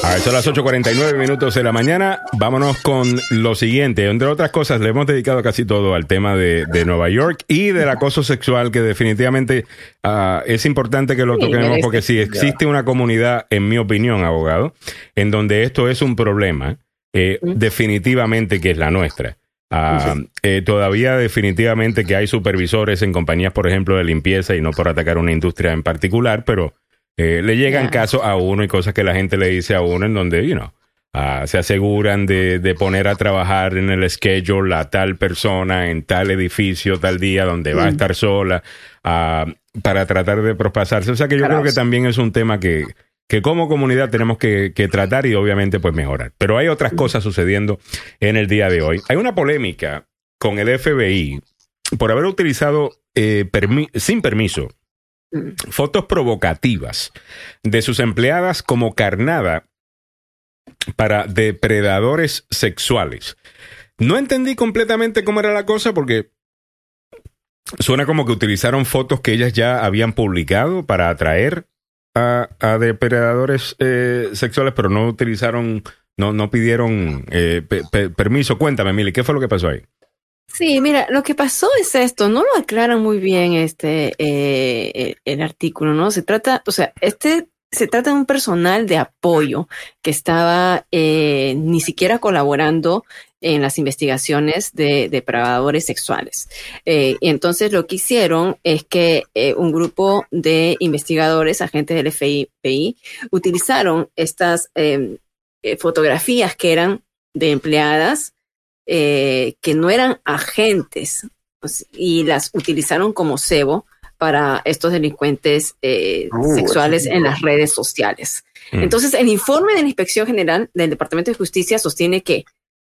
A ver, son las 8.49 minutos de la mañana. Vámonos con lo siguiente. Entre otras cosas, le hemos dedicado casi todo al tema de, de Nueva York y del acoso sexual, que definitivamente ah, es importante que lo Sí, toquemos, porque si existe una comunidad, en mi opinión, abogado, en donde esto es un problema, eh, definitivamente que es la nuestra. Ah, eh, todavía definitivamente que hay supervisores en compañías, por ejemplo, de limpieza y no por atacar una industria en particular, pero eh, le llegan casos a uno y cosas que la gente le dice a uno en donde, you know, ah, se aseguran de, de poner a trabajar en el schedule a tal persona en tal edificio, tal día donde va a Mm. estar sola, ah, para tratar de prospasarse. O sea que yo creo que también es un tema que, que como comunidad tenemos que, que tratar y obviamente pues mejorar. Pero hay otras cosas sucediendo en el día de hoy. Hay una polémica con el FBI por haber utilizado eh, permi- sin permiso. Fotos provocativas de sus empleadas como carnada para depredadores sexuales. No entendí completamente cómo era la cosa porque suena como que utilizaron fotos que ellas ya habían publicado para atraer a, depredadores eh, sexuales, pero no utilizaron, no, no pidieron eh, pe- pe- permiso. Cuéntame, Mili, ¿qué fue lo que pasó ahí? Sí, mira, lo que pasó es esto, no lo aclara muy bien este eh, el, el artículo, ¿no? Se trata, o sea, este se trata de un personal de apoyo que estaba eh, ni siquiera colaborando en las investigaciones de depredadores sexuales. Eh, y entonces lo que hicieron es que eh, un grupo de investigadores, agentes del FBI, utilizaron estas eh, eh, fotografías que eran de empleadas eh, que no eran agentes pues, y las utilizaron como cebo para estos delincuentes eh, Uh, sexuales en las redes sociales. Mm. Entonces, el informe de la Inspección General del Departamento de Justicia sostiene que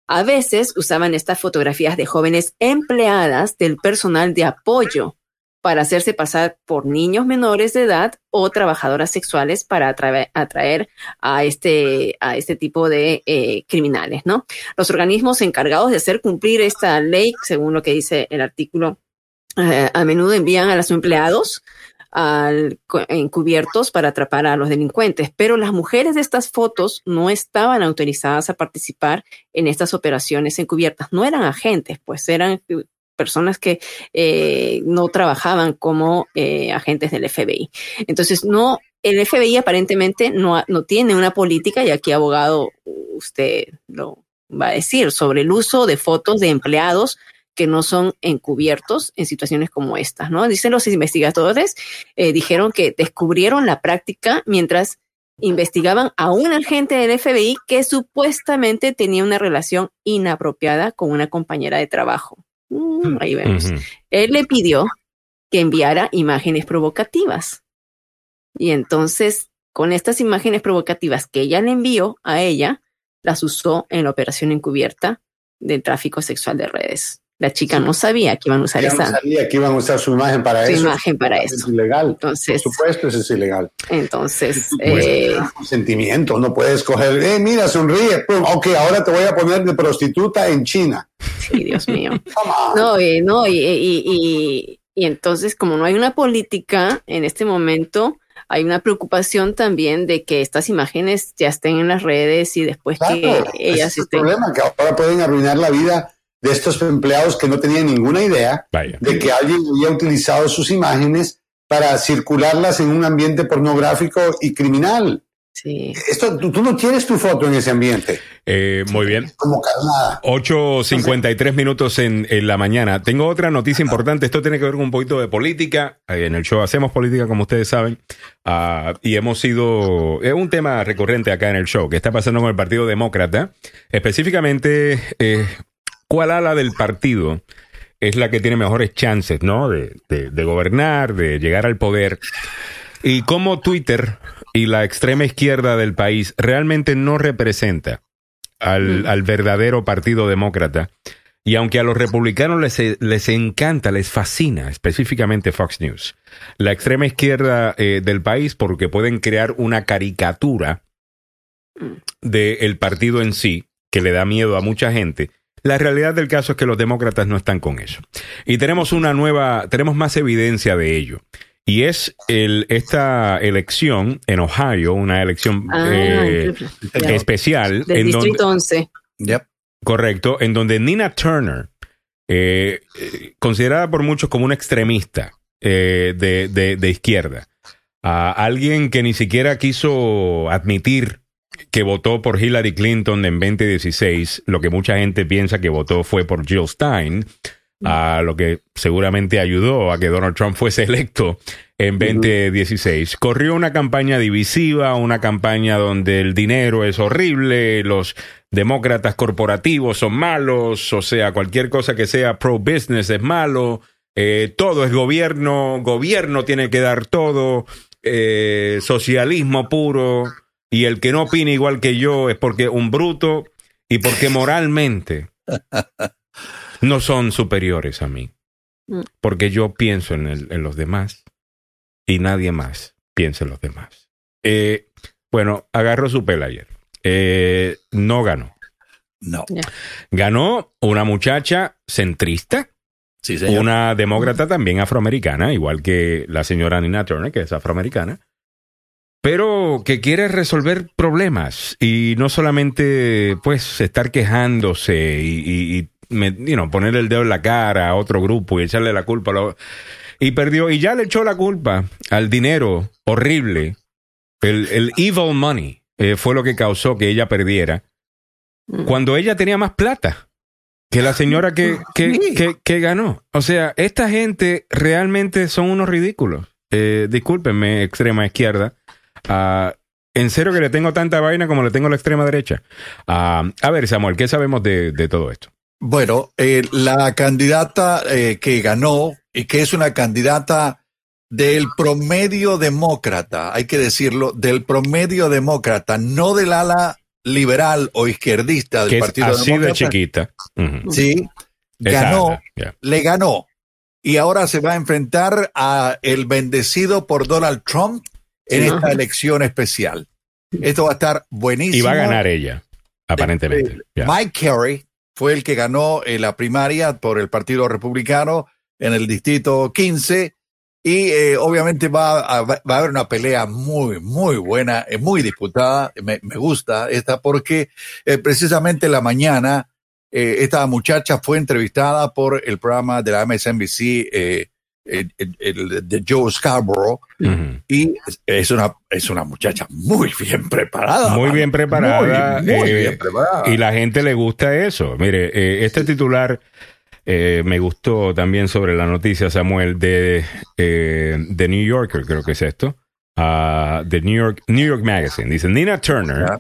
a veces usaban estas fotografías de jóvenes empleadas del personal de apoyo para hacerse pasar por niños menores de edad o trabajadoras sexuales para atraer, a este, a este tipo de eh, criminales, ¿no? Los organismos encargados de hacer cumplir esta ley, según lo que dice el artículo, eh, a menudo envían a los empleados al- encubiertos para atrapar a los delincuentes, pero las mujeres de estas fotos no estaban autorizadas a participar en estas operaciones encubiertas, no eran agentes, pues eran personas que eh, no trabajaban como eh, agentes del FBI. Entonces, no, el FBI aparentemente no, no tiene una política, y aquí abogado usted lo va a decir, sobre el uso de fotos de empleados que no son encubiertos en situaciones como estas, ¿no? Dicen los investigadores, eh, dijeron que descubrieron la práctica mientras investigaban a un agente del FBI que supuestamente tenía una relación inapropiada con una compañera de trabajo. Mm, ahí vemos. Él le pidió que enviara imágenes provocativas. Y entonces, con estas imágenes provocativas que ella le envió a ella, las usó en la operación encubierta del tráfico sexual de redes. La chica no sabía que iban a usar Ya no esa sabía que iban a usar su imagen para su eso. imagen para Es eso. ilegal. Entonces, Por supuesto, eso es ilegal. entonces, eh, sentimiento, no puedes coger, eh, mira, sonríe, pum, ok, ahora te voy a poner de prostituta en China. sí, Dios mío. No, eh, no, y, y- y- y entonces, como no hay una política en este momento, hay una preocupación también de que estas imágenes ya estén en las redes y después Claro, que ese ellas es el estén. problema, que ahora pueden arruinar la vida de estos empleados que no tenían ninguna idea de que alguien había utilizado sus imágenes para circularlas en un ambiente pornográfico y criminal. Sí. Esto, tú, tú no tienes tu foto en ese ambiente. Eh, muy bien. Como carnada. 8.53 minutos en, en la mañana. Tengo otra noticia importante. Esto tiene que ver con un poquito de política. Eh, En el show hacemos política, como ustedes saben. Ah, y hemos sido. Es un tema recurrente acá en el show que está pasando con el Partido Demócrata. Específicamente, eh, ¿cuál ala del partido es la que tiene mejores chances, ¿no? De, de- de gobernar, de llegar al poder. Y cómo Twitter y la extrema izquierda del país realmente no representa al, al verdadero partido demócrata. Y aunque a los republicanos les, les encanta, les fascina, específicamente Fox News, la extrema izquierda eh, del país, porque pueden crear una caricatura del partido en sí, que le da miedo a mucha gente. La realidad del caso es que los demócratas no están con eso. Y tenemos una nueva, tenemos más evidencia de ello. Y es el, esta elección en Ohio, una elección Ah, eh, especial. Del en donde- distrito 11. Correcto, en donde Nina Turner, eh, eh, considerada por muchos como una extremista eh, de, de- de izquierda, a alguien que ni siquiera quiso admitir que votó por Hillary Clinton en 2016, lo que mucha gente piensa que votó fue por Jill Stein, a lo que seguramente ayudó a que Donald Trump fuese electo en 2016. Corrió una campaña divisiva, una campaña donde el dinero es horrible, los demócratas corporativos son malos, o sea, cualquier cosa que sea pro business es malo, eh, todo es gobierno, gobierno tiene que dar todo, eh, socialismo puro, y el que no opina igual que yo es porque un bruto y porque moralmente no son superiores a mí. Mm. Porque yo pienso en, el- en los demás y nadie más piensa en los demás. Eh, bueno, agarró su pela ayer. Eh, no ganó. No. Ganó una muchacha centrista, Sí, señor. una demócrata también afroamericana, igual que la señora Nina Turner, que es afroamericana, pero que quiere resolver problemas y no solamente pues estar quejándose y, y, y, me- you know, poner el dedo en la cara a otro grupo y echarle la culpa a lo- y perdió y ya le echó la culpa al dinero horrible el, el evil money eh, fue lo que causó que ella perdiera cuando ella tenía más plata que la señora que, que, que, que ganó. O sea, esta gente realmente son unos ridículos. Eh, discúlpenme, extrema izquierda. Ah, en serio que le tengo tanta vaina como le tengo a la extrema derecha. Ah, a ver, Samuel, ¿qué sabemos de, de todo esto? Bueno, eh, la candidata eh, que ganó y que es una candidata del promedio demócrata, hay que decirlo, del promedio demócrata, no del ala liberal o izquierdista del Que es Partido así de Demócrata. chiquita. Sí, ganó, le ganó. Y ahora se va a enfrentar a el bendecido por Donald Trump en Sí. esta elección especial. Esto va a estar buenísimo. Y va a ganar ella, aparentemente. Ya. Mike Kerry fue el que ganó eh, la primaria por el Partido Republicano en el distrito 15 y eh, obviamente va a, va a haber una pelea muy, muy buena, eh, muy disputada. Me, me gusta esta porque precisamente en la mañana esta muchacha fue entrevistada por el programa de la MSNBC el- de Joe Scarborough y es- una, es una muchacha muy bien preparada. Muy bien preparada. Muy, muy eh, bien preparada. Y la gente le gusta eso. Mire, eh, este titular eh, me gustó también sobre la noticia, Samuel, de, de New Yorker, creo que es esto. ah, de New York, New York Magazine. Dice, Nina Turner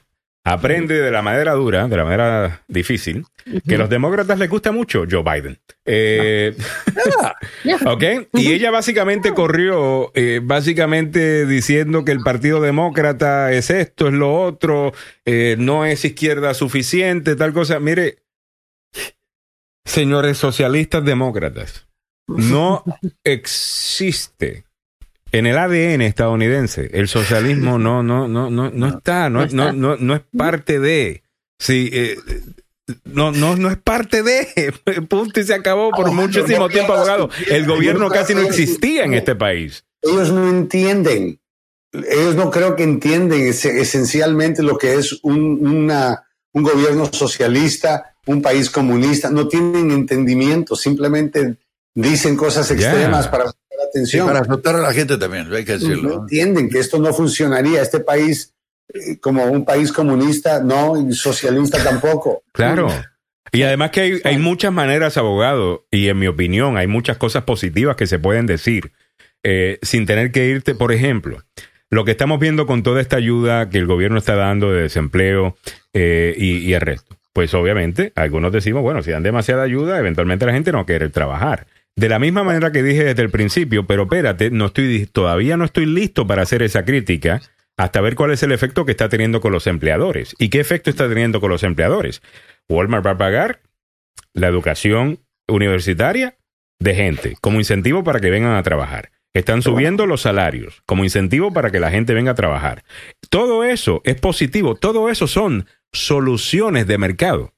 aprende de la madera dura, de la madera difícil, que los demócratas les gusta mucho Joe Biden. Eh, ¿Ok? Y ella básicamente corrió, eh, básicamente diciendo que el Partido Demócrata es esto, es lo otro, eh, no es izquierda suficiente, tal cosa. Mire, señores socialistas demócratas, no existe en el ADN estadounidense. El socialismo no, no, no, no, no está, no, no, no, no es parte de. Sí, eh, no, no, no es parte de. Punto y se acabó por muchísimo tiempo, abogado. El gobierno casi no existía en este país. Ellos no entienden. ellos no creo que entienden ese- esencialmente lo que es un, una- un gobierno socialista, un país comunista, no tienen entendimiento, simplemente dicen cosas extremas para para asustar a la gente también, hay que no decirlo. entienden que esto no funcionaría. Este país, eh, como un país comunista, no, y socialista tampoco. Claro. Y además que hay, hay muchas maneras, abogado, y en mi opinión hay muchas cosas positivas que se pueden decir eh, sin tener que irte, por ejemplo, lo que estamos viendo con toda esta ayuda que el gobierno está dando de desempleo eh, y, y el resto. Pues obviamente, algunos decimos, bueno, si dan demasiada ayuda, eventualmente la gente no va a querer trabajar. De la misma manera que dije desde el principio, pero espérate, no estoy, todavía no estoy listo para hacer esa crítica hasta ver cuál es el efecto que está teniendo con los empleadores. ¿Y qué efecto está teniendo con los empleadores? Walmart va a pagar la educación universitaria de gente como incentivo para que vengan a trabajar. Están subiendo los salarios como incentivo para que la gente venga a trabajar. Todo eso es positivo, todo eso son soluciones de mercado.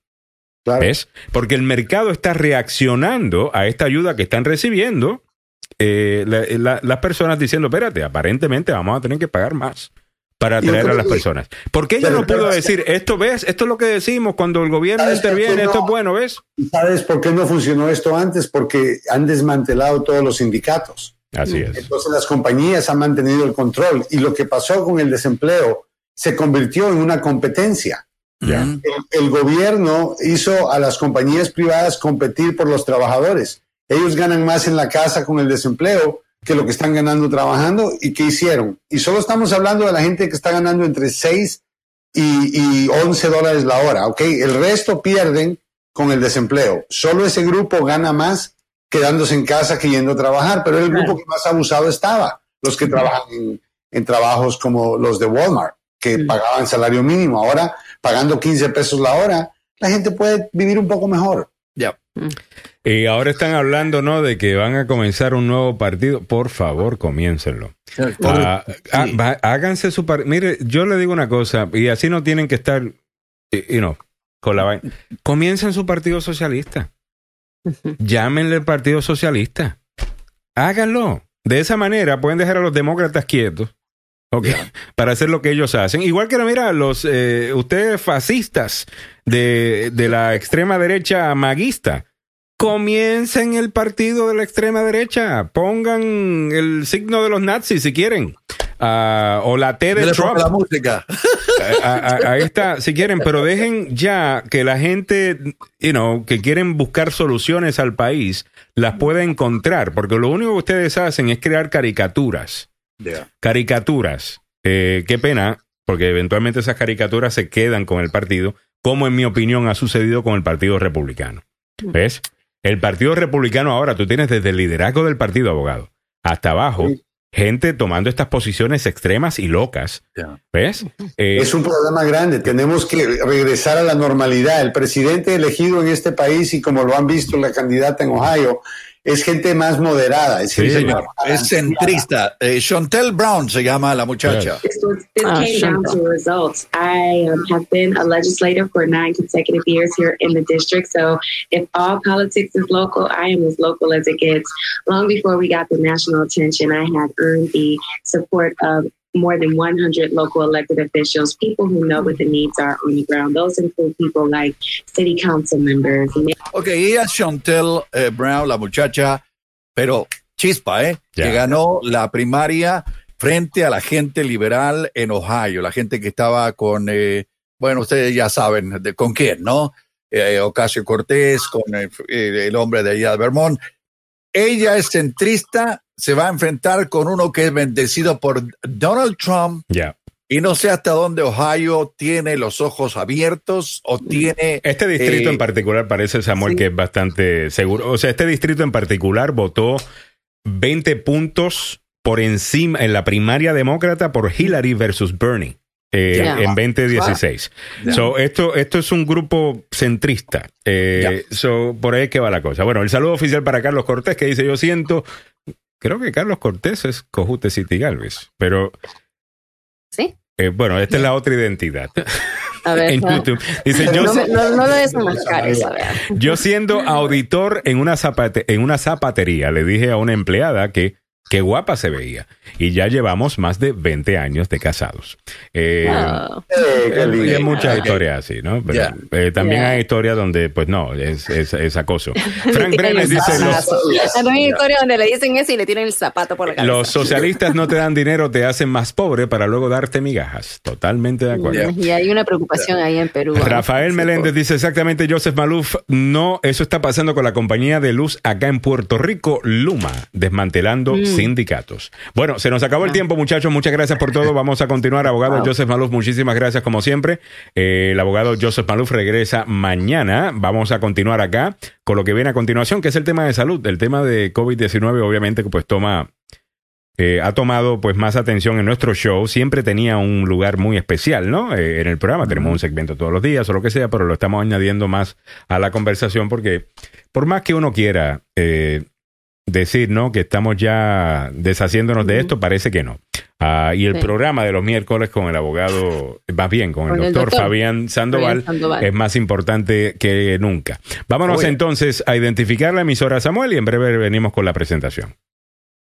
¿Ves? Porque el mercado está reaccionando a esta ayuda que están recibiendo eh, la- la- las personas diciendo, espérate, aparentemente vamos a tener que pagar más para atraer a las personas. ¿Por qué ella no pudo decir, esto ves, esto es lo que decimos cuando el gobierno ¿Sabes por qué interviene, esto no? es bueno, ves? ¿Y ¿Sabes por qué no funcionó esto antes? Porque han desmantelado todos los sindicatos. Así es. Entonces las compañías han mantenido el control y lo que pasó con el desempleo se convirtió en una competencia. El, el gobierno hizo a las compañías privadas competir por los trabajadores. Ellos ganan más en la casa con el desempleo que lo que están ganando trabajando y qué hicieron. Y solo estamos hablando de la gente que está ganando entre 6 y, y 11 dólares la hora, ¿ok? El resto pierden con el desempleo. Solo ese grupo gana más quedándose en casa que yendo a trabajar, pero era el grupo que más abusado estaba, los que trabajan en, en trabajos como los de Walmart, que pagaban salario mínimo. Ahora, pagando 15 pesos la hora, la gente puede vivir un poco mejor. Ya. Y ahora están hablando, ¿no? De que van a comenzar un nuevo partido. Por favor, comiéncenlo. Ah, ah, háganse su partido. Mire, yo le digo una cosa, y así no tienen que estar, y you know, con la vaina. Comiencen su partido socialista. Llámenle el partido socialista. Háganlo. De esa manera pueden dejar a los demócratas quietos. Ok, para hacer lo que ellos hacen. Igual que, mira, los eh, ustedes fascistas de, de la extrema derecha maguista, comiencen el partido de la extrema derecha. Pongan el signo de los nazis si quieren. Ah, o la T de Trump. la música. Ahí está, si quieren, pero dejen ya que la gente, you know, que quieren buscar soluciones al país, las pueda encontrar, porque lo único que ustedes hacen es crear caricaturas. Caricaturas. Eh, qué pena, porque eventualmente esas caricaturas se quedan con el partido, como en mi opinión ha sucedido con el Partido Republicano. ¿Ves? El Partido Republicano ahora, tú tienes desde el liderazgo del partido abogado hasta abajo, gente tomando estas posiciones extremas y locas. ¿Ves? Eh, Es un problema grande. Tenemos que regresar a la normalidad. El presidente elegido en este país, y como lo han visto la candidata en Ohio, es gente más moderada. Es Sí, gente señor. Es centrista. Eh, Chantel Brown se llama la muchacha. This was this Ah, came down Chantal. to results. I um, have been a legislator for nine consecutive years here in the district. So if all politics is local, I am as local as it gets. Long before we got the national attention, I had earned the support of more than 100 local elected officials, people who know what the needs are on the ground. Those include people like city council members, Ok, ella es Chantel eh, Brown, la muchacha, pero chispa, ¿eh? Que ganó la primaria frente a la gente liberal en Ohio, la gente que estaba con, eh, bueno, ustedes ya saben de, con quién, ¿no? Eh, Ocasio Cortés, con eh, eh, el hombre de allá de Vermont. Ella es centrista, se va a enfrentar con uno que es bendecido por Donald Trump. Ya. Y no sé hasta dónde Ohio tiene los ojos abiertos o tiene... Este distrito eh, en particular parece, Samuel, que es bastante seguro. O sea, este distrito en particular votó 20 puntos por encima en la primaria demócrata por Hillary versus Bernie. eh, en 2016. Ya. So, esto, esto es un grupo centrista. Eh, so, por ahí es que va la cosa. Bueno, el saludo oficial para Carlos Cortés, que dice, yo siento, creo que Carlos Cortés es Cojute City Galvez, pero ¿Sí? eh, bueno, esta es la otra identidad. A ver. en no. YouTube. Dice, yo, no, no, no lo desenmascares, a ver. yo siendo auditor en una, zapate- en una zapatería, le dije a una empleada que Qué guapa se veía. Y ya llevamos más de 20 años de casados. Eh, Wow. Eh, qué eh, hay muchas historias así, ¿no? Pero, eh, también hay historias donde, pues no, es, es, es acoso. Frank Brenes dice, los. Hay una historia donde le dicen eso y le tiran el zapato por la cabeza. los socialistas no te dan dinero, te hacen más pobre para luego darte migajas. Totalmente de acuerdo. Y hay una preocupación ahí en Perú. Rafael Sí, Meléndez dice exactamente, Joseph Maluf, no, eso está pasando con la compañía de luz acá en Puerto Rico, Luma, desmantelando Mm. Sindicatos. Bueno, se nos acabó el tiempo, muchachos, muchas gracias por todo. Vamos a continuar, abogado Wow. Joseph Maluf, muchísimas gracias como siempre. Eh, el abogado Joseph Maluf regresa mañana. Vamos a continuar acá con lo que viene a continuación, que es el tema de salud, el tema de COVID-19, obviamente, pues toma eh, ha tomado pues más atención en nuestro show. Siempre tenía un lugar muy especial, ¿no? Eh, en el programa tenemos un segmento todos los días o lo que sea, pero lo estamos añadiendo más a la conversación porque por más que uno quiera eh, decir, ¿no? Que estamos ya deshaciéndonos de esto, parece que no. Ah, y el Sí. programa de los miércoles con el abogado, más bien con, Con el el doctor, doctor Fabián Sandoval, Fabián Sandoval. es más importante que nunca. Vámonos Oye. entonces a identificar la emisora Samuel y en breve venimos con la presentación.